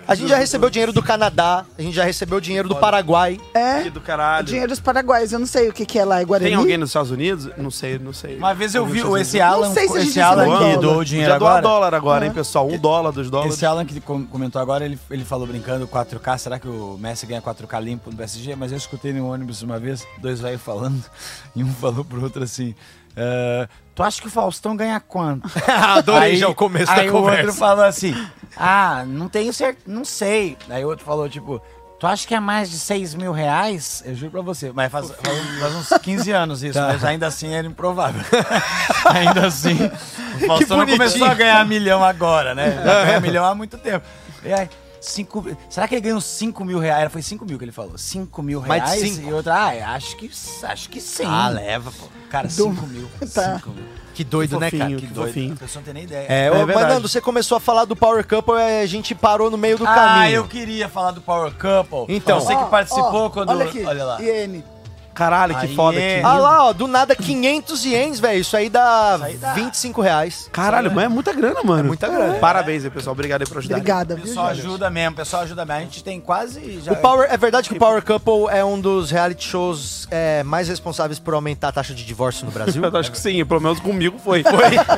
A gente já recebeu dinheiro do Canadá, a gente já recebeu dinheiro do Paraguai. É. Que do caralho. Dinheiro dos paraguaios. Eu não sei o que, que é lá, é Guarani. Tem alguém nos Estados Unidos? Não sei, não sei. Uma vez eu vi esse Alan, Não sei se a gente esse Alan recebeu que dólar. doou dinheiro Já doar agora. dólar agora, hein, pessoal? Um dólar, dois dólares. Esse Alan que com- comentou agora, ele, ele falou brincando 4K, será que o Messi ganha 4K limpo no PSG? Mas eu escutei no ônibus uma vez, dois velhos falando, *laughs* e um falou pro outro assim, "Ah, tu acha que o Faustão ganha quanto? *laughs* Adorei já o começo aí da o outro conversa. falou assim, ah, não tenho certeza, não sei. Aí o outro falou, tipo, tu acha que é mais de 6 mil reais? Eu juro pra você, mas faz, faz, faz uns 15 anos isso, mas ainda assim era improvável. *laughs* ainda assim, o Faustão não começou a ganhar milhão agora, né? Já ganha milhão há muito tempo. E aí, cinco, será que ele ganhou 5 mil reais? Foi 5 mil que ele falou. 5 mil Mais reais? cinco. E outra, ah, acho que, acho que sim. Ah, leva, pô. Cara, 5 mil. *laughs* Tá. 5 mil. Que doido, né, cara? fofinho, Que que doido. fofinho. A pessoa não tem nem ideia. É, É ô, mas. Nando, você começou a falar do Power Couple e a gente parou no meio do Ah, caminho. eu queria falar do Power Couple. Então. Você que Ó, participou ó, quando. Olha aqui. lá. Iene. Caralho, que Aí, foda. é. Que Ah lindo. lá, ó, do nada 500 ienes, velho. Isso aí dá Isso aí dá. 25 reais. Caralho, mas é muita grana, mano. É muita grana. Parabéns aí, pessoal. Obrigado aí por ajudar. Obrigada, O viu, pessoal ajuda mesmo, o pessoal ajuda mesmo. A gente tem quase. Já... O Power, é verdade que o Power Couple é um dos reality shows é, mais responsáveis por aumentar a taxa de divórcio no Brasil? *laughs* Eu acho que sim, pelo menos comigo foi. Foi.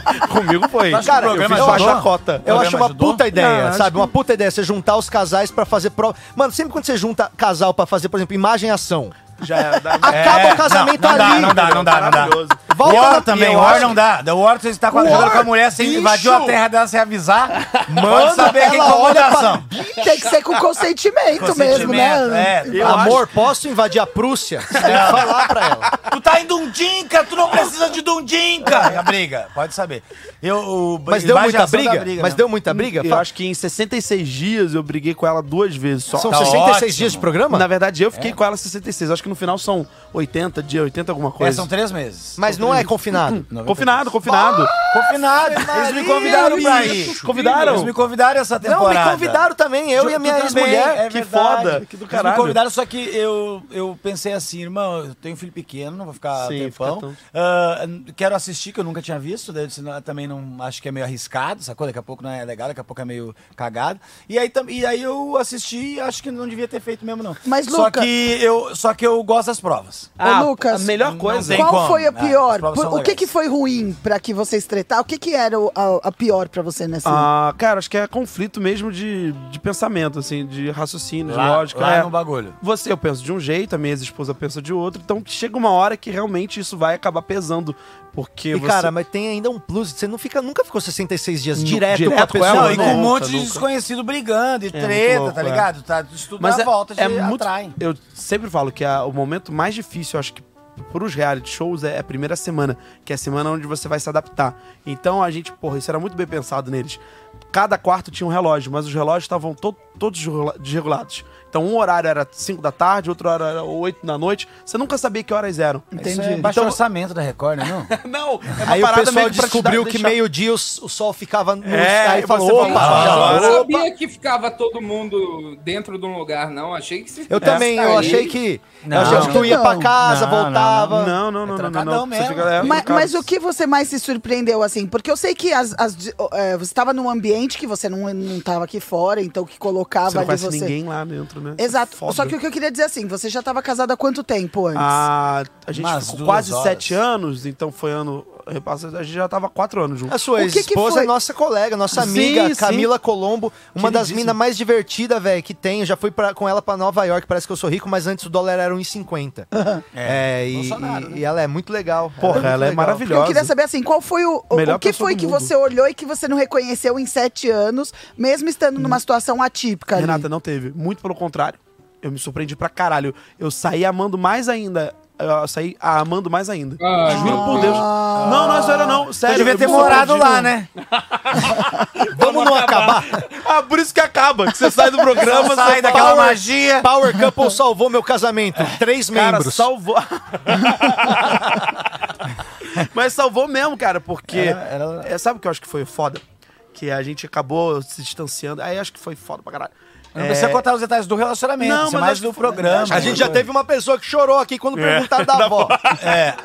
*laughs* comigo foi. Acho que o Cara, eu programa fiz ajudou? baixa cota. Eu programa acho uma ajudou? puta ideia, Não, acho sabe? que- Uma puta ideia você juntar os casais pra fazer prova. Mano, sempre quando você junta casal pra fazer, por exemplo, imagem e ação, Já é, dá- *laughs* acaba o casamento não, não ali. Dá, não dá, não dá, não dá. Volta War na- também, War acho não dá. The War você tá com a, War, com a mulher, você bicho! invadiu a terra dela sem avisar. *laughs* Mano, Pode saber que ela olha incomodação. pra... Tem que ser com consentimento, mesmo, né? É, Amor, posso invadir a Prússia? Você tem que falar pra ela. Tu tá em Dundinca, tu não precisa de Dundinca. A briga, pode saber. Eu, o, Mas deu muita da briga? Mas deu muita briga? Eu acho que em 66 dias eu briguei com ela duas vezes só. São Tá 66 ótimo. dias de programa? Na verdade, eu fiquei com ela 66. Eu acho que no final são 80 dias, 80 alguma É, coisa. são três meses. Mas não é confinado. Confinado, confinado. Confinado. Eles me convidaram pra ir. Convidaram? Eles me convidaram essa Não, temporada. me convidaram também, eu e a minha Tu ex-mulher. é Que foda, que do Eles caralho. me convidaram, só que eu, eu pensei assim, irmão, eu tenho um filho pequeno, não vou ficar Sim, tempão. fica tão- Ah, quero assistir, que eu nunca tinha visto, daí eu disse, não, também não acho que é meio arriscado, sacou? Daqui a pouco não é legal, daqui a pouco é meio cagado. E aí, tam- e aí eu assisti e acho que não devia ter feito mesmo, não. Mas, só Luca- que eu Só que eu gosto das provas. Ah, Ô, Lucas, a melhor coisa. Qual como. foi a Ah, pior? Por- o que, que foi ruim pra que vocês tretar? O que, que era o- a, a pior pra você nessa? Ah, cara, acho que é conflito mesmo de, de pensamento, assim, de raciocínio, de Lá, lógica. lá é. no bagulho. Você, eu penso de um jeito, a minha ex-esposa pensa de outro, então chega uma hora que realmente isso vai acabar pesando. Porque E você. cara, mas tem ainda um plus. Você não fica, nunca ficou 66 dias direto, direto com a pessoa. ela, Não, e né? com um Nunca, monte de nunca. desconhecido brigando e muito treta, louco, tá é. ligado? Tá, isso tudo Mas na é, volta é muito. atrai. Eu sempre falo que a- o momento mais difícil, eu acho que para os reality shows é a primeira semana, que é a semana onde você vai se adaptar. Então a gente, porra, isso era muito bem pensado neles. Cada quarto tinha um relógio, mas os relógios estavam to- todos desregula- desregulados. Então um horário era 5 da tarde, outro horário era 8 da noite. Você nunca sabia que horas eram. Isso é baixo Então- orçamento da Record, né? Não? *laughs* Não, é uma Aí o parada pessoal meio descobriu que deixar- meio-dia o, o sol ficava no. É, aí aí falou: você opa, fala, Eu não sabia que ficava todo mundo dentro de um lugar, não. Achei que se Eu também, eu achei que. Não. eu achei que tu ia pra Não. casa, Não, não, voltava. Não, não, não, não, não, trancadão não. Mesmo. fica- é, Mas, mas o que você mais se surpreendeu, assim? Porque eu sei que as, as é, você estava num ambiente que você não, não tava aqui fora, então que colocava Você não ali conhece você. ninguém lá dentro, né? Exato. Foda. Só que o que eu queria dizer assim, você já estava casado há quanto tempo antes? Ah, a gente Umas ficou quase horas. sete anos, então foi ano. Repassado, A gente já tava quatro anos juntos. A sua O que que esposa foi? é nossa colega, nossa Sim, amiga, sim. Camila Colombo, uma das minas mais divertidas, velho, que tem. Eu já fui pra, com ela pra Nova York, parece que eu sou rico, mas antes o dólar era 1,50. *laughs* É, e, Bolsonaro, e- né? e ela é muito legal. Porra, ela é legal. maravilhosa. Eu queria saber assim, qual foi o, o, Melhor o que foi que mundo. você olhou e que você não reconheceu em sete anos, mesmo estando numa situação atípica ali? Renata, não teve. Muito pelo contrário. Eu me surpreendi pra caralho. Eu saí amando mais ainda. Eu saí amando mais ainda. Ah, Juro por Deus. Não, não é sério, não. Sério. Eu devia ter morado lá, né? *laughs* Vamos não acabar. Ah, por isso que acaba. Que você sai do programa, Sai você daquela Power- magia. Power Couple salvou meu casamento. Três Cara, membros. salvou. *laughs* Mas salvou mesmo, cara, porque. Era- era- É, sabe o que eu acho que foi foda? Que a gente acabou se distanciando. Aí acho que foi foda pra caralho. Não precisa É, contar os detalhes do relacionamento, Não, é mas mais do programa. A gente já teve uma pessoa que chorou aqui quando perguntaram da *laughs* avó. É.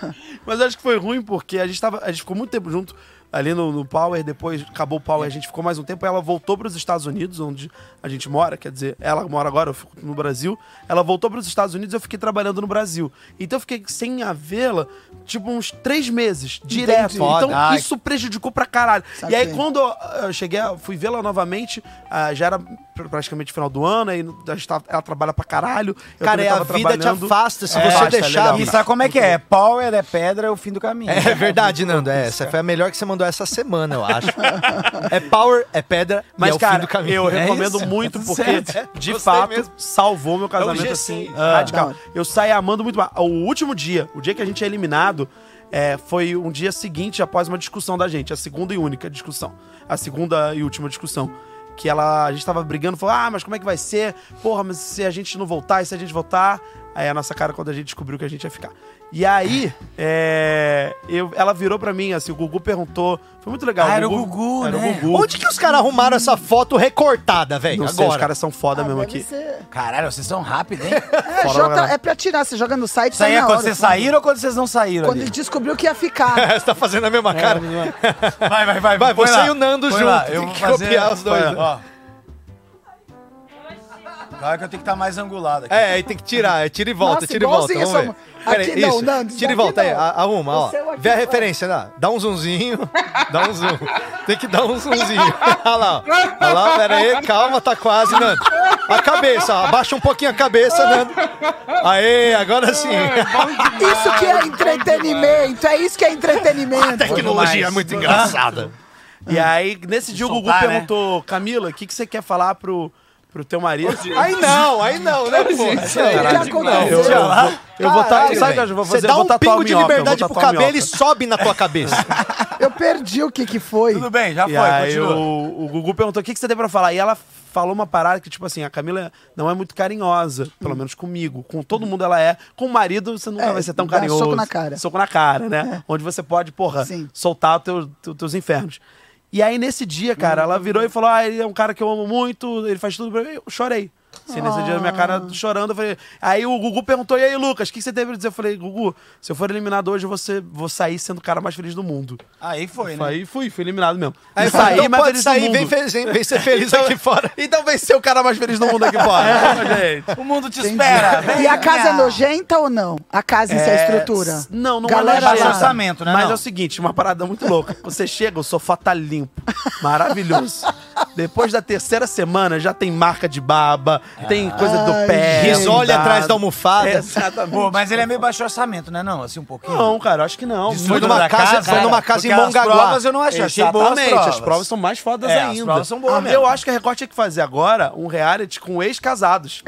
*laughs* Mas acho que foi ruim porque a gente, tava, a gente ficou muito tempo junto ali no, no Power, depois acabou o Power, a gente ficou mais um tempo, ela voltou para os Estados Unidos, onde a gente mora, quer dizer, ela mora agora, eu fico no Brasil, ela voltou para os Estados Unidos e eu fiquei trabalhando no Brasil. Então eu fiquei sem a vê-la, tipo, uns três meses, direto. Foda. Então Ai. isso prejudicou pra caralho. Saquei. E aí quando eu, cheguei, fui vê-la novamente, ah, já era praticamente final do ano, aí a gente tava- ela trabalha pra caralho. eu Cara, é a vida te afasta. Se É, você afasta, deixar. legal. E sabe como é que é? Power é pedra, é o fim do caminho. É verdade, Nando. É, essa foi a melhor que você mandou essa semana, eu acho. *laughs* É power, é pedra, Mas, e é o cara, fim do caminho. eu É recomendo muito *laughs* Tá porque, certo. de fato, mesmo. salvou meu casamento É o assim, G6. Ah, radical. Eu saí amando muito mais. O último dia, o dia que a gente é eliminado, é, foi um dia seguinte após uma discussão da gente, a segunda e única discussão. A segunda e última discussão. Que ela, a gente tava brigando, falou: Ah, mas como é que vai ser? Porra, mas se a gente não voltar, e se a gente voltar? Aí a nossa cara quando a gente descobriu que a gente ia ficar. E aí, é, eu, ela virou pra mim, assim, o Gugu perguntou. Foi muito legal. Ah, era o Gugu, era né? o Gugu. Onde que os caras arrumaram essa foto recortada, velho? Não sei, os Agora. caras são foda Ah, mesmo aqui. ser- Caralho, vocês são rápidos, hein? *laughs* É, Jota, é pra tirar, você joga no site, Isso aí é quando hora. vocês saíram ou quando vocês não saíram Quando ali? ele descobriu que ia ficar. *laughs* Você tá fazendo a mesma cara. *laughs* Vai, vai, vai. Vai, põe você lá. e o Nando Põe junto. lá, Tem Eu vou que fazer... copiar os dois. Põe, ó. Claro que eu tenho que estar mais angulado aqui. É, aí tem que tirar. é, Tira e volta, Nossa, tira e volta. Vamos ver. essa- Aqui Peraí, não, isso. Nando, Tira e volta aí, não. a- arruma, ó. aqui Vê a não. referência, dá. Dá um zoomzinho. *laughs* Dá um zoom. Tem que dar um zoomzinho. *laughs* Olha lá, ó. Olha lá, pera aí, calma, tá quase, Nando. A cabeça, ó. Abaixa um pouquinho a cabeça, Nando. Aê, agora sim. Isso que é entretenimento, é isso que é entretenimento. Tecnologia é muito engraçada. E aí, nesse dia, o Gugu né? perguntou, Camila, o que, que você quer falar pro, pro teu marido? Aí não, aí não, né, pô? Gente, Caralho, que aconteceu? Eu, eu, vou- eu vou tatuar. Sabe o que velho. eu vou Você fazer? dá eu vou um pingo de eu liberdade pro cabelo e sobe na tua cabeça. *laughs* Eu perdi o que que foi. Tudo bem, já E foi, aí continua. o, o Gugu perguntou o que, que você tem pra falar. E ela falou uma parada que, tipo assim, a Camila não é muito carinhosa, pelo menos comigo. Com todo mundo ela é. Com o marido, você nunca É, vai ser tão dá carinhoso. soco na cara. Soco na cara, né? Onde você pode, porra, Sim. soltar os teu, teu- teus infernos. E aí, nesse dia, cara, ela virou e falou: Ah, ele é um cara que eu amo muito, ele faz tudo pra mim. Eu chorei. Assim, nesse dia, minha cara chorando. Eu falei... Aí o Gugu perguntou: E aí, Lucas, o que você teve pra dizer? Eu falei: Gugu, se eu for eliminado hoje, você vou sair sendo o cara mais feliz do mundo. Aí foi, né? Aí fui, fui eliminado mesmo. Aí saí então mais pode feliz sair, do vem, mundo. fe- vem ser feliz aqui fora. *laughs* Então vem ser o cara mais feliz do mundo aqui fora. *laughs* Gente. O mundo te espera. vem, E a casa é nojenta ou não? A casa em si, a É, estrutura? Não, não Galera é lá. nojento. orçamento, né? Mas não? é o seguinte, uma parada muito louca. Você chega, o sofá tá limpo, maravilhoso. Depois da terceira semana já tem marca de baba, tem coisa do pé. Risole dado. atrás da almofada. Exatamente. Pô, mas ele é meio baixo orçamento, né? Não, assim, um pouquinho. Não, cara, acho que não. Foi numa da casa- foi numa casa em as Mongaguá. provas eu não achei. Boas Exatamente, provas. as provas são mais fodas É, as ainda. provas são boas Ah, mesmo. Eu acho que a Record tinha que fazer agora um reality com ex-casados.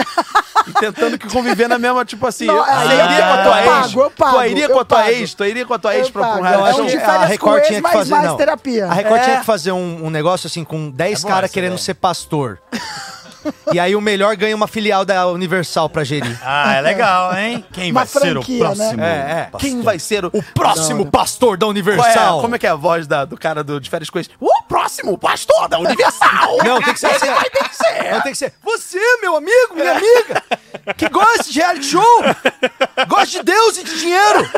e tentando que conviver na mesma, tipo assim, Não, você aí iria eu com a tua pago, ex? eu pago, tu iria eu com a tua pago. ex? Tu iria com a tua ex Eu pra, pra um pago. reality É de a Record tinha que mas fazer, mais não. terapia. A Record É. tinha que fazer um, negócio assim com 10 bom caras essa querendo ideia. ser pastor. *laughs* e aí o melhor ganha uma filial da Universal pra gerir. Ah, é legal, hein? Quem Uma vai ser o né? próximo? É, é. Quem vai ser o, O próximo pastor da é, Universal. como é que é a voz da- do cara do, de férias com ex? O próximo pastor da Universal! *laughs* Não, tem que ser assim. Vai ter que ser! Não, tem que ser. Você, meu amigo, minha amiga, que gosta de reality show, gosta de Deus e de dinheiro.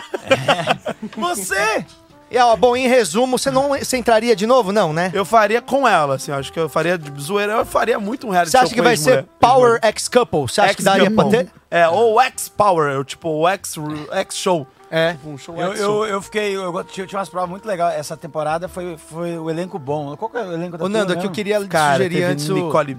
*laughs* Você! E, ó, bom, em resumo, você não você entraria de novo? Não, né? Eu faria com ela, assim, acho que eu faria de zoeira, eu faria muito um reality Você show acha que com vai ex-mulher. ser Power X Couple? Você acha que daria pra ter? É, ou X-Power, tipo, o X- X-Show. É. Um show Eu, eu, eu fiquei. Eu, go- tinha, tinha umas provas muito legais. Essa temporada foi, foi o elenco bom. Qual que é o elenco da Ô, Nando, é turma que eu queria Cara, sugerir teve antes o... Nicole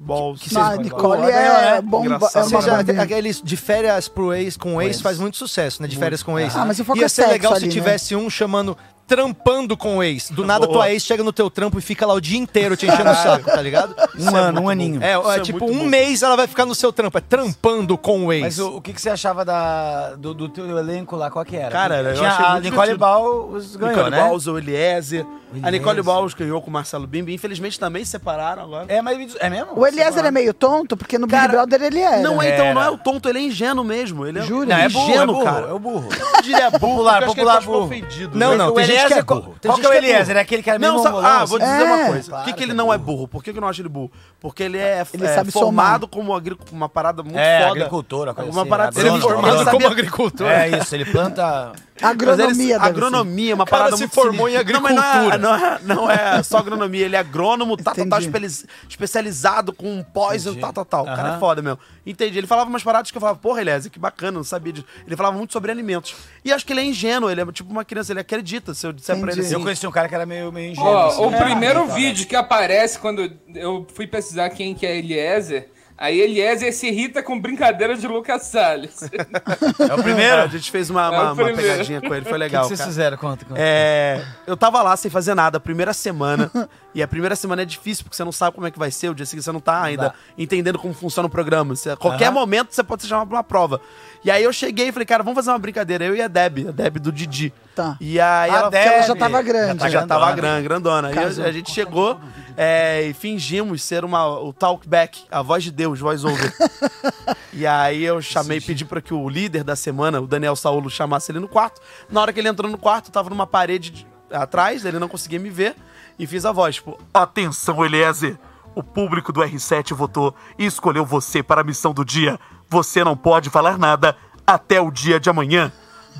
Balls. que Não, a vocês- Nicole é né? bomba. É uma bombinha. aqueles de férias pro ex com ex faz muito sucesso, né? De férias com ex. Ah, mas o foco Ia é ser sexo legal ali, se né? tivesse um chamando trampando com o ex. Do nada Boa. tua ex chega no teu trampo e fica lá o dia inteiro te enchendo o saco, tá ligado? Um ano, um aninho. É, Isso é é tipo, um bom. mês ela vai ficar no seu trampo, é trampando com o ex. Mas o, o que, que você achava da, do, do teu elenco lá? Qual que era? Cara, eu Tinha achei a muito Nicole. Baus ganhou, Nicole né? Balls, o Eliezer. A. Nicole Balls ganhou com o Marcelo Bimbi. Infelizmente também se separaram agora. É, mas é mesmo? O Eliezer é meio tonto, porque no Big Brother ele é. Não é, Era. então, não é o tonto, ele é ingênuo mesmo. Ele é, Jura? Não, é burro, ingênuo, é burro, cara. é o burro. Eu diria burro, Popular, popular burro. Não, né? não, tem gente que é Eliezer, burro. qual que é o que é. Eliezer? É aquele Não, meio sabe, mongolão, ah, vou assim? dizer uma É, coisa. Por que, que que ele não é burro. Por que, que eu não acho ele burro? Porque ele é, é, formado como uma parada muito foda. agricultor, uma assim, parada ele é Formado como agricultor. É isso, ele planta... Agronomia, Mas ele- deve ser. agronomia, uma cara parada se muito formou em sinistra. Não, não é- agricultura. Não é, não é só agronomia, ele é agrônomo, tá, tá, tá, Entendi. espeli- especializado com pós e tal, tal, tal. O cara é foda mesmo. Entendi. Ele falava umas paradas que eu falava, porra, Eliezer, que bacana, não sabia disso. Ele falava muito sobre alimentos. E acho que ele é ingênuo, ele é tipo uma criança, ele acredita. Se eu disser pra ele Entendi. assim. Eu conheci um cara que era meio, meio ingênuo. Ó, assim. o É. primeiro Tá, vídeo que aparece quando eu fui pesquisar quem que é Eliezer, aí Eliezer se irrita com brincadeira de Lucas Salles. É o primeiro? A gente fez uma, É uma, uma primeiro. pegadinha com ele, foi O que, legal. que vocês cara. fizeram? Conta, conta. É, eu tava lá sem fazer nada, a primeira semana. *laughs* e a primeira semana é difícil, porque você não sabe como é que vai ser. O dia seguinte você não tá ainda dá. entendendo como funciona o programa. Você- a qualquer Aham. momento você pode ser chamado pra uma prova. E aí eu cheguei e falei, cara, vamos fazer uma brincadeira. Eu e a Deb, a Deb do Didi. Tá. E aí A ela, Deb. Ela já tava grande. já, já tava grande, grandona. E a, a gente chegou é, e fingimos ser uma, o talkback, a voz de Deus, voice over. *laughs* e aí eu chamei, pedi pra que o líder da semana, o Daniel Saulo, chamasse ele no quarto. Na hora que ele entrou no quarto, tava numa parede de- atrás, ele não conseguia me ver. E fiz a voz, tipo, atenção, Eliezer. O público do R7 votou e escolheu você para a missão do dia. Você não pode falar nada até o dia de amanhã.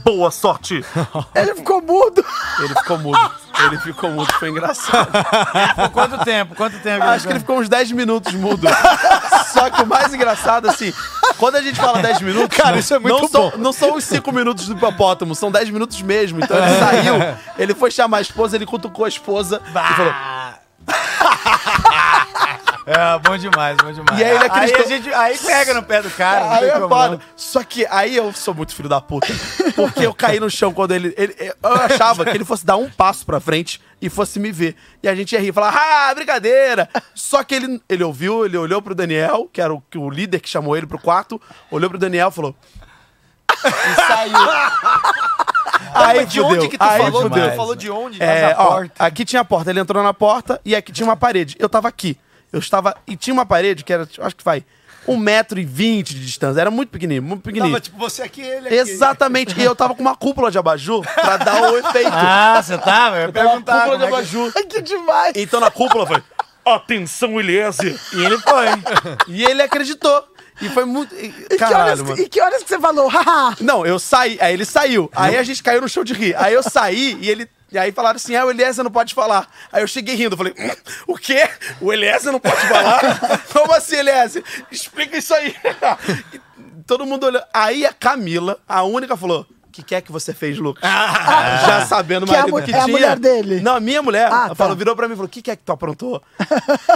Boa sorte! *laughs* Ele ficou mudo. Ele ficou mudo. Ele ficou mudo, foi engraçado. Por quanto tempo? Quanto tempo? Acho que ele ficou uns 10 minutos mudo. *laughs* Só que o mais engraçado, assim, quando a gente fala 10 minutos. Cara, não- isso é muito não São, não são os 5 minutos do hipopótamo, são 10 minutos mesmo. Então ele saiu, ele foi chamar a esposa, ele cutucou a esposa e falou. *laughs* É, bom demais, bom demais. E aí ele aí, acreditou- a gente, aí pega no pé do cara. não Aí tem é como foda. não. Só que aí eu sou muito filho da puta. Porque eu caí no chão quando ele, ele- Eu achava que ele fosse dar um passo pra frente e fosse me ver. E a gente ia rir, falar, ah, brincadeira! Só que ele, ele ouviu, ele olhou pro Daniel, que era o, o líder que chamou ele pro quarto, olhou pro Daniel e falou. E saiu. Aí de onde que tu Aí falou? fudeu. Tu falou de onde? É, Mas a ó, porta. aqui tinha a porta, ele entrou na porta e aqui tinha uma parede. Eu tava aqui. Eu estava. E tinha uma parede que era, eu acho que vai, um metro e vinte de distância. Era muito pequenininho, muito pequenininho. Tava tipo você aqui, ele aqui. Exatamente. E eu tava com uma cúpula de abajur pra dar o efeito. Ah, você tava? Eu ia perguntar. cúpula de é que- abajur. Que demais. Então na cúpula foi. Atenção, Eliezer! E ele foi. E ele acreditou. E foi muito. e- E que, Caralho, horas, mano. e que horas que você falou? Haha. *laughs* Não, eu saí, aí ele saiu. Aí a gente caiu no show de rir. Aí eu saí e ele. E aí falaram assim: ah, o Eliezer não pode falar. Aí eu cheguei rindo, falei, "Hum, o quê? O Eliezer não pode falar? *laughs* Como assim, Eliezer? Explica isso aí. *laughs* Todo mundo olhou. Aí a Camila, a única, falou. O que, que é que você fez, Lucas? *laughs* Já sabendo Que é a marido que é a tinha. mulher dele? Não, a minha mulher. Ah, ela tá. falou, virou pra mim e falou: o que, que é que tu aprontou?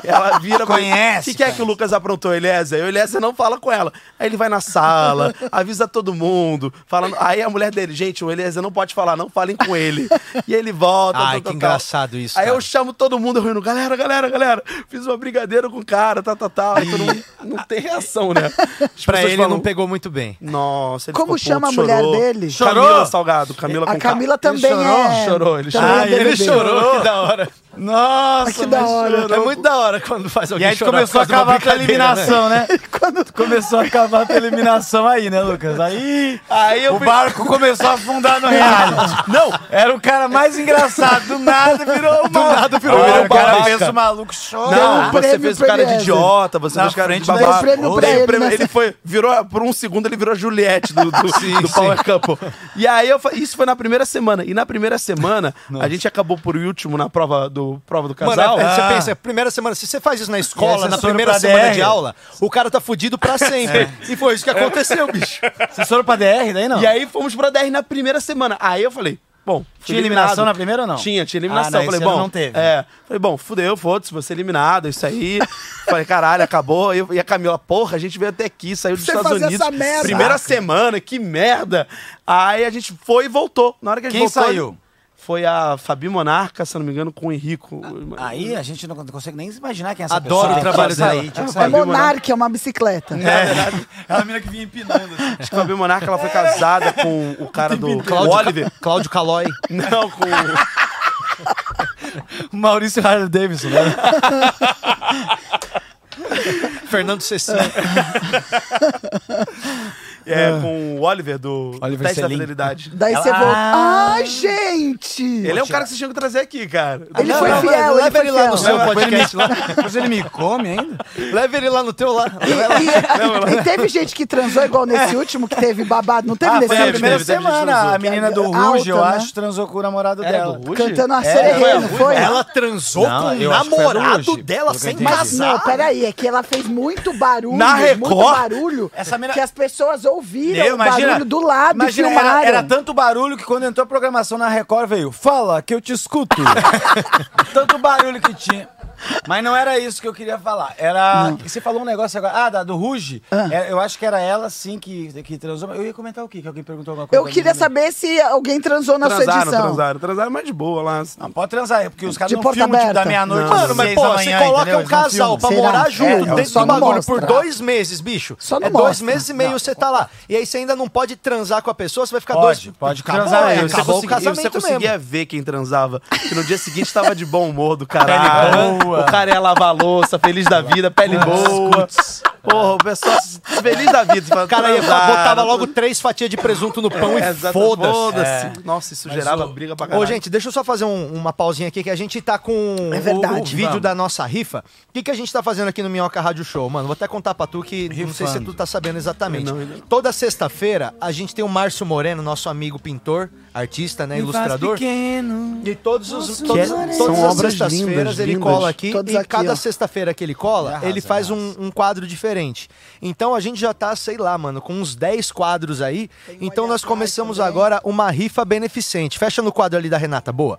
Ela vira pra mim. Conhece, O que, que é que o Lucas aprontou, Eliezer? E o não fala com ela. Aí ele vai na sala, *laughs* avisa todo mundo. Falando... Aí a mulher dele, gente, o Eliezer não pode falar, não falem com ele. *laughs* E ele volta. Ai, tal, que tal, tal. engraçado isso, Aí cara. eu chamo todo mundo eu rindo, galera, galera, galera. Fiz uma brigadeira com o cara, tal, tal, tal. Aí todo mundo não tem reação, né? As Pra ele falam, não pegou muito bem. Nossa, ele Como ficou chama puto, a mulher chorou. dele? Camila Salgado, Camila A. Camila também chorou? é. Chorou, ele também chorou. é BBB. que da hora. Nossa, Que da hora. chorou. É muito da hora quando faz E alguém aí chorar começou a causa de uma acabar a né? eliminação, né? *laughs* Começou a acabar a eliminação aí, né, Lucas? Aí, Aí eu o fui- barco começou a afundar no reality. *laughs* Não, Era o cara mais engraçado. Do nada virou Do nada virou o um cara babaca. fez o maluco chorar. Deu um Não, você fez o cara de idiota, você Na fez o cara de babaca. Prêmio pra ele prêmio- Ele foi, virou, por um segundo ele virou a Juliette do, do, do Power Couple. E aí, eu, isso foi na primeira semana. E na primeira semana, *laughs* a gente acabou por último na prova do, prova do Mano, casal. é- Ah. você pensa, primeira semana, se você faz isso na escola, na primeira semana DR? de aula, o cara tá fudido pra *laughs* sempre. E foi isso que aconteceu, bicho. *laughs* Vocês foram pra DR daí, não? E aí fomos pra 10 na primeira semana. Aí eu falei, bom, Tinha eliminação eliminado. na primeira ou não? Tinha, tinha Ah, eliminação. não, falei, bom, não teve. É. Falei, bom, fudeu, foda-se, você eliminado, isso aí. *laughs* falei, caralho, acabou. Eu- E a Camila, porra, a gente veio até aqui, saiu dos Você Estados Unidos. essa merda. Primeira semana, que merda. Aí a gente foi e voltou. Na hora que a gente Quem voltou. saiu? Foi a Fabi Monarca, se não me engano, com o Henrico. Aí a gente não consegue nem imaginar quem é essa Adoro pessoa. o trabalho Tinha que dela. sair, tinha que É sair. Monark, é uma bicicleta. É a mina que vinha empinando. Acho que a Fabi Monarca ela foi casada com o cara do o Cláudio, Oliver. Ca- Cláudio Calói. Não, com o. *laughs* Maurício Harley Davidson, né? *laughs* Fernando Cecílio. *laughs* É, com o Oliver do Oliver Teste da. Fidelidade. Daí você volta. Ah. Ai, gente! Ele é um cara que vocês tinham que trazer aqui, cara. Ele Não, foi não, fiel, não, ele leva foi ele lá no seu podcast lá. *laughs* Mas ele me come ainda? Leva ele lá no teu lá. E, e teve gente que transou igual nesse último, que teve babado. Não teve Ah, nesse último? primeira semana. A menina do Ruge, eu né? acho, transou com o namorado Era dela. Cantando a sererê, a não foi? Ela transou com o namorado dela sem entendi. Mas casar. não, peraí, é que ela fez muito barulho, Na muito Record? barulho, Essa mina- que as pessoas ouviram Eu, o barulho do lado imagina, e filmaram. era, era tanto barulho que quando entrou a programação na Record veio, fala que eu te escuto. *laughs* tanto barulho que tinha. Mas não era isso que eu queria falar. Era. Você falou um negócio agora. Ah, da, do Ruge. É, eu acho que era ela sim que, que transou. Eu ia comentar o quê? Que alguém perguntou alguma coisa. Eu queria saber se alguém transou na sua Transaram, edição. transaram. Transaram mais de boa lá. Não, pode transar, porque os caras não porta filmam tipo, da meia-noite. Não. às Mano, mas seis pô, você coloca entendeu? um não casal pra Será? morar É, junto só dentro não do bagulho mostra. por dois meses, bicho. Só não é dois mostra. meses e meio você tá lá. E aí você ainda não pode transar com a pessoa, você vai ficar Pode, dois... pode Acabou, transar, é, é, você, acabou o casamento você conseguia mesmo. ver quem transava. Que no dia seguinte tava de bom humor do caralho. Boa. O cara ia lavar a louça, feliz da vida, pele boa. Porra, o pessoal feliz da vida. O cara ia, botava logo três fatias de presunto no pão É, e foda-se. foda-se. Nossa, isso gerava briga pra caralho. Ô, gente, deixa eu só fazer um- uma pausinha aqui, que a gente tá com É o- verdade, o, vídeo vamos. da nossa rifa. O que, que a gente tá fazendo aqui no Minhoca Rádio Show, mano? Vou até contar pra tu que não sei se Rifando. tu tá sabendo exatamente. Não, não. Toda sexta-feira, a gente tem o Márcio Moreno, nosso amigo pintor, artista, né, ilustrador. E todos os, todos, Que é- todas são as obras sextas-feiras lindas, ele lindas. cola aqui e aqui, cada sexta-feira que ele cola, Arrasa, ele faz um, um quadro diferente. Então a gente já tá, sei lá, mano, com uns 10 quadros aí. Então nós começamos agora uma rifa beneficente. Fecha no quadro ali da Renata, boa.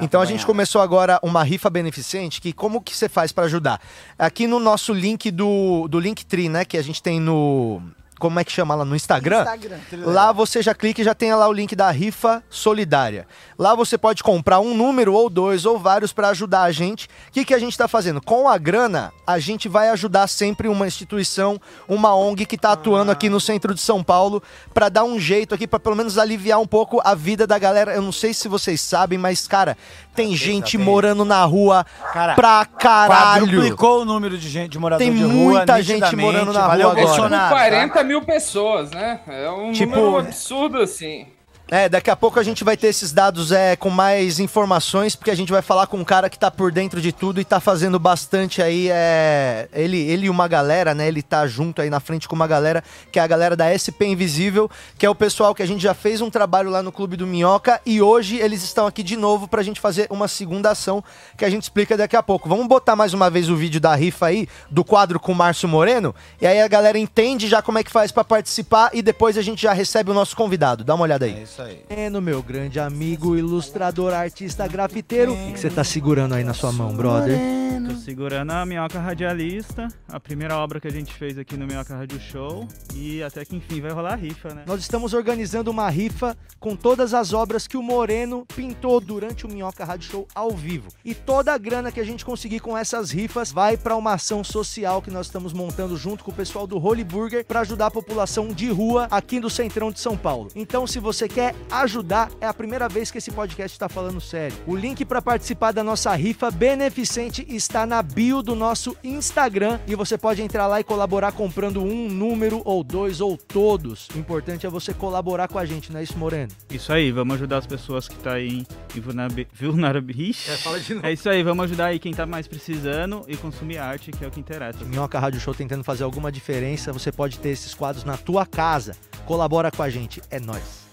então a gente começou agora uma rifa beneficente, que como que você faz pra ajudar? Aqui no nosso link do, do Linktree, né, que a gente tem no como é que chama lá no Instagram? Instagram. Lá você já clica e já tem lá o link da rifa solidária. Lá você pode comprar um número ou dois ou vários para ajudar a gente. O que, que a gente está fazendo? Com a grana, a gente vai ajudar sempre uma instituição, uma ONG que está atuando aqui no centro de São Paulo para dar um jeito aqui para pelo menos aliviar um pouco a vida da galera. Eu não sei se vocês sabem, mas cara, tem gente morando na rua Cara, pra caralho. Quadruplicou o número de gente de morador Tem de rua. muita gente morando na Valeu, rua agora. Bolsonaro, Com tá? 40 mil pessoas, né? É um Tipo- número absurdo, assim. É, daqui a pouco a gente vai ter esses dados é, com mais informações, porque a gente vai falar com um cara que tá por dentro de tudo e tá fazendo bastante aí. É, ele, ele e uma galera, né? Ele tá junto aí na frente com uma galera, que é a galera da SP Invisível, que é o pessoal que a gente já fez um trabalho lá no Clube do Minhoca e hoje eles estão aqui de novo pra gente fazer uma segunda ação que a gente explica daqui a pouco. Vamos botar mais uma vez o vídeo da rifa aí, do quadro com o Márcio Moreno, e aí a galera entende já como é que faz pra participar e depois a gente já recebe o nosso convidado. Dá uma olhada aí. É isso aí. Moreno, meu grande amigo, ilustrador, artista, grafiteiro. O que você tá segurando aí na sua mão, brother? Tô segurando a Minhoca Radialista, a primeira obra que a gente fez aqui no Minhoca Radio Show. E até que enfim vai rolar a rifa, né? Nós estamos organizando uma rifa com todas as obras que o Moreno pintou durante o Minhoca Rádio Show ao vivo. E toda a grana que a gente conseguir com essas rifas vai para uma ação social que nós estamos montando junto com o pessoal do Holy Burger para ajudar a população de rua aqui do Centrão de São Paulo. Então, se você quer ajudar, é a primeira vez que esse podcast está falando sério. O link para participar da nossa rifa beneficente está na bio do nosso Instagram e você pode entrar lá e colaborar comprando um número ou dois ou todos. O importante é você colaborar com a gente, não é isso, Moreno? Isso aí, vamos ajudar as pessoas que tá aí em vulnerabi- vulnerabilidade. É, isso aí, vamos ajudar aí quem tá mais precisando e consumir arte, que é o que interessa. Minhoca Rádio Show tentando fazer alguma diferença, você pode ter esses quadros na tua casa. Colabora com a gente, é nóis.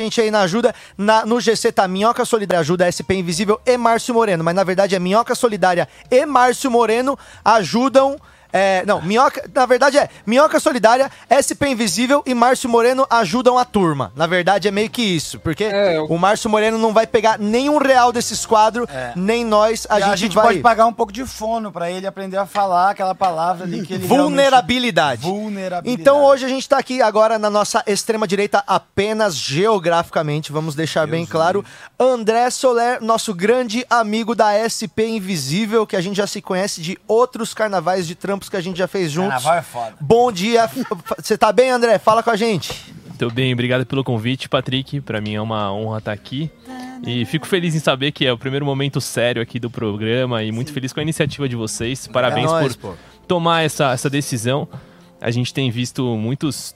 Gente aí na ajuda, na- no GC tá Minhoca Solidária Ajuda, SP Invisível e Márcio Moreno, mas na verdade é Minhoca Solidária e Márcio Moreno ajudam. É, não, Minhoca, na verdade é Minhoca Solidária, SP Invisível e Márcio Moreno ajudam a turma. Na verdade é meio que isso, porque É, eu- o Márcio Moreno não vai pegar nenhum real desses quadros, É. nem nós, a gente, a gente vai. pode pagar um pouco de fono pra ele aprender a falar aquela palavra ali que ele Vulnerabilidade. realmente- Vulnerabilidade. Então hoje a gente tá aqui agora na nossa extrema direita apenas geograficamente, vamos deixar bem claro. André Soler, nosso grande amigo da SP Invisível, que a gente já se conhece de outros carnavais de trampos que a gente já fez juntos. Carnaval é foda. Bom dia. *laughs* Você tá bem, André? Fala com a gente. Tô bem, obrigado pelo convite, Patrick. Pra mim é uma honra estar aqui. E fico feliz em saber que é o primeiro momento sério aqui do programa e muito feliz com a iniciativa de vocês. Parabéns É nóis, por pô. tomar essa, essa decisão. A gente tem visto muitos,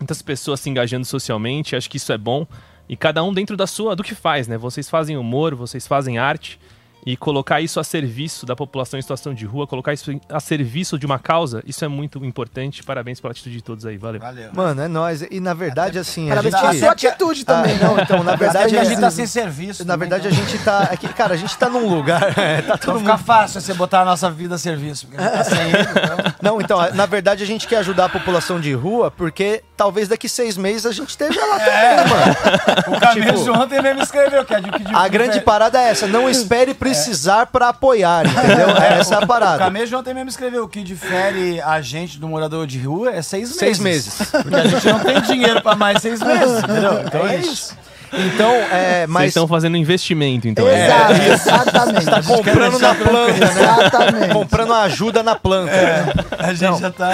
muitas pessoas se engajando socialmente, acho que isso é bom. E cada um dentro da sua, do que faz, né? Vocês fazem humor, vocês fazem arte. E colocar isso a serviço da população em situação de rua, colocar isso a serviço de uma causa, isso é muito importante. Parabéns pela atitude de todos aí, valeu. Valeu. Mano, é nóis. E na verdade, assim, a Parabéns gente... pela sua atitude também, Ah, não, então, na verdade, a gente é- tá sem serviço. Na também, verdade, a então. gente tá. É que, cara, a gente tá num lugar. *laughs* é, tá fica fácil você botar a nossa vida a serviço. Porque a gente tá sem ele, então... Não, então, na verdade a gente quer ajudar a população de rua, porque talvez daqui seis meses a gente esteja lá É. também, mano. O Camejo Tipo, ontem mesmo escreveu que é de que de- A grande parada é essa, não *laughs* espere precisar pra apoiar, entendeu? *laughs* Essa é a O parada. Camejo ontem mesmo escreveu que difere a gente do morador de rua é seis meses. Seis meses. Porque a gente não tem dinheiro pra mais seis meses, entendeu? Então é, isso. Então, é, Vocês mas estão fazendo investimento, então. é. Exato, exatamente. comprando na planta, né? Exatamente. Comprando ajuda na planta. A gente já tá.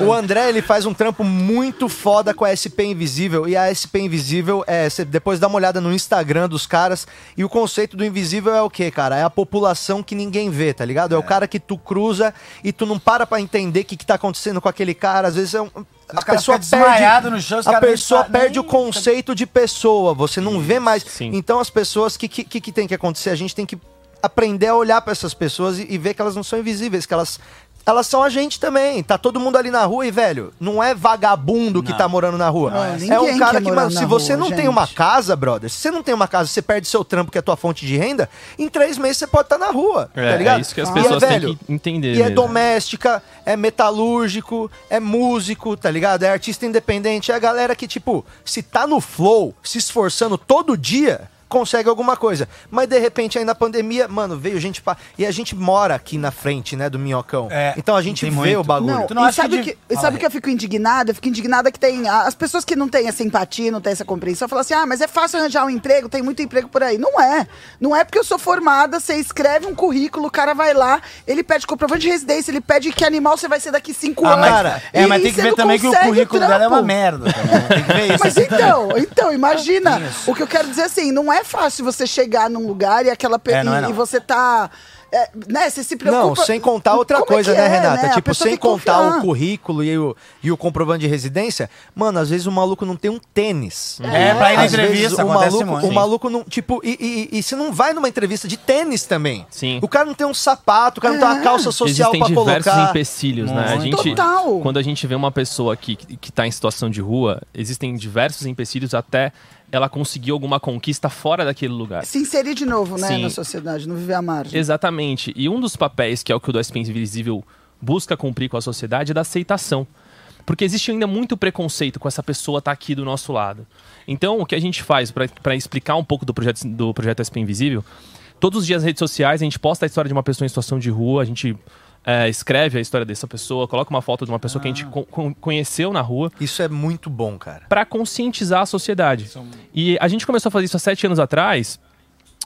O, o André, ele faz um trampo muito foda com a SP Invisível. E a SP Invisível, é, você depois dá uma olhada no Instagram dos caras. E o conceito do invisível é o quê, cara? É a população que ninguém vê, tá ligado? É, o cara que tu cruza e tu não para pra entender o que, que tá acontecendo com aquele cara. Às vezes é um. A pessoa desmaiado no chão, a pessoa perde o conceito de pessoa. Você não vê mais. sim. Então as pessoas, o que, que, que, tem que acontecer? A gente tem que aprender a olhar pra essas pessoas e, e ver que elas não são invisíveis, que elas elas são a gente também. Tá todo mundo ali na rua e, velho, não é vagabundo que tá morando na rua. Não, é ninguém um cara que, mano, se você rua, não tem gente. uma casa, brother, se você não tem uma casa, você perde seu trampo, que é a tua fonte de renda, em três meses você pode estar na rua. É, tá ligado? é isso que as E pessoas é, têm velho, que entender. e é mesmo. doméstica, é metalúrgico, é músico, tá ligado? É artista independente, é a galera que, tipo, se tá no flow, se esforçando todo dia, consegue alguma coisa. Mas de repente aí na pandemia, mano, veio gente pra... E a gente mora aqui na frente, né, do Minhocão. É, então a gente vê muito. o bagulho. Não, Tu não e acha sabe que que, de- e sabe que eu fico indignada? Eu fico indignada que tem. As pessoas que não têm essa empatia, não têm essa compreensão, falam assim: ah, mas é fácil arranjar um emprego, tem muito emprego por aí. Não é. Não é porque eu sou formada, você escreve um currículo, o cara vai lá, ele pede comprovante de residência, ele pede que animal você vai ser daqui cinco Ah, anos. mas, cara, é, mas E tem que você ver também que o currículo dela é uma trampo. merda. Também, né? Tem que ver *laughs* isso. Mas então, então, imagina. O que eu quero dizer assim, não é fácil você chegar num lugar e aquela pe- É, não é e, não. e você tá. é, né, você se preocupa. Não, sem contar outra Como é coisa, né, é, Renata? A Tipo, sem contar confiar. o currículo e o, e o comprovante de residência, mano, às vezes o maluco não tem um tênis. É, pra ir na Às entrevista, vezes o maluco, muito. o maluco não, tipo, e, e, e você não vai numa entrevista de tênis também. Sim. O cara não tem um sapato, o cara não tem uma calça social Existem pra diversos colocar. empecilhos, né? A gente, Total. quando a gente vê uma pessoa que, que tá em situação de rua, existem diversos empecilhos até ela conseguir alguma conquista fora daquele lugar. Se inserir de novo, né, Sim. na sociedade, não viver à margem. Exatamente. E um dos papéis que é o que o do SP Invisível busca cumprir com a sociedade é da aceitação. Porque existe ainda muito preconceito com essa pessoa estar aqui do nosso lado. Então, o que a gente faz para explicar um pouco do projeto, do projeto SP Invisível, todos os dias nas redes sociais a gente posta a história de uma pessoa em situação de rua, a gente é, escreve a história dessa pessoa, coloca uma foto de uma pessoa que a gente co- co- conheceu na rua Isso é muito bom, cara. para conscientizar a sociedade. E a gente começou a fazer isso há sete anos atrás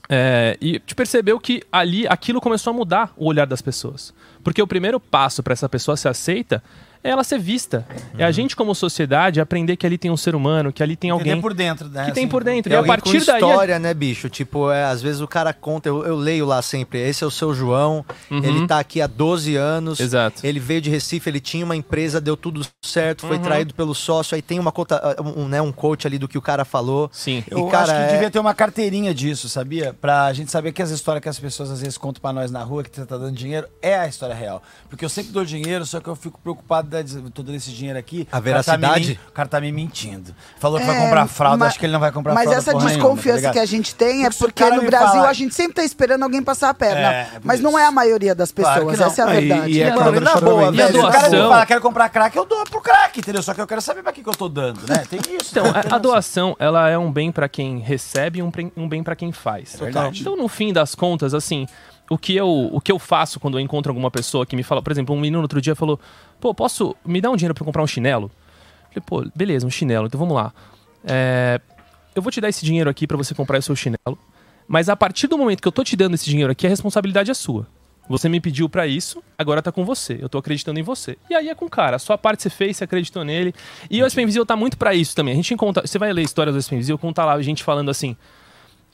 é, e a gente percebeu que ali aquilo começou a mudar o olhar das pessoas. Porque o primeiro passo para essa pessoa ser aceita é ela ser vista. É a gente, como sociedade, aprender que ali tem um ser humano, que ali tem alguém por dentro, né? que tem assim. por dentro. Tem E a partir com daí. história, né, bicho? Tipo, é, às vezes o cara conta, eu, eu leio lá sempre, esse é o seu João, ele tá aqui há 12 anos, Uhum. Exato. ele veio de Recife, ele tinha uma empresa, deu tudo certo, Uhum. foi traído pelo sócio, aí tem uma conta, um, né, um coach ali do que o cara falou. Sim. Eu E, cara, acho que é- devia ter uma carteirinha disso, sabia? Pra gente saber que as histórias que as pessoas às vezes contam pra nós na rua, que você tá dando dinheiro, é a história real. Porque eu sempre dou dinheiro, só que eu fico preocupado dando esse dinheiro aqui. A tá veracidade? O cara tá me mentindo. Falou que É, vai comprar fralda, ma- acho que ele não vai comprar Mas fralda. essa porra nenhuma, tá desconfiança que a gente tem é Porque no Brasil falar- a gente sempre tá esperando alguém passar a perna. É, é mas não é a maioria das pessoas, Claro essa é a Ah, e- verdade. e é aquela na brochura boa, o cara falar, quero comprar crack, eu dou pro crack, entendeu? Só que eu quero saber pra que, que eu tô dando, né? Tem isso. Então, a, a doação, ela é um bem para quem recebe e um, um bem para quem faz. verdade. Então, no fim das contas, assim, o que, eu, o que eu faço quando eu encontro alguma pessoa que me fala, por exemplo, um menino outro dia falou, pô, posso me dar um dinheiro para comprar um chinelo? Eu falei, pô, beleza, um chinelo, então vamos lá. É, eu vou te dar esse dinheiro aqui para você comprar o seu chinelo, mas a partir do momento que eu tô te dando esse dinheiro aqui, a responsabilidade é sua. Você me pediu pra isso, agora tá com você. Eu tô acreditando em você. E aí é com o cara. A sua parte você fez, você acreditou nele. E o SP Invisível tá muito pra isso também. A gente conta. Você vai ler histórias do SP Invisível, conta lá a gente falando assim.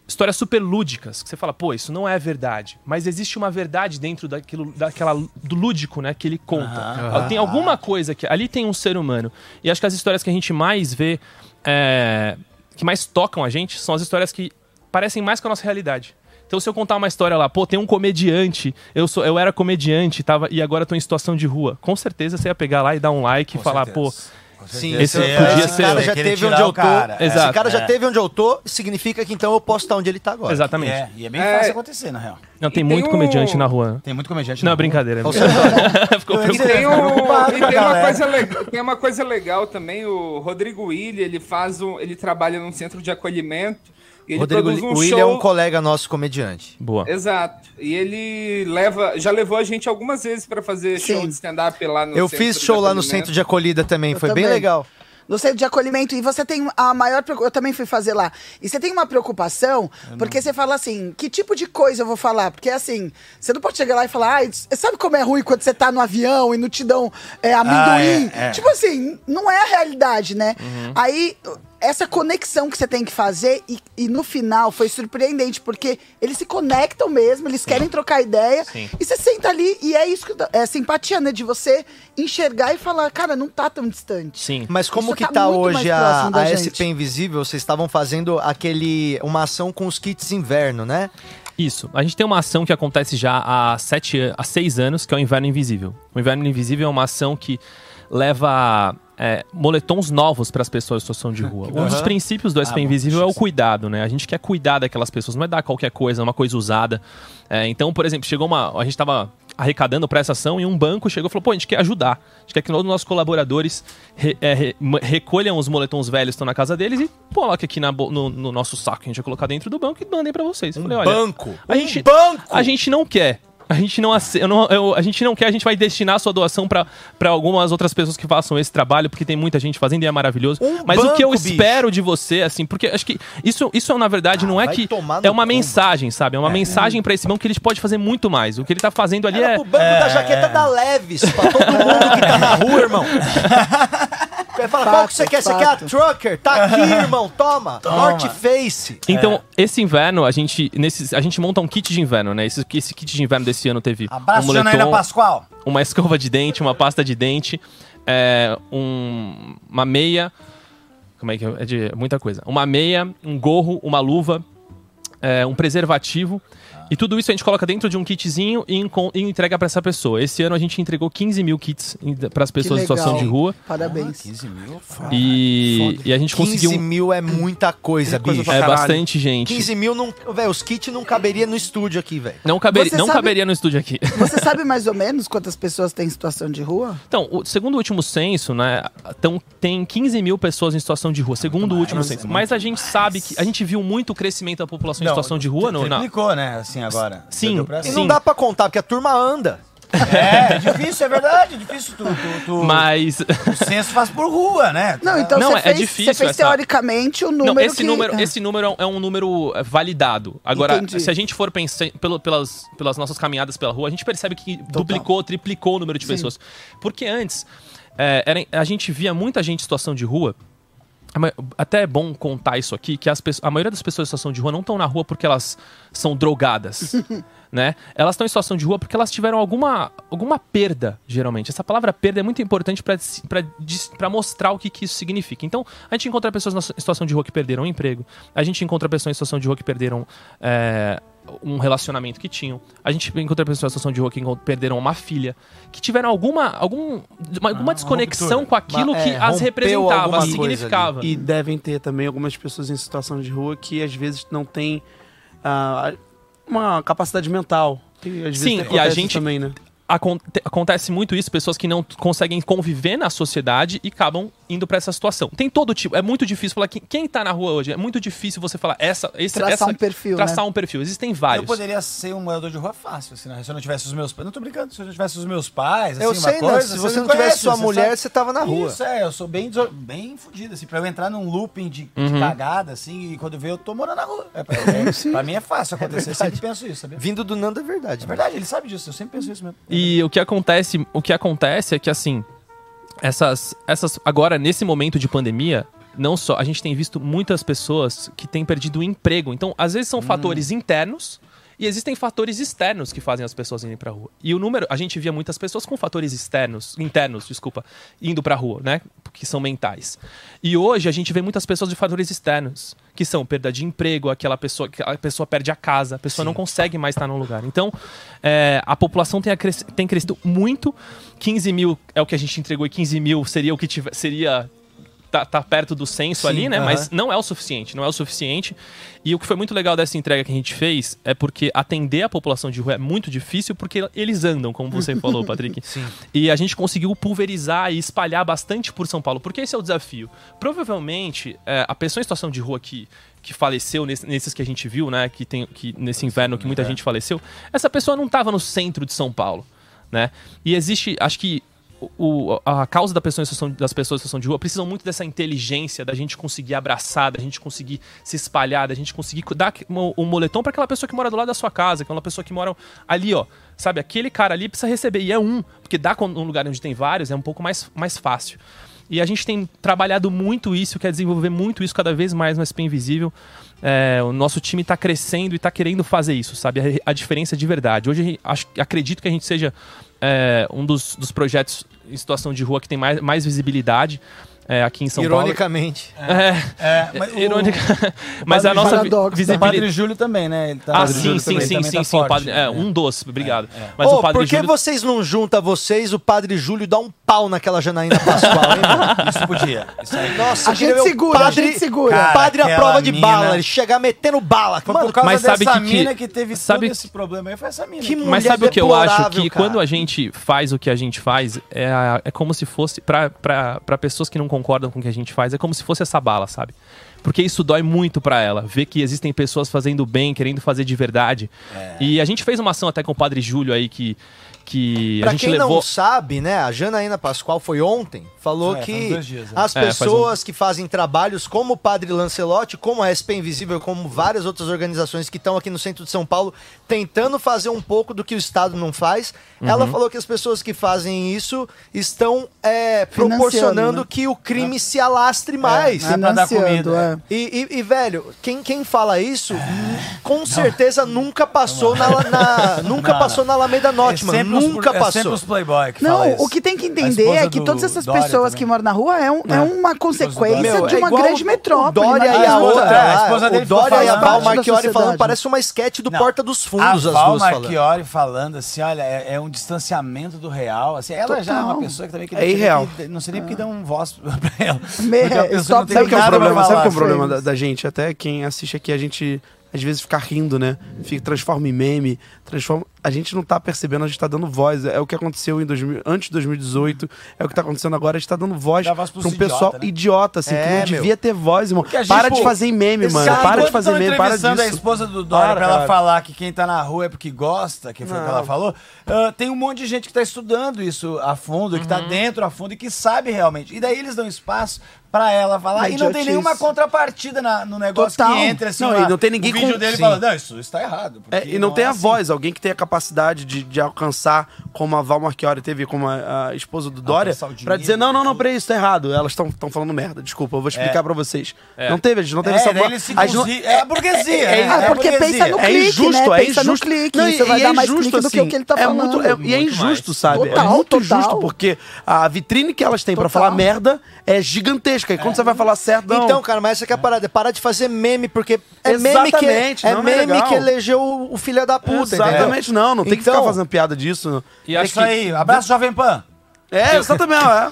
Histórias super lúdicas, que você fala, pô, isso não é verdade. Mas existe uma verdade dentro daquilo, daquela, do lúdico, né, que ele conta. Tem alguma coisa que. Ali tem um ser humano. E acho que as histórias que a gente mais vê, é, que mais tocam a gente, são as histórias que parecem mais com a nossa realidade. Então, se eu contar uma história lá, pô, tem um comediante, eu sou, eu era comediante tava, e agora tô em situação de rua. Com certeza você ia pegar lá e dar um like e falar, pô, Sim, Esse esse, podia esse ser- cara já teve onde o eu tô. cara. Esse cara já É. teve onde eu tô, significa que então eu posso estar onde ele tá agora. exatamente. É, e é bem É. fácil acontecer, na real. Não, tem E muito tem comediante um- na rua. Tem muito comediante Não, na é brincadeira. *laughs* Ficou Eu- E tem, um- e uma coisa legal, tem uma coisa legal também, o Rodrigo Willi, ele faz um, ele trabalha num centro de acolhimento ele Rodrigo produz um William é show. um colega nosso comediante. Boa. Exato. E ele leva, já levou a gente algumas vezes pra fazer Sim. show de stand-up lá no Eu fiz show lá no centro de acolhida também, Eu foi bem também. legal. No centro de acolhimento, e você tem a maior preocupação. Eu também fui fazer lá. E você tem uma preocupação, porque você fala assim: que tipo de coisa eu vou falar? Porque assim, você não pode chegar lá e falar, ai, sabe como é ruim quando você tá no avião e não te dão é, amendoim? é, é. Tipo assim, não é a realidade, né? Aí, essa conexão que você tem que fazer, e, e no final foi surpreendente, porque eles se conectam mesmo, eles querem trocar ideia, Sim. e você senta ali, e é isso que é simpatia, né? De você enxergar e falar, cara, não tá tão distante. Sim. Mas como Isso que tá tá hoje a, a. SP Invisível? Vocês estavam fazendo aquele uma ação com os kits inverno, né? Isso. A gente tem uma ação que acontece já há, sete, há seis anos, que é o Inverno Invisível. O Inverno Invisível é uma ação que leva é, moletons novos para as pessoas em situação de rua. Um dos princípios do SP bom, Invisível é o cuidado, né? A gente quer cuidar daquelas pessoas, não é dar qualquer coisa, uma coisa usada. É, então, por exemplo, chegou uma. A gente tava arrecadando para essa ação e um banco chegou e falou: pô, a gente quer ajudar. A gente quer que todos os nossos colaboradores re- é, re- recolham os moletons velhos que estão na casa deles e coloquem aqui na no, no nosso saco que a gente vai colocar dentro do banco e mandem para vocês. Eu falei, olha, banco. A Um gente, banco. A gente não quer. A gente não, ace- eu não eu- a gente não quer, a gente vai destinar a sua doação para algumas outras pessoas que façam esse trabalho, porque tem muita gente fazendo e é maravilhoso. Mas o que eu banco, bicho. espero de você, assim, porque acho que isso, isso na verdade, não é que. É uma mensagem, sabe? É uma mensagem para esse banco que ele pode fazer muito mais. O que ele tá fazendo ali Era é. pro banco da jaqueta da Leves, pra todo mundo que tá na rua, irmão. *laughs* Vai falar, qual que você Fato, quer? Você quer a. Trucker? Tá aqui, *laughs* irmão, toma. North Face. Então, esse inverno, a gente, nesses, a gente monta um kit de inverno, né? Esse, esse kit de inverno desse ano teve Abraço, um Janaína moletom, Pascoal. uma escova de dente, uma pasta de dente, é, um- uma meia. Como é que é? É de muita coisa. Uma meia, um gorro, uma luva, é, um preservativo. E tudo isso a gente coloca dentro de um kitzinho e, e entrega pra essa pessoa. Esse ano a gente entregou 15 mil kits para as pessoas em situação de rua. Parabéns. 15 mil. E, e a gente 15 conseguiu. mil é muita coisa, coisa bicho. pra É caralho. bastante gente. 15 mil não. Velho, os kits não caberia no estúdio aqui, velho. Não, caber, não sabe- caberia no estúdio aqui. *laughs* Você sabe mais ou menos quantas pessoas têm em situação de rua? Então, o, segundo o último censo, né, tão, tem 15 mil pessoas em situação de rua, segundo o último censo. Mas a gente sabe que a gente viu muito o crescimento da população em situação de rua, não, não. Triplicou, né? Assim agora. Sim, E não dá pra contar, porque a turma anda. É, é difícil, é verdade. É difícil tu. tu, tu Mas O censo faz por rua, né? Não, então Não, você é fez, difícil você fez essa- teoricamente o número não, esse que... número, é. esse número é um número é, validado. Agora, Entendi. se a gente for pensar pelo- pelas, pelas nossas caminhadas pela rua, a gente percebe que duplicou, triplicou o número de pessoas. Porque antes, é, era- a gente via muita gente em situação de rua. Até é bom contar isso aqui, que as a maioria das pessoas em situação de rua não estão na rua porque elas são drogadas, *laughs* né? Elas estão em situação de rua porque elas tiveram alguma, alguma perda, geralmente. Essa palavra perda é muito importante para mostrar o que, que isso significa. Então, a gente encontra pessoas na situação de rua que perderam o emprego, a gente encontra pessoas em situação de rua que perderam é, um relacionamento que tinham, a gente encontra pessoas em situação de rua que perderam uma filha, que tiveram alguma, algum, uma, alguma desconexão com aquilo Uma- que é, as representava, significava. E devem ter também algumas pessoas em situação de rua que às vezes não têm ah, uma capacidade mental. Que, às vezes Sim, e a gente- também, né? Aconte- acontece muito isso, pessoas que não conseguem conviver na sociedade e acabam indo pra essa situação. Tem todo tipo, é muito difícil falar que, quem tá na rua hoje, é muito difícil você falar essa, esse, Traçar essa um perfil, traçar né? um perfil. Existem Eu vários. poderia ser um morador de rua fácil, assim, né? Se eu não tivesse os meus pais. Não tô brincando, se eu não tivesse os meus pais, assim, Eu uma sei, não. coisa. Se você não conhece, tivesse sua você mulher, sabe. você tava na rua. Isso, é, eu sou bem, bem fudido, assim, pra eu entrar num looping de, de Uhum. cagada, assim, e quando eu ver, eu tô morando na rua. É, pra, é, *laughs* pra mim é fácil acontecer, eu sempre penso isso, sabia? Vindo do Nando é verdade. É verdade, ele sabe disso, eu sempre penso isso mesmo. E o que acontece, o que acontece é que assim, essas essas agora nesse momento de pandemia, não só a gente tem visto muitas pessoas que têm perdido o emprego. Então, às vezes são fatores internos e existem fatores externos que fazem as pessoas irem pra rua. E o número, a gente via muitas pessoas com fatores externos, internos, desculpa, indo pra rua, né? Que são mentais. E hoje a gente vê muitas pessoas de fatores externos, que são perda de emprego, aquela pessoa que a pessoa perde a casa, a pessoa não consegue mais estar num lugar. Então, é, a população tem, acres- tem crescido muito. 15 mil é o que a gente entregou e 15 mil seria o que tiver, seria tá, tá perto do censo Sim, ali, né? aham. Mas não é o suficiente, não é o suficiente. E o que foi muito legal dessa entrega que a gente fez é porque atender a população de rua é muito difícil porque eles andam, como você *laughs* falou, Patrick. Sim. E a gente conseguiu pulverizar e espalhar bastante por São Paulo, porque esse é o desafio. Provavelmente, é, a pessoa em situação de rua que, que faleceu, nesse- nesses que a gente viu, né? Que tem, que, nesse inverno que muita gente faleceu, essa pessoa não estava no centro de São Paulo, né? E existe, acho que o, a causa da pessoa das pessoas em situação de rua precisam muito dessa inteligência, da gente conseguir abraçar, da gente conseguir se espalhar, da gente conseguir dar um, um moletom para aquela pessoa que mora do lado da sua casa, aquela pessoa que mora ali, ó. Sabe, aquele cara ali precisa receber. E é um, porque dá num lugar onde tem vários, é um pouco mais, mais fácil. E a gente tem trabalhado muito isso, quer desenvolver muito isso cada vez mais no SP Invisível. É, o nosso time está crescendo e está querendo fazer isso, sabe? A, a diferença de verdade. Hoje acho, acredito que a gente seja é, um dos, dos projetos em situação de rua que tem mais, mais visibilidade. É, aqui em São Ironicamente. Paulo. É, É, mas o- irônica. o *laughs* Mas a nossa Paradoxo, vi- né? O Padre visibilidade. Júlio também, né? Ele tá- Ah, sim, Júlio sim, também- sim, também sim, tá sim. forte. padre, é, um doce, obrigado. Mas Ô, o Padre por que Júlio. vocês não juntam vocês, o Padre Júlio dá um pau naquela Janaína Pascoal, hein? *laughs* Isso podia. Isso aí. Nossa, A gente segura, a padre, gente segura. o padre à Cara, prova de aquela bala, mina- ele chegar metendo bala. Foi Mano, por causa mas sabe dessa que- que- mina que teve sabe- todo esse problema aí, foi essa mina. Que. Mas sabe o que eu acho? Que cara. quando a gente faz o que a gente faz, é, a- é como se fosse. Pra pessoas que não concordam com o que a gente faz, é como se fosse essa bala, sabe? Porque isso dói muito pra ela. Ver que existem pessoas fazendo bem, querendo fazer de verdade. É. E a gente fez uma ação até com o Padre Júlio aí que. Que Pra a gente quem levou. não sabe, né, a Janaína Pascoal foi ontem, falou É, que dias, né? as É, faz pessoas que fazem trabalhos como o Padre Lancelotti, como a SP Invisível, como várias outras organizações que estão aqui no centro de São Paulo, tentando fazer um pouco do que o Estado não faz, Uhum. ela falou que as pessoas que fazem isso estão é, Financiando, proporcionando né? que o crime se alastre mais. não é pra dar comida, é. E, e- e, velho, quem, quem fala isso, com certeza nunca passou na, na- nunca Não, passou na Alameda Norte, É mano. Sempre os- Nunca é passou. sempre os playboy que Não, o que tem que entender é que todas essas Dória pessoas também. que moram na rua é, um- é uma consequência Meu, de é uma grande o- metrópole. O Dória mas e a outra, É, a o Dória e a. Val Marchiori falando, parece uma sketch do Não, Porta dos Fundos, a as Val duas falando. Marchiori falando assim, olha, é, é um distanciamento do real. Assim, ela já é uma pessoa que também que É irreal. que- não sei nem porque dá um voz *laughs* pra ela. Me- Porque a pessoa stop não tem Sabe o que é problema? Sabe o que é o problema da gente? Até quem assiste aqui, a gente às vezes fica rindo, né? Fica, transforma em meme, transforma. A gente não tá percebendo, a gente tá dando voz. É o que aconteceu em 2000, antes de 2018, é o que tá acontecendo agora, a gente tá dando voz, pra um pessoal idiota, né? idiota, assim, que É, não meu. devia ter voz, irmão. Gente, Para pô, de fazer meme, mano. cara, Para de fazer meme, para disso. a esposa do Dória Para, pra ela cara. falar que quem tá na rua é porque gosta, que foi o que ela falou. ah, tem um monte de gente que tá estudando isso a fundo, que tá Uhum. dentro a fundo e que sabe realmente. E daí eles dão espaço pra ela falar. É e não tem nenhuma contrapartida na- no negócio Total. que entra assim. Não, e não tem ninguém o vídeo dele Sim. falando, não, isso está errado. É, e não tem é a assim." voz, alguém que tem a capacidade de, de alcançar, como a Val Marchiori teve, como a, a esposa do Dória, dinheiro, dizer, não, não, não, peraí, isso tá errado. Elas estão falando merda, desculpa, eu vou explicar É. pra vocês. É. Não teve, a gente não teve É, essa voz. não- é a burguesia, é- né? Ah, É a porque pensa no É clique, injusto, né? é Pensa no injusto. clique, Não, e- vai e dar é mais do que assim, o que ele tá é falando. Muito, é- e é injusto, sabe? é muito injusto, porque a vitrine que elas têm pra Total. falar merda é gigantesca. E quando você vai falar certo, não. Então, cara, mas essa que é a parada. Para de fazer meme, porque é meme que, Exatamente, é não, é meme legal. que elegeu o, filho da puta, entendeu? Exatamente, não. Não tem que Então- ficar fazendo piada disso. E É acho isso que aí. Abraço, Jovem Pan. É, exatamente, é.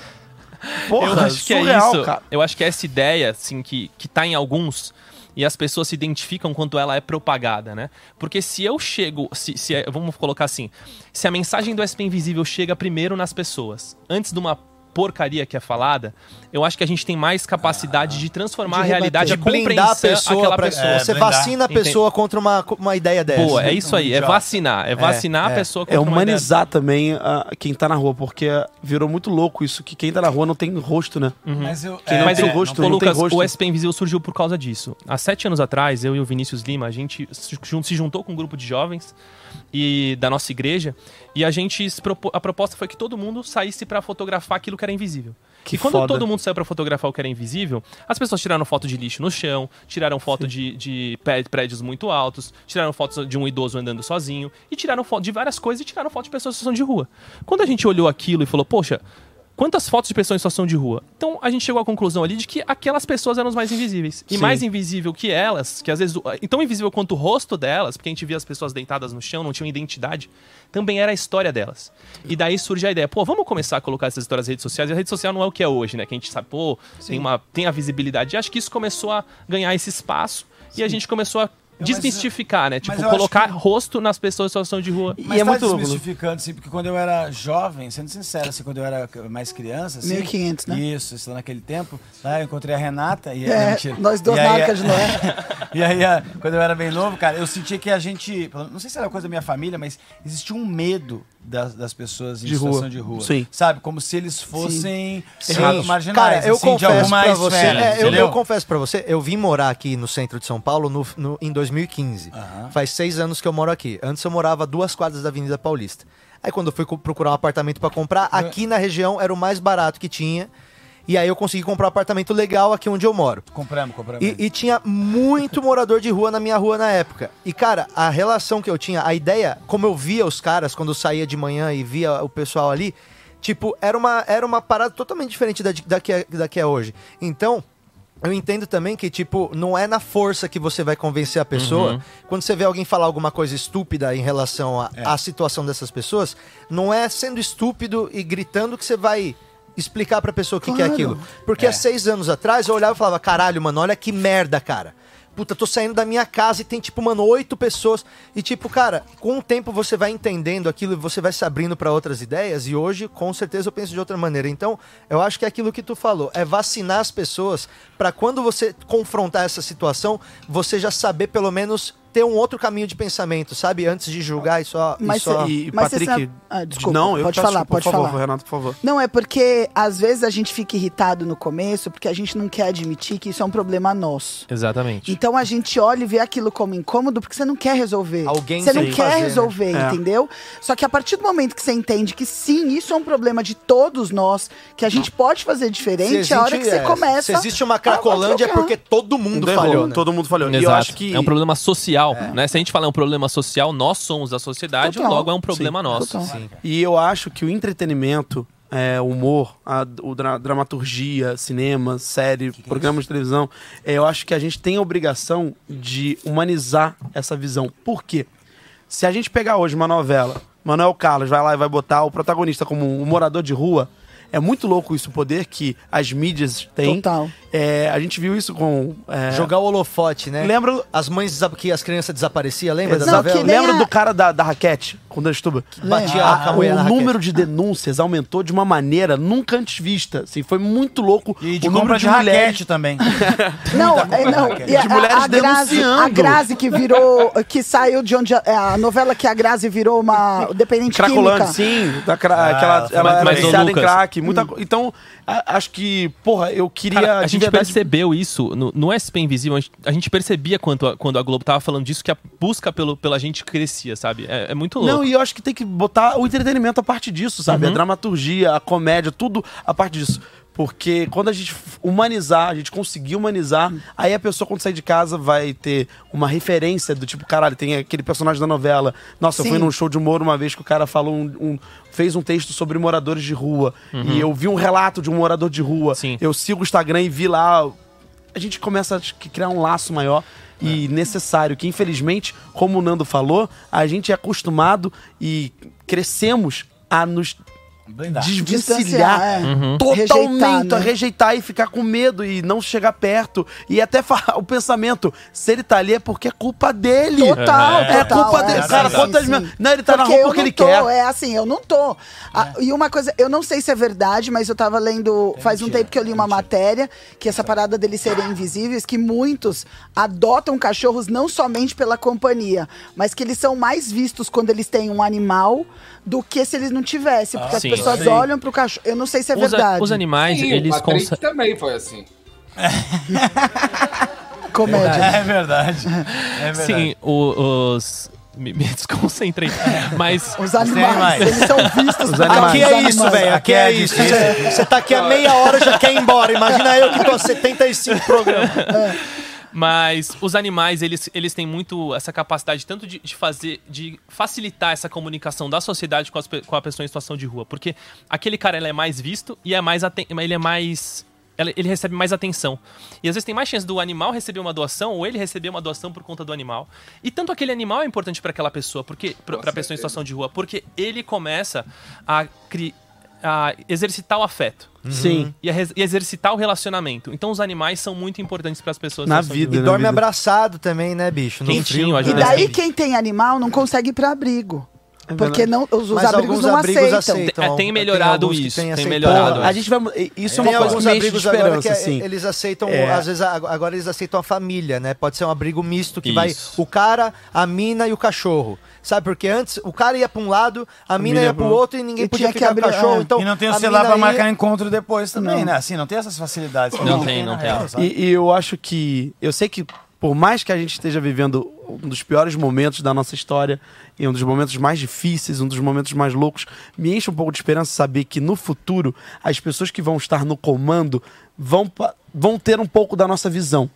Porra, eu acho que surreal, é isso. cara. Eu acho que é essa ideia, assim, que, que tá em alguns e as pessoas se identificam quanto ela é propagada, né? Porque se eu chego, se, se é- vamos colocar assim, se a mensagem do SP Invisível chega primeiro nas pessoas, antes de uma porcaria que é falada, eu acho que a gente tem mais capacidade de transformar De a realidade, a De blindar a compreensão pessoa, aquela pra, pessoa. É, você blindar. vacina a pessoa contra uma, uma ideia dessa. Boa, é isso aí, é vacinar, é vacinar a pessoa É contra uma ideia- humanizar também ah, quem tá na rua, porque virou muito louco isso, que quem tá na rua não tem rosto, né? Mas eu. Quem não Mas tem o, rosto, o não tem Lucas, rosto. o SP Invisível surgiu por causa disso. Há sete anos atrás, eu e o Vinícius Lima, a gente se juntou com um grupo de jovens e da nossa igreja e a gente a proposta foi que todo mundo saísse pra fotografar aquilo que era invisível. Que e quando foda. todo mundo saiu pra fotografar o que era invisível, as pessoas tiraram foto de lixo no chão, tiraram foto de, de prédios muito altos, tiraram fotos de um idoso andando sozinho e tiraram foto de várias coisas e tiraram foto de pessoas em situação de rua. Quando a gente olhou aquilo e falou, poxa, quantas fotos de pessoas em situação de rua? Então a gente chegou à conclusão ali de que aquelas pessoas eram as mais invisíveis. E Sim. mais invisível que elas, que às vezes. E tão invisível quanto o rosto delas, porque a gente via as pessoas deitadas no chão, não tinham identidade, também era a história delas. E daí surge a ideia, pô, vamos começar a colocar essas histórias nas redes sociais. E a rede social não é o que é hoje, né? Que a gente sabe, pô, tem, uma, tem a visibilidade. E acho que isso começou a ganhar esse espaço e a gente começou a. Desmistificar, né? Tipo, colocar que- rosto nas pessoas em situação de rua. Mas E é tá muito louco, né? desmistificando, assim, porque quando eu era jovem, sendo sincero, assim, quando eu era mais criança, assim... 1500, né? Isso, isso naquele tempo. Lá eu encontrei a Renata e... É, não, mentira. nós dois de Noé. *laughs* e aí, a- quando eu era bem novo, cara, eu sentia que a gente... Não sei se era coisa da minha família, mas existia um medo das, das pessoas em De situação rua. de rua. Sim. Sabe? Como se eles fossem Sim. marginais, Cara, eu assim, de confesso alguma pra você, esfera, é, eu, confesso pra você, eu vim morar aqui no centro de São Paulo no, no- em 2015. Aham. Faz seis anos que eu moro aqui. Antes eu morava a duas quadras da Avenida Paulista. Aí quando eu fui procurar um apartamento pra comprar, aqui na região era o mais barato que tinha. E aí eu consegui comprar um apartamento legal aqui onde eu moro. Compramos, compramos. E, e tinha muito morador de rua na minha rua na época. E, cara, a relação que eu tinha, a ideia, como eu via os caras quando eu saía de manhã e via o pessoal ali, Tipo, era uma, era uma parada totalmente diferente da, da, que é, da que é hoje. Então, eu entendo também que, tipo, não é na força que você vai convencer a pessoa. Uhum. Quando você vê alguém falar alguma coisa estúpida em relação à à situação dessas pessoas, não é sendo estúpido e gritando que você vai explicar pra pessoa o que, que é Claro. aquilo. Porque há seis anos atrás eu olhava e falava, caralho, mano, olha que merda, cara. Puta, tô saindo da minha casa e tem, tipo, mano, oito pessoas. E, tipo, cara, com o tempo você vai entendendo aquilo e você vai se abrindo pra outras ideias. E hoje, com certeza, eu penso de outra maneira. Então, eu acho que é aquilo que tu falou. É vacinar as pessoas pra quando você confrontar essa situação, você já saber, pelo menos, ter um outro caminho de pensamento, sabe? Antes de julgar e só... Mas e só... E, Mas você Patrick, sabe- Ah, desculpa, não, eu pode peço falar, desculpa, pode por favor, falar. Renato, por favor. Não, é porque às vezes a gente fica irritado no começo porque a gente não quer admitir que isso é um problema nosso. Exatamente. Então a gente olha e vê aquilo como incômodo porque você não quer resolver. Alguém você não tem que quer fazer, né? resolver, É. entendeu? Só que a partir do momento que você entende que sim, isso é um problema de todos nós, que a gente pode fazer diferente, é a hora que você é, começa. Se existe uma a Cracolândia é porque todo mundo falhou, né? Todo mundo falhou. E eu Exato. acho que É um problema social, né? Se a gente falar é um problema social, nós somos a sociedade, Total. logo é um problema nosso. Total. E eu acho que o entretenimento, é, o humor, a o dra- dramaturgia, cinema, série, programas de televisão, é, eu acho que a gente tem a obrigação de humanizar essa visão. Por quê? Se a gente pegar hoje uma novela, Manuel Carlos vai lá e vai botar o protagonista como um morador de rua, é muito louco isso, o poder que as mídias têm. Total. É, a gente viu isso com. é, Jogar o holofote, né? Lembra, As mães desa- que as crianças desapareciam, lembra da Não, lembra a- do cara da, da raquete, com o Stuba? Batia A- a na o raquete. número de denúncias aumentou de uma maneira nunca antes vista. Assim, foi muito louco. E de o compra número de de mulheres. *laughs* raquete também. Não, é, não. E a, De mulheres a, a Grazi, denunciando. a Grazi que virou, que saiu de onde a, é, a novela que a Grazi virou uma dependente Cracolândia, química. sim. Da cra- Ah, aquela, ela era Mas, ô, em crack. Muita, co- Então, a- acho que, porra, eu queria. Cara, a gente verdade- percebeu isso no, no SP Invisível. A gente, a gente percebia quanto a- quando a Globo tava falando disso, que a busca pelo, pela gente crescia, sabe? É, é muito louco. Não, e eu acho que tem que botar o entretenimento a parte disso, sabe? Uhum. A dramaturgia, a comédia, tudo a parte disso. Porque quando a gente humanizar, a gente conseguir humanizar, aí a pessoa, quando sair de casa, vai ter uma referência do tipo, caralho, tem aquele personagem da novela. Nossa, eu fui Sim. num show de humor uma vez que o cara falou um. um- fez um texto sobre moradores de rua. E eu vi um relato de um morador de rua. Sim. Eu sigo o Instagram e vi lá. A gente começa a criar um laço maior e necessário, que infelizmente, como o Nando falou, a gente é acostumado e crescemos a nos Blindar. desvencilhar é. totalmente, Rejeitar, né? a rejeitar e ficar com medo e não chegar perto. E até falar *laughs* o pensamento, se ele tá ali é porque é culpa dele. Total, É, total, culpa dele. sim, Cara, quantas sim. mil- Não, ele tá na Porque rua eu porque ele tô, quer. É assim, eu não tô. Ah, e uma coisa, eu não sei se é verdade, mas eu tava lendo. Faz um tempo que eu li uma matéria que essa parada deles serem invisíveis, que muitos adotam cachorros não somente pela companhia, mas que eles são mais vistos quando eles têm um animal do que se eles não tivessem. Porque as sim. pessoas Sim. olham pro cachorro. Eu não sei se é Os, a- verdade. os animais, Sim, eles conseguem. também foi assim. *laughs* Comédia. É *laughs* verdade. É verdade. Sim, o- os. Me, me desconcentrei. *laughs* Mas. Os animais, animais. eles são vistos Os por animais. Aqui é isso, velho. Aqui é é isso. Você você tá aqui há meia hora já quer ir embora. Imagina eu que tô há 75 programas. Mas os animais, eles, eles têm muito essa capacidade tanto de, de fazer, de facilitar essa comunicação da sociedade com, as com a pessoa em situação de rua. Porque aquele cara, ele é mais visto e é mais ele é mais... Ele recebe mais atenção. E às vezes tem mais chance do animal receber uma doação ou ele receber uma doação por conta do animal. E tanto aquele animal é importante para aquela pessoa, porque para a pessoa em situação de rua, porque ele começa a, cri- a exercitar o afeto. Sim. E, e exercitar o relacionamento. Então os animais são muito importantes para as pessoas. Na vida, E na dorme vida. abraçado também, né, bicho? No Quentinho, frio. a E daí quem tem animal não consegue ir pra abrigo. É Porque não, os, os abrigos alguns não abrigos aceitam. aceitam. Tem melhorado que isso, tem aceitado. melhorado. A gente vai. Isso é Tem uma coisa alguns que de abrigos agora que é- assim. eles aceitam, É. às vezes ag- agora eles aceitam a família, né? Pode ser um abrigo misto que vai Isso. o cara, a mina e o cachorro. Sabe, porque antes o cara ia pra um lado, a, mina mina ia pro pro- outro e ninguém E podia tinha que ficar o abrir- cachorro. é. Então, E não tem o celular pra ia- marcar encontro depois também, Não. né? Assim, não tem essas facilidades. que Não tem não tem. real? E, e eu acho que. Eu sei que, por mais que a gente esteja vivendo um dos piores momentos da nossa história, e um dos momentos mais difíceis, um dos momentos mais loucos, me enche um pouco de esperança saber que no futuro as pessoas que vão estar no comando vão, vão ter um pouco da nossa visão.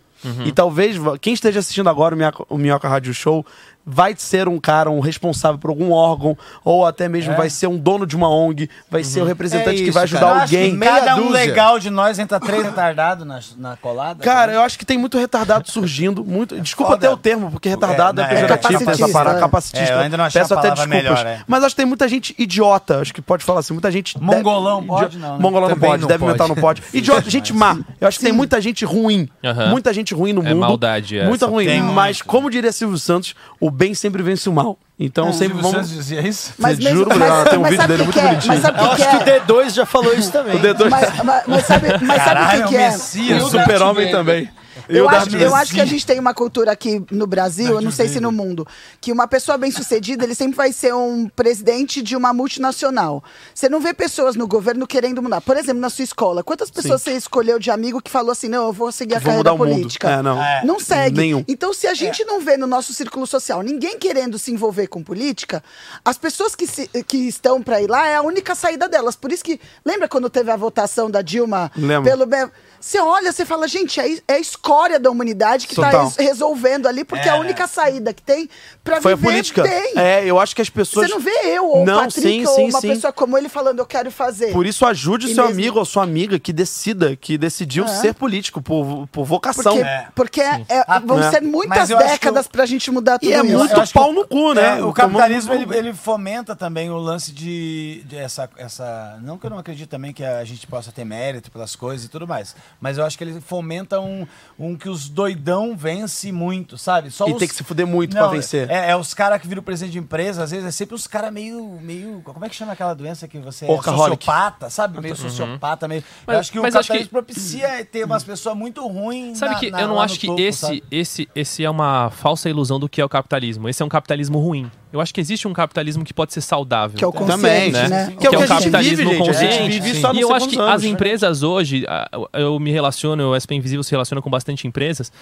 E talvez quem esteja assistindo agora o Minhoca, o Minhoca Rádio Show vai ser um cara, um responsável por algum órgão, ou até mesmo É. vai ser um dono de uma ONG, vai ser o representante É que isso, vai ajudar cara. Eu acho que alguém. cada um dúzia. legal de nós entra três retardados na, na colada. Cara, eu acho que tem muito retardado surgindo, muito. Desculpa foda. até o termo, porque retardado É, é, não, é pejorativo, tem essa capacitista, parada, é. capacitista. É, eu ainda não achei Peço a até desculpas. melhor, é. Mas acho que tem muita gente idiota, acho que pode falar assim, muita gente. Mongolão de- pode, não, né? Mongolão não pode, não deve mental não pode. *laughs* Idiota, gente má. Eu acho que tem muita gente ruim. Muita gente ruim no É mundo. maldade essa. Muita ruim. Mas, como diria Silvio Santos, o bem sempre vence o mal. Então sempre Silvio vamos. Santos dizia isso? Mas mesmo- juro, mas- Bruno, tem um mas vídeo sabe dele o muito que que é? bonitinho. Mas sabe o Eu que acho que que é? o D2 já falou isso também. O D2 Mas, mas- mas sabe, mas sabe Caralho, o que, que é o é? Messias. o super-homem também. Eu acho, eu acho que a gente tem uma cultura aqui no Brasil, eu não sei se no mundo, que uma pessoa bem sucedida, ele sempre vai ser um presidente de uma multinacional. Você não vê pessoas no governo querendo mudar. Por exemplo, na sua escola, quantas pessoas você escolheu de amigo que falou assim, não, eu vou seguir a Vou carreira política? É, não. É. Não segue. Nenhum. Então, se a gente não vê no nosso círculo social ninguém querendo se envolver com política, as pessoas que, se- que estão para ir lá é a única saída delas. Por isso que, lembra quando teve a votação da Dilma Lembro. pelo bem- Você olha, você fala, gente, é, é a escória da humanidade que está Total. resolvendo ali, porque é, É, a única saída que tem para Foi a viver política. bem. É, eu acho que as pessoas. Você não vê eu ou Não, o Patrick sim, ou sim, uma sim. pessoa como ele falando, eu quero fazer. Por isso, ajude o E seu mesmo- amigo ou sua amiga que decida, que decidiu É. ser político, por, por vocação. Porque, É. porque é- é- Ah, vão né? ser muitas eu décadas o- pra gente mudar tudo E é isso. muito Eu pau no cu, né? É, o capitalismo ele, ele fomenta também o lance de, de essa, essa. Não que eu não acredito também que a gente possa ter mérito pelas coisas e tudo mais. Mas eu acho que ele fomenta um, um que os doidão vence muito, sabe? Só E os- tem que se fuder muito pra vencer. É, é os caras que viram presidente de empresa, às vezes é sempre os caras meio, meio. Como é que chama aquela doença que você é sociopata, sabe? Meio sociopata, meio. Mas- eu acho que o capitalismo que- propicia ter umas pessoas muito ruins. Sabe na- que na- eu não acho que topo, esse, sabe? esse, esse é uma falsa ilusão do que é o capitalismo. Esse é um capitalismo ruim. Eu acho que existe um capitalismo que pode ser saudável. Que é o consciente, Também, né? né? Que é o a gente capitalismo vive, gente. Gente consciente. vive só E eu acho que quantos as anos, né? empresas hoje, eu me relaciono, o SP Invisível se relaciona com bastante empresas.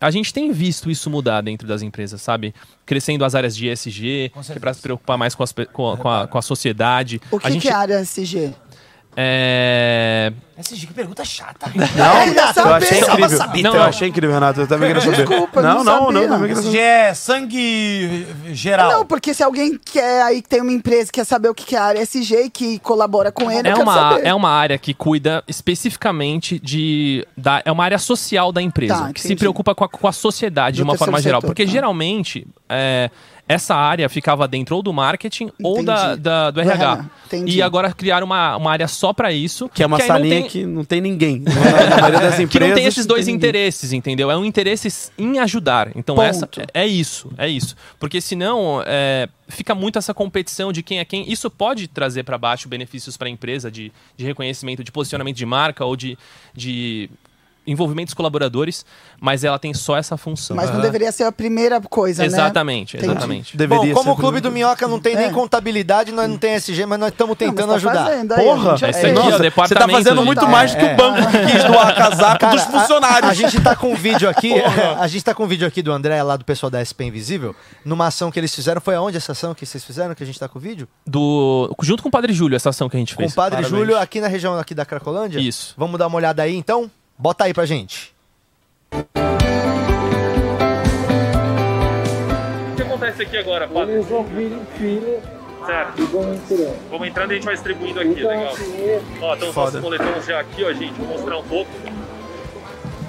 A gente tem visto isso mudar dentro das empresas, sabe? Crescendo as áreas de ESG, que é para se preocupar mais com, as com, a- com a, com a sociedade. O que, a gente, que é a área SG? É... SG, que pergunta chata. Não, *laughs* eu achei incrível. Não, eu achei incrível, Renato. Eu também queria saber. Desculpa, não, não não, não, é sangue geral. Não, porque se alguém quer aí que tem uma empresa que quer saber o que que é a área SG e que colabora com ele, É eu quero uma, saber. é uma área que cuida especificamente de. Da, é uma área social da empresa, Tá, que se preocupa com a, com a sociedade de uma forma geral. Porque tá. geralmente é, essa área ficava dentro ou do marketing ou da, Entendi. da- do Do RH. RH, entendi. E agora criaram uma, uma área só pra isso. Que é uma não salinha tem- que não tem ninguém. Na maioria *laughs* das empresas. que não tem esses dois tem ninguém. interesses, entendeu? É um interesse em ajudar. Então, Ponto. essa é isso, é isso. Porque senão é, fica muito essa competição de quem é quem. Isso pode trazer para baixo benefícios para a empresa de, de reconhecimento, de posicionamento de marca ou de, de envolvimento dos colaboradores, mas ela tem só essa função. Mas não deveria ser a primeira coisa, né? Exatamente, Entendi. exatamente. Deveria Bom, como ser o Clube do Minhoca não tem É. nem contabilidade, nós não tem SG, mas nós estamos tentando Não, tá ajudar. Porra! a gente Esse fez. aqui, ó, Nossa, você tá fazendo muito É, mais do que o banco que quis doar casaco Cara, dos a- funcionários. A, gente tá com um vídeo aqui, *laughs* a, gente tá com um vídeo aqui do André, lá do pessoal da SP Invisível, numa ação que eles fizeram. Foi aonde essa ação que vocês fizeram, que a gente tá com o vídeo? Do, junto com o Padre Júlio, essa ação que a gente Com fez. o Padre Parabéns. Júlio, aqui na região aqui da Cracolândia? Isso. Vamos dar uma olhada aí, então? Bota aí pra gente. O que acontece aqui agora, Padre? Eles vão vir em fila Certo. e vão entrando. Vamos entrando e a gente vai distribuindo aqui, legal. Ó, estão os nossos moletons já aqui, ó, gente. Vou mostrar um pouco.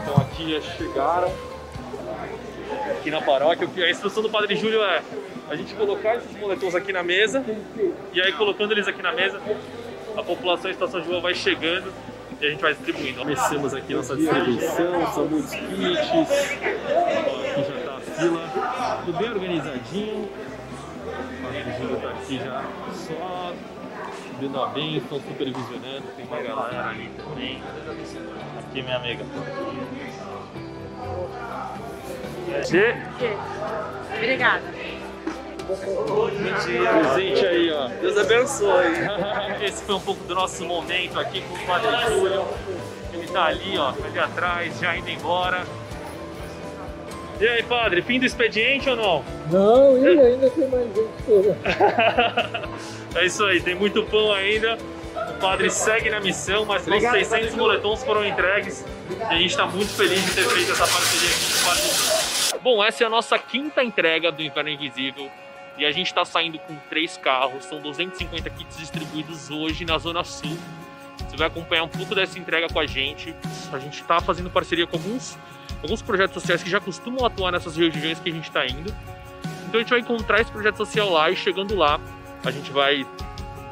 Então aqui já chegaram. Aqui na paróquia. A instrução do Padre Júlio é a gente colocar esses moletons aqui na mesa. E aí colocando eles aqui na mesa, a população em estação de rua vai chegando e a gente vai distribuindo. Começamos aqui nossa distribuição, são muitos kits. Aqui já tá a fila, tudo bem organizadinho. O Júlio tá aqui já só dando a bênção, supervisionando. Tem uma galera ali também. Aqui, minha amiga. Che- Obrigada. Presente aí, ó. Deus abençoe. *laughs* Esse foi um pouco do nosso momento aqui com o Padre Júlio. Ele tá ali, ó, ali atrás, já indo embora. E aí, padre, fim do expediente ou não? Não, e ainda tem mais gente. *laughs* É isso aí, tem muito pão ainda. O padre segue na missão, mas nossos 600 moletons foram entregues e a gente está muito feliz de ter feito essa parceria aqui com o padre. Júlio. Bom, essa é a nossa quinta entrega do Inverno Invisível. E a gente está saindo com três carros. São 250 kits distribuídos hoje na Zona Sul. Você vai acompanhar um pouco dessa entrega com a gente. A gente está fazendo parceria com alguns, alguns projetos sociais que já costumam atuar nessas regiões que a gente está indo. Então a gente vai encontrar esse projeto social lá e chegando lá, a gente vai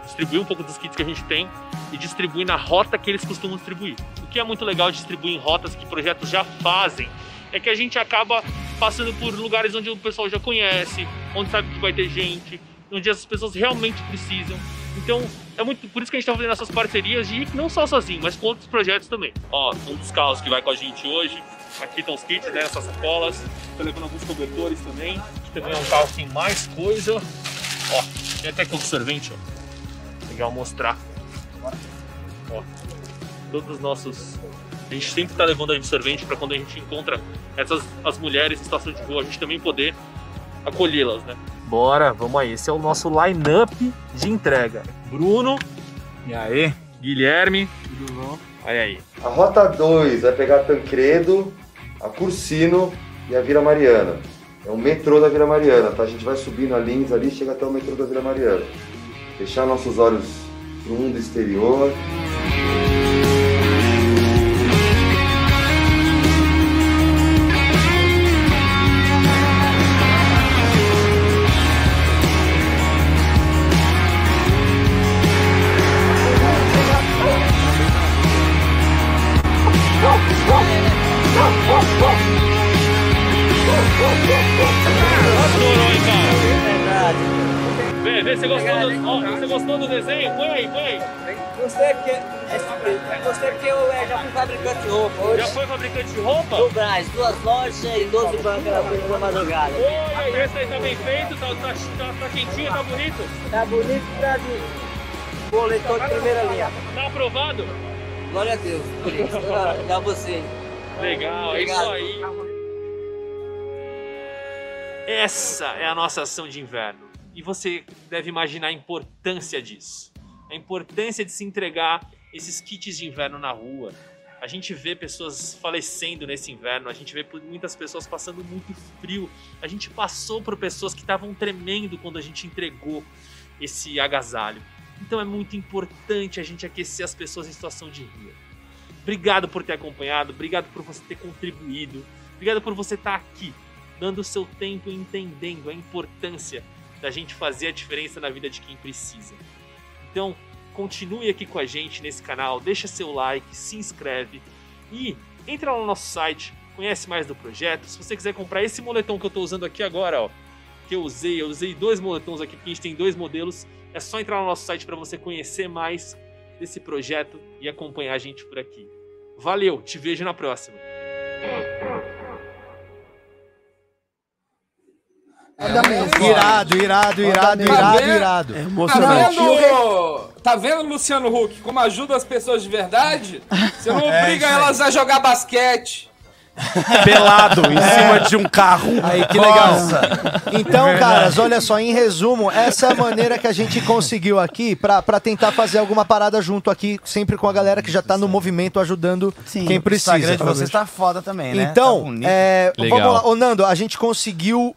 distribuir um pouco dos kits que a gente tem e distribuir na rota que eles costumam distribuir. O que é muito legal distribuir em rotas que projetos já fazem é que a gente acaba passando por lugares onde o pessoal já conhece, onde sabe que vai ter gente, onde as pessoas realmente precisam. Então, é muito por isso que a gente está fazendo essas parcerias e não só sozinho, mas com outros projetos também. Ó, um dos carros que vai com a gente hoje, aqui estão os kits, né, essas sacolas. Tô levando alguns cobertores também. Aqui também é um carro que tem mais coisa. Ó, tem até com sorvente, ó. Legal mostrar. Ó, todos os nossos a gente sempre está levando absorvente para quando a gente encontra essas as mulheres em situação de rua, a gente também poder acolhê-las, né? Bora, vamos aí. Esse é o nosso line-up de entrega. Bruno. E aí? Guilherme. Tudo bom? Olha aí. A rota 2 vai pegar Tancredo, a Cursino e a Vila Mariana. É o metrô da Vila Mariana, tá? A gente vai subindo a Lins ali e chega até o metrô da Vila Mariana. Fechar nossos olhos pro mundo exterior. Brás, duas lojas e 12 bancos na madrugada. Olha, e esse aí tá bem feito, tá, tá, tá, tá quentinho, tá bonito? Tá bonito pra mim. Boletom de primeira linha. Tá aprovado? Glória a Deus. isso. Dá você. Legal, é isso Obrigado. aí. Essa é a nossa ação de inverno. E você deve imaginar a importância disso. A importância de se entregar esses kits de inverno na rua. A gente vê pessoas falecendo nesse inverno, a gente vê muitas pessoas passando muito frio. A gente passou por pessoas que estavam tremendo quando a gente entregou esse agasalho. Então é muito importante a gente aquecer as pessoas em situação de rua. Obrigado por ter acompanhado, obrigado por você ter contribuído, obrigado por você estar aqui, dando o seu tempo e entendendo a importância da gente fazer a diferença na vida de quem precisa. Então, continue aqui com a gente nesse canal, deixa seu like, se inscreve e entra lá no nosso site, conhece mais do projeto. Se você quiser comprar esse moletom que eu estou usando aqui agora, ó, que eu usei, eu usei dois moletons aqui, porque a gente tem dois modelos. É só entrar no nosso site para você conhecer mais desse projeto e acompanhar a gente por aqui. Valeu, te vejo na próxima. Irado, irado, irado, Tá irado, vendo? irado. Tá vendo, tá vendo, Luciano Huck, como ajuda as pessoas de verdade? Você não *laughs* É, obriga elas a jogar basquete. *laughs* Pelado em cima de um carro. Aí, que legal. Nossa. Então, Verdade. caras, olha só, em resumo, essa é a maneira que a gente conseguiu aqui pra, pra tentar fazer alguma parada junto aqui, sempre com a galera que já tá no movimento ajudando quem O precisa. Instagram de vocês tá foda também, né? Então, Tá é, Legal. vamos lá. Ô, Nando, a gente conseguiu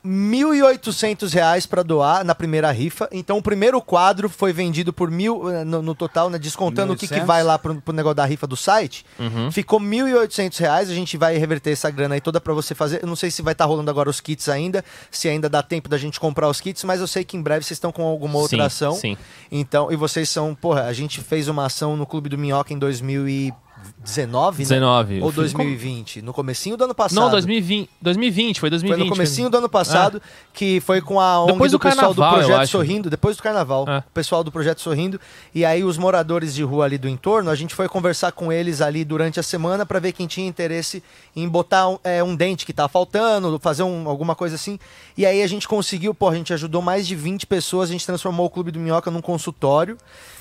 1.800 reais pra doar na primeira rifa. Então, o primeiro quadro foi vendido por mil, eh, no, no total, né? Descontando o que, que 1.800. vai lá pro, pro negócio da rifa do site. Uhum. Ficou 1.800 reais. A gente vai reverter essa grana aí toda pra você fazer. Eu não sei se vai estar rolando agora os kits ainda, se ainda dá tempo da gente comprar os kits, mas eu sei que em breve vocês estão com alguma outra Sim, ação. sim. Então, e vocês são, porra, a gente fez uma ação no Clube do Minhoca em 2019, né? 19. Ou Eu fui- 2020? No comecinho do ano passado. Não, 2020, 2020, foi 2020. Foi no comecinho do ano passado, que foi com a ONG Depois do, do pessoal do carnaval, Projeto. Sorrindo, depois do carnaval, o pessoal do Projeto Sorrindo, e aí os moradores de rua ali do entorno, a gente foi conversar com eles ali durante a semana para ver quem tinha interesse em botar um, é, um dente que tá faltando, fazer um- alguma coisa assim, e aí a gente conseguiu, pô, a gente ajudou mais de 20 pessoas, a gente transformou o Clube do Minhoca num consultório,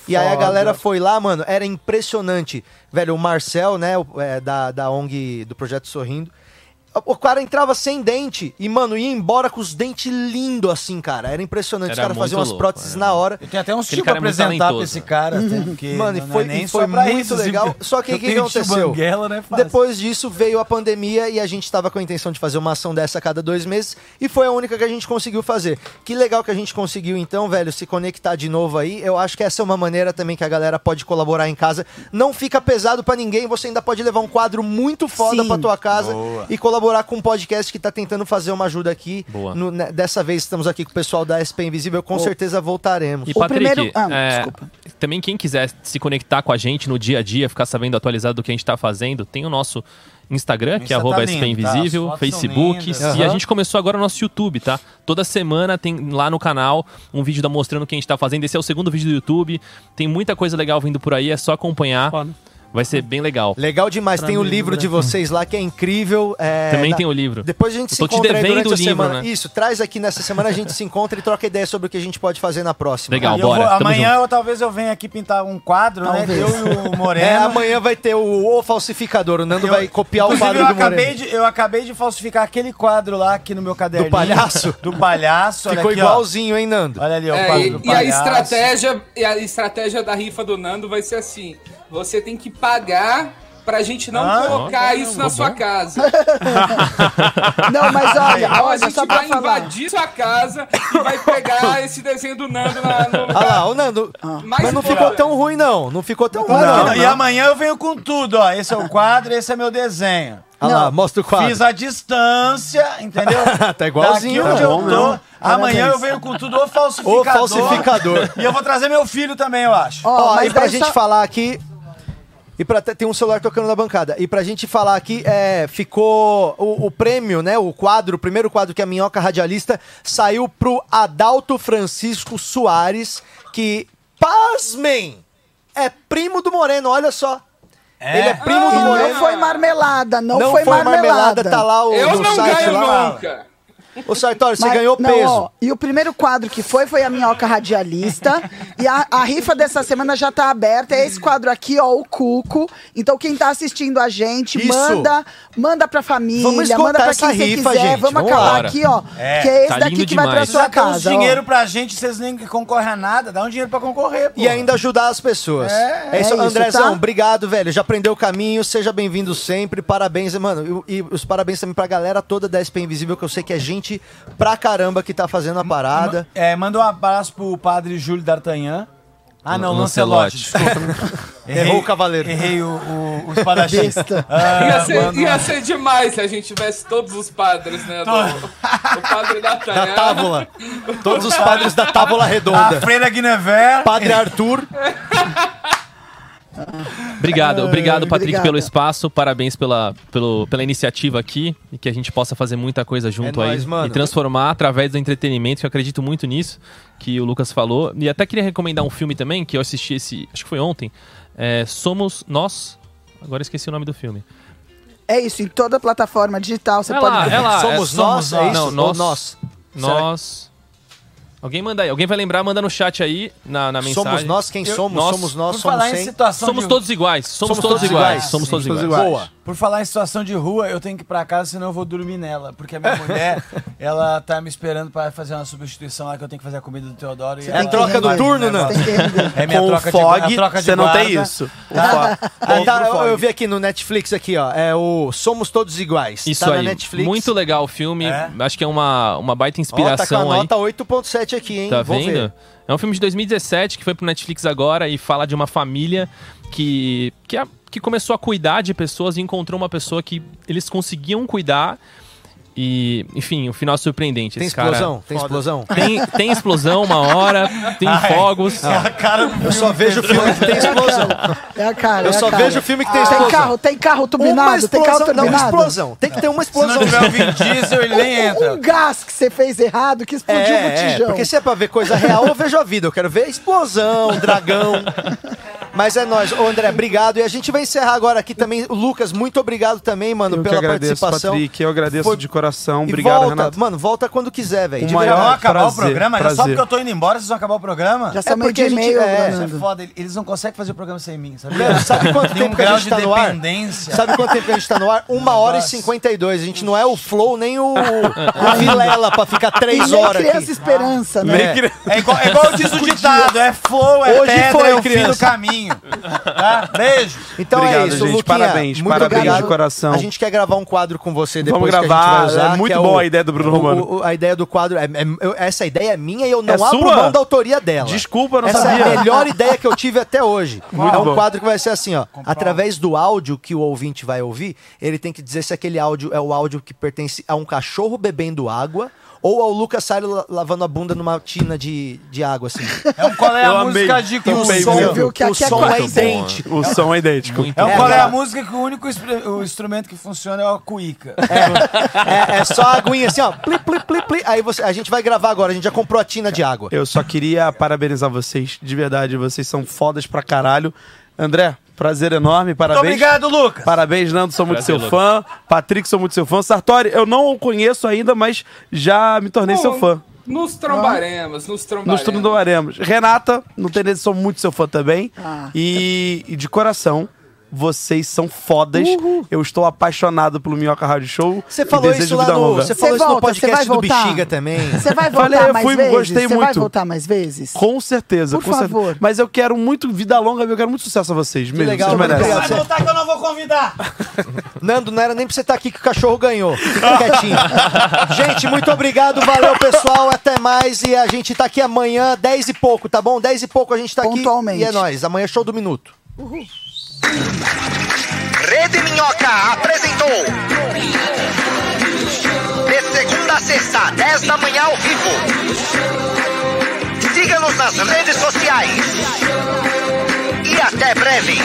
e aí a galera foi lá, mano, era impressionante, velho, o Marcel, né, é, da, da ONG, do Projeto Sorrindo, O cara entrava sem dente e, mano, ia embora com os dentes lindos, assim, cara. Era impressionante. os Era caras faziam umas louco, próteses na hora. Eu tenho até uns pra cara é muito apresentar pra esse cara, até, porque Mano, e não foi, é nem e foi pra muito isso, legal. assim, Só que o que, aconteceu? É fácil. Depois disso veio a pandemia e a gente tava com a intenção de fazer uma ação dessa a cada dois meses e foi a única que a gente conseguiu fazer. Que legal que a gente conseguiu, então, velho, se conectar de novo aí. Eu acho que essa é uma maneira também que a galera pode colaborar em casa. Não fica pesado pra ninguém, você ainda pode levar um quadro muito foda Sim. pra tua casa Boa. e colaborar com um podcast que tá tentando fazer uma ajuda aqui. Boa. No- né, dessa vez estamos aqui com o pessoal da SP Invisível, com O- certeza voltaremos. E O Patrick, primeiro- ah, é, desculpa. também quem quiser se conectar com a gente no dia a dia, ficar sabendo atualizado do que a gente tá fazendo, tem o nosso Instagram, que é tá arroba SP tá? As Invisível, são Facebook. lindas. E a gente começou agora o nosso YouTube, tá? Toda semana tem lá no canal um vídeo da mostrando o que a gente tá fazendo. Esse é o segundo vídeo do YouTube. Tem muita coisa legal vindo por aí, é só acompanhar. Vai ser bem legal. Legal demais. Pra tem o livro né? de vocês lá que é incrível. é, Também na- tem o livro. Depois a gente Eu se tô te encontra aí devendo durante o a livro, semana. né? Isso, traz aqui nessa semana, a gente se encontra e troca ideia sobre o que a gente pode fazer na próxima. Legal, eu bora. vou- amanhã junto. eu, talvez eu venha aqui pintar um quadro, né? Talvez. Eu e o *laughs* Moreno. É, amanhã vai ter o, o falsificador. O Nando Eu- vai copiar o quadro eu do Moreno. acabei, de, eu acabei de falsificar aquele quadro lá aqui no meu caderninho. Do palhaço? Do palhaço. olha Ficou aqui, ó. igualzinho, hein, Nando? Olha ali, ó, o É, quadro e, do e a palhaço. estratégia, e a estratégia da rifa do Nando vai ser assim: você tem que pagar pra gente não Ah, colocar ó, isso na bom. sua casa. *laughs* Não, mas olha, Então a olha, gente só vai invadir sua casa e vai pegar *laughs* esse desenho do Nando na, no lá, o Nando. mais Mas não ficou tão ruim, não. Não ficou tão ruim, Não, não. e amanhã eu venho com tudo, ó. Esse é o quadro, esse é meu desenho. Olha lá, Não. mostra o quadro. Fiz a distância, entendeu? *laughs* Tá igualzinho, Daqui onde tá eu bom tô. mesmo. Amanhã eu venho com tudo, o falsificador. O falsificador. E eu vou trazer meu filho também, eu acho. Ó, mas e pra gente só- falar aqui. E pra, tem um celular tocando na bancada. E pra gente falar aqui, é, ficou o, o prêmio, né? O quadro, o primeiro quadro que é a Minhoca Radialista, saiu pro Adalto Francisco Soares, que, pasmem, é primo do Moreno, olha só. Ele é primo E do não Moreno. foi marmelada, não, Não foi, marmelada. tá lá o, Eu no não site ganho lá. nunca. Ô, Sartori, você Mas- ganhou não, peso. ó, e o primeiro quadro que foi, foi a Minhoca Radialista. e a, a rifa dessa semana já tá aberta. É esse quadro aqui, ó, o Cuco. Então, quem tá assistindo a gente, Isso. manda, manda pra família, Vamos manda pra quem você rifa, quiser. gente. Vamos acabar lá. aqui, ó. É, que é esse tá daqui que vai pra demais. sua Já casa. ó. dinheiro pra gente, vocês nem concorrem a nada, dá um dinheiro pra concorrer, pô. E ainda ajudar as pessoas. É, É, isso, é isso, Andrezão. tá? Obrigado, velho. Já aprendeu o caminho, seja bem-vindo sempre. Parabéns, mano. E, e os parabéns também pra galera toda da SP Invisível, que eu sei que é gente pra caramba que tá fazendo a parada. É, manda um abraço pro padre Júlio D'Artagnan. Ah, não, desculpa. *laughs* Errou o cavaleiro. Errei o, o, o *laughs* espadachim. Ah, Ia ser, manda- ia ser demais se a gente tivesse todos os padres, né? Do, o padre *laughs* da Da tábula. Todos os padres da tábula A redonda. Freira Guinevere. Padre Arthur. Obrigado, obrigado, Patrick, obrigada. pelo espaço. Parabéns pela, pelo, pela iniciativa aqui e que a gente possa fazer muita coisa junto É aí nóis, mano. e transformar através do entretenimento, que eu acredito muito nisso, que o Lucas falou. E até queria recomendar um filme também, que eu assisti esse, acho que foi ontem. é, Somos Nós. Agora esqueci o nome do filme. É isso, em toda plataforma digital você É pode lá, ver. é lá. Somos é- nós, é isso? Não, Ou nós. nós? Alguém manda aí. Alguém vai lembrar, manda no chat aí, na, na mensagem. Somos nós quem Eu- somos? nós- somos nós, Por somos falar em sem. situação Somos de... todos iguais. Somos, Somos todos, todos iguais. iguais. Somos todos Todos iguais. iguais. Boa. Por falar em situação de rua, eu tenho que ir pra casa, senão eu vou dormir nela. Porque a minha *laughs* mulher, ela tá me esperando pra fazer uma substituição lá que eu tenho que fazer a comida do Teodoro. e É troca do vai- turno, né? Que render. É minha Com troca de, Fog, a troca de você não tem guarda. isso. *laughs* Tá. Ah, Outro tá, eu, eu vi aqui no Netflix aqui, ó. É o Somos Todos Iguais. Isso tá aí. na Netflix. Muito legal o filme. É? Acho que é uma, uma baita Ó, tá com inspiração a aí. nota 8.7 aqui, hein? Tá Vou vendo? ver. É um filme de 2017 que foi pro Netflix agora e fala de uma família que, que, a- que começou a cuidar de pessoas e encontrou uma pessoa que eles conseguiam cuidar. E, enfim, o final é surpreendente. Tem Esse cara- explosão? Tem explosão? Tem, tem explosão uma hora, tem *laughs* Ai, fogos. É a cara do Eu só vejo filme que tem explosão. É a cara. Eu é a só cara. vejo filme que tem Tem explosão. carro, tem carro Uma turbinado, tem carro explosão, não, turbinado. explosão. Tem que ter uma Se não explosão. tiver o Vin Diesel, ele nem *laughs* entra. Um gás que você fez errado, que explodiu o É, é, botijão. porque se é pra ver coisa real, eu vejo a vida. Eu quero ver explosão, dragão. *laughs* Mas é nóis. Ô, André, obrigado. E a gente vai encerrar agora aqui também. O Lucas, muito obrigado também, mano, Eu que pela agradeço, participação. Patrick. Eu agradeço Foi- de coração. E Obrigado, volta, Renato. Mano, volta quando quiser, velho. Vão acabar prazer, o programa? Já só prazer. porque eu tô indo embora, vocês vão acabar o programa? Já É são meio porque a gente- e-mail, é, Isso é foda, eles não conseguem fazer o programa sem mim, sabe? Mano, sabe quanto Tem um tempo que a gente tá no ar? Sabe quanto tempo que a gente tá no ar? Uma hora e Nossa. 52. A gente não é o Flow nem o, o *laughs* Vilela pra ficar E três nem horas criança aqui. esperança, né? É. É igual, é igual diz o ditado, é flow, é Hoje pedra, foi, é o fim do caminho. Tá? Beijo. Então Obrigado, é isso, gente. Luquinha, Parabéns, muito parabéns obrigado. de coração. A gente quer gravar um quadro com você depois Vamos que a gente gravar, vai usar, é muito que bom o- a ideia do Bruno o- Romano. o- a ideia do quadro, é, é- eu- essa ideia é minha e eu não É abro sua? mão da autoria dela. Desculpa, não Essa sabia. é a melhor ideia que eu tive até hoje. *laughs* Muito é um bom. quadro que vai ser assim, ó. Através do áudio que o ouvinte vai ouvir, ele tem que dizer se aquele áudio é o áudio que pertence a um cachorro bebendo água ou ao Lucas Salles la- lavando a bunda numa tina de, de água, assim. É um qual é a Eu música amei. de que o o Também, som, viu? viu que o aqui é som é muito idêntico. O som é idêntico. Muito É o É, qual é a cara. música que o único o instrumento que funciona é a cuíca. *laughs* É, é só a aguinha assim, ó. Pli, pli, pli, pli. Aí você, a gente vai gravar agora, a gente já comprou a tina de água. Eu só queria parabenizar vocês, de verdade. Vocês são fodas pra caralho. André, prazer enorme, parabéns. Muito obrigado, Lucas. Parabéns, Nando, sou muito Prazer, seu fã. Patrick, sou muito seu fã. Sartori, eu não o conheço ainda, mas já me tornei seu fã. Nos trombaremos, nos trombaremos. Nos trombaremos. Renata, não tem nem, sou muito seu fã também. Ah. E, e de coração, vocês são fodas. Eu estou apaixonado pelo Minhoca Rádio Show. Você falou isso lá no, você falou isso no você vai podcast do? Bexiga também. Você vai voltar Falei, eu mais fui, vezes? gostei Você vai muito. voltar mais vezes? Com certeza, Por com certeza. favor. Mas eu quero muito vida longa, eu quero muito sucesso a vocês. Mesmo, legal, vocês merecem. obrigado. Vai voltar que eu não vou convidar. *laughs* Nando, não era nem pra você estar aqui que o cachorro ganhou. Fica quietinho. *laughs* gente, muito obrigado, valeu pessoal, até mais. E a gente tá aqui amanhã, 10 e pouco, tá bom? 10 e pouco a gente tá aqui. Pontualmente. E é nóis, amanhã é show do minuto. Rede Minhoca apresentou. De segunda a sexta, 10 da manhã ao vivo. Siga-nos nas redes sociais. E até breve.